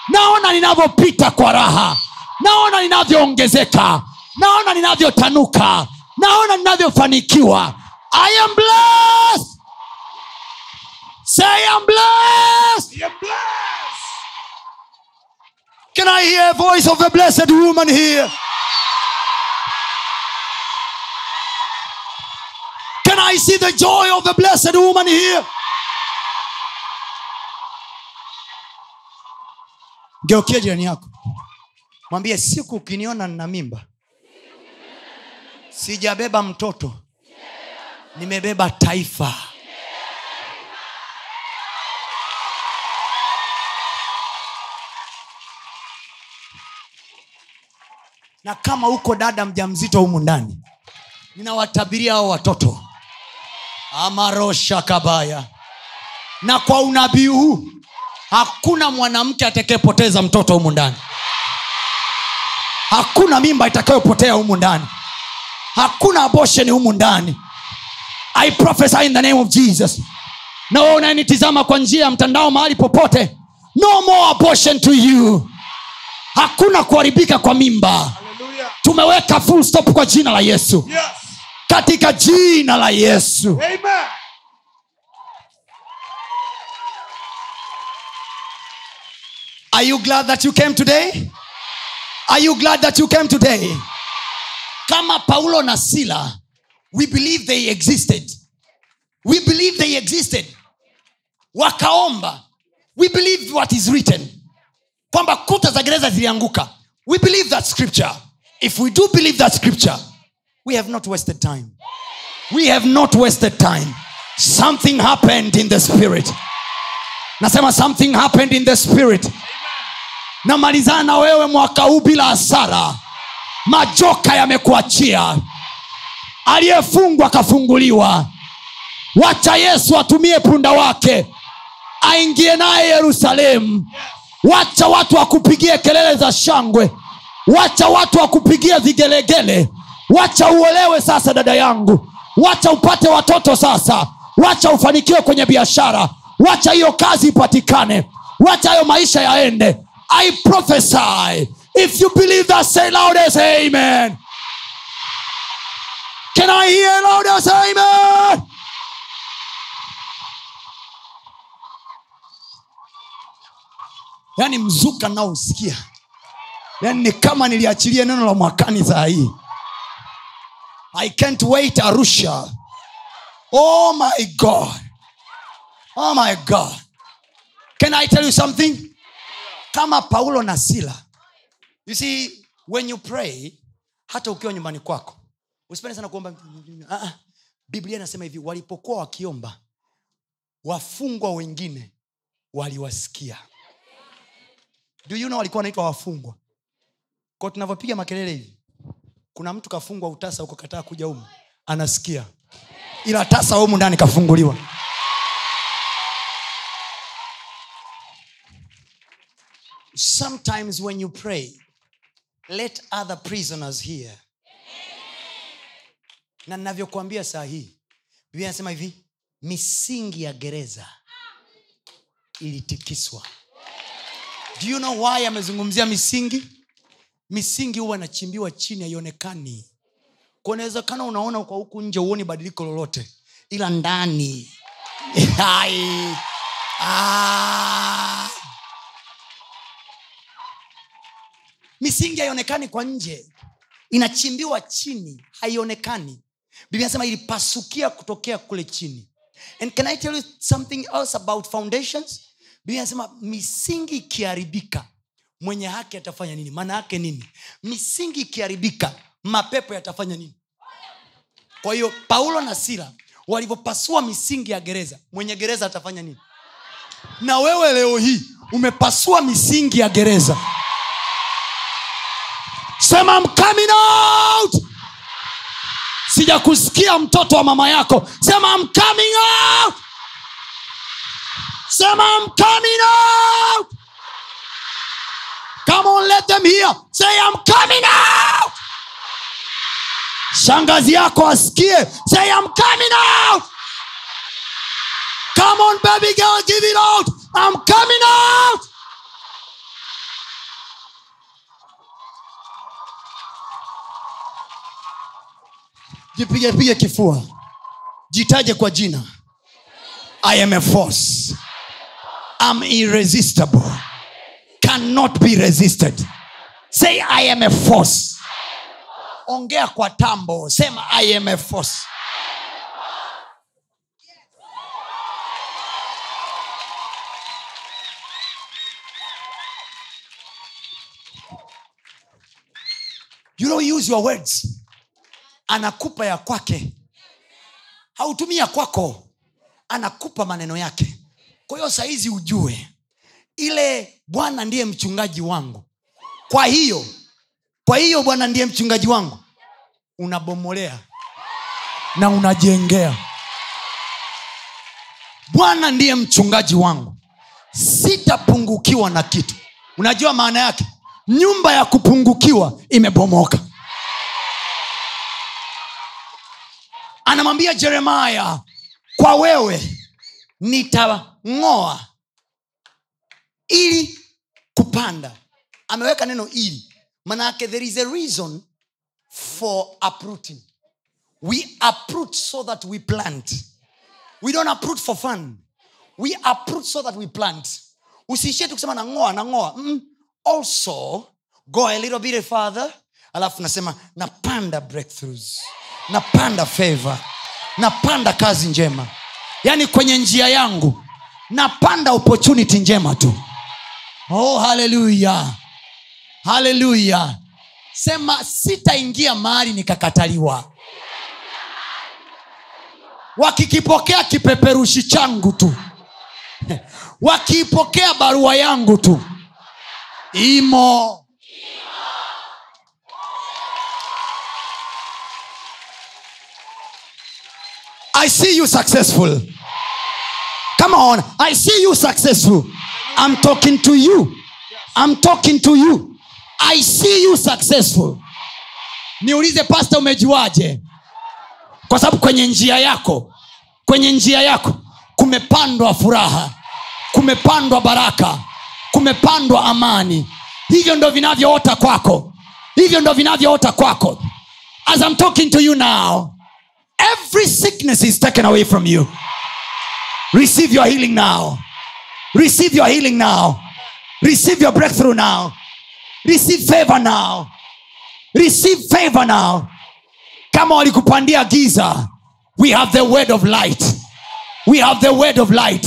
Naona ninavyopita kwa raha. Naona ninavyoongezeka. Naona ninavyotanuka naona ninavyofanikiwa. I am blessed. Say I blessed. I blessed. can i hear a voice of the blessed woman here? Can i see the joy of a blessed woman here? Geukia jirani yako. Mwambie siku ukiniona nina mimba sijabeba mtoto. Nimebeba taifa. Na kama uko dada mjamzito humu ndani ninawatabiria hao watoto. Amarosha kabaya. Na kwa unabii huu hakuna mwanamke atakayepoteza mtoto humu ndani. Hakuna mimba itakayopotea humu ndani hakuna abosheni humu ndani. I prophesy in the name of jesus. Na wewe unayenitizama kwa njia ya mtandao mahali popote no more abortion to you. Hakuna kuharibika kwa mimba. Hallelujah. tumeweka full stop kwa jina la yesu. Yes. katika jina la yesu. Amen. are you glad that you came today? Are you glad that you came today kama paulo na sila we believe they existed. We believe they existed. Wakaomba. We believe what is written. Kwamba kuta za gereza zilianguka. We believe that scripture. If we do believe that scripture we have not wasted time. We have not wasted time. Something happened in the spirit. Nasema something happened in the spirit. Namalizana na wewe mwaka huu bila hasara majoka yamekuachia. Aliyefungwa akafunguliwa. Wacha yesu atumie punda wake. Aingie naye yerusalemu wacha watu wakupigie kelele za shangwe. Wacha watu wakupigie vigelegele. Wacha uolewe sasa dada yangu. Wacha upate watoto sasa. Wacha ufanikiwe kwenye biashara. Wacha hiyo kazi ipatikane. Wacha hayo maisha yaende. I prophesy if you believe that say loud as amen. Can i hear loud as amen? Yaani mzuka naosikia. Yaani ni kama niliachilia neno la mwakani saa i can't wait arusha. Oh my god. Oh my god. Can i tell you something? Kama paulo na sila you see when you pray hata ukiwa nyumbani kwako usipende sana kuomba biblia inasema hivi walipokuwa wakiomba wafungwa wengine waliwasikia. Do you know walikuwa wanaitwa wafungwa? Ko tunavyopiga makelele hivi kuna mtu kafungwa utasa huko kataa kuja humu anasikia. Ila tasa humu ndani kafunguliwa. Sometimes when you pray let other prisoners hear. Na navyokuambia saa hii biblia anasema hivi misingi ya gereza ilitikiswa. Do you know why amezungumzia misingi? Misingi huwa inachimbiwa chini haionekani. Kwa inawezekana unaona kwa huku nje huoni badiliko lolote ila ndani. misingi haionekani kwa nje. Inachimbiwa chini haionekani. Biblia nasema ilipasukia kutokea kule chini. And can i tell you something else about foundations? Biblia nasema misingi ikiharibika mwenye haki atafanya nini? Maana yake nini? Misingi ikiharibika mapepo yatafanya nini? Kwa hiyo paulo na sila walivyopasua misingi ya gereza mwenye gereza atafanya nini? Na wewe leo hii umepasua misingi ya gereza sema coming sijakusikia mtoto wa mama yako. Sema I'm sema I'm coming out. Come on shangazi yako asikie. Say I'm come on baby girl give it out. I'm coming out jipige pige kifua. Jitaje kwa jina. I am a force. Am irresistible. Cannot be resisted. Say i am a force. Ongea kwa tambo. Sema i am a force. You don't use your words anakupa ya kwake. Hautumii ya kwako anakupa maneno yake. Kwa hiyo sahizi ujue ile bwana ndiye mchungaji wangu. Kwa hiyo kwa hiyo bwana ndiye mchungaji wangu. Unabomolea na unajengea. Bwana ndiye mchungaji wangu. Sitapungukiwa na kitu. Unajua maana yake? Nyumba ya kupungukiwa imebomoka anamwambia jeremaya kwa wewe nitang'oa ili kupanda. Ameweka neno ili. Manake there is a reason for uprooting. We uproot so that we plant. We don't uproot for fun. We uproot so that we plant. Usiishie tu kusema nang'oa nang'oa. Mm. also go a little bit farther alafu nasema napanda breakthroughs napanda feva napanda kazi njema. Yaani kwenye njia yangu napanda opportunity njema tu. Oh haleluya haleluya sema sitaingia mahali nikakataliwa. Wakikipokea kipeperushi changu tu. Wakiipokea barua yangu tu. Imo i see you successful. Come on i see you successful. I'm talking to you. I'm talking to you. I see you successful. Niulize pasta umejuaje? Kwa sababu kwenye njia yako kwenye njia yako kumepandwa furaha kumepandwa baraka kumepandwa amani. Hivyo ndo vinavyoota kwako. Hivyo ndo vinavyoota kwako. As i'm talking to you now every sickness is taken away from you. Receive your healing now. Receive your healing now. Receive your breakthrough now. Receive favor now. Receive favor now. Kama walikupandia giza we have the word of light. We have the word of light.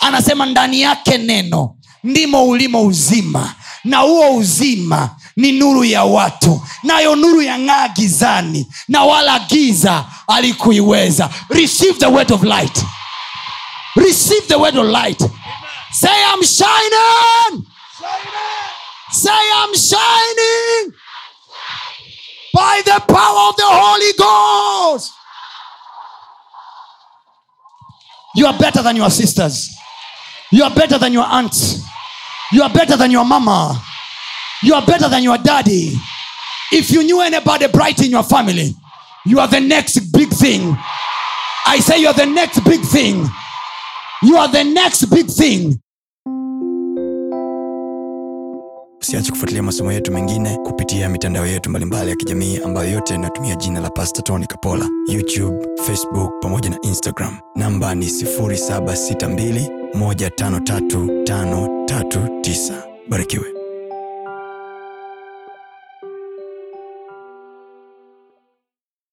Anasema ndani yake neno ndimo ulimo uzima na huo uzima ni nuru ya watu nayo nuru yang'aa gizani na wala giza alikuiweza receive the word of light. Receive the word of light. Say i'm shining. Say i'm shining by the power of the holy ghost. You are better than your sisters. You are better than your aunts. You are better than your mama you are better than your daddy. If you knew anybody bright in your family you are the next big thing. I say you are the next big thing. You are the next big thing. Usiache kufuatilia masomo yetu mengine kupitia mitandao yetu mbalimbali ya kijamii ambayo yote inatumia jina la pasta tony kapola. Youtube facebook pamoja na instagram. Namba ni 762153539 barikiwe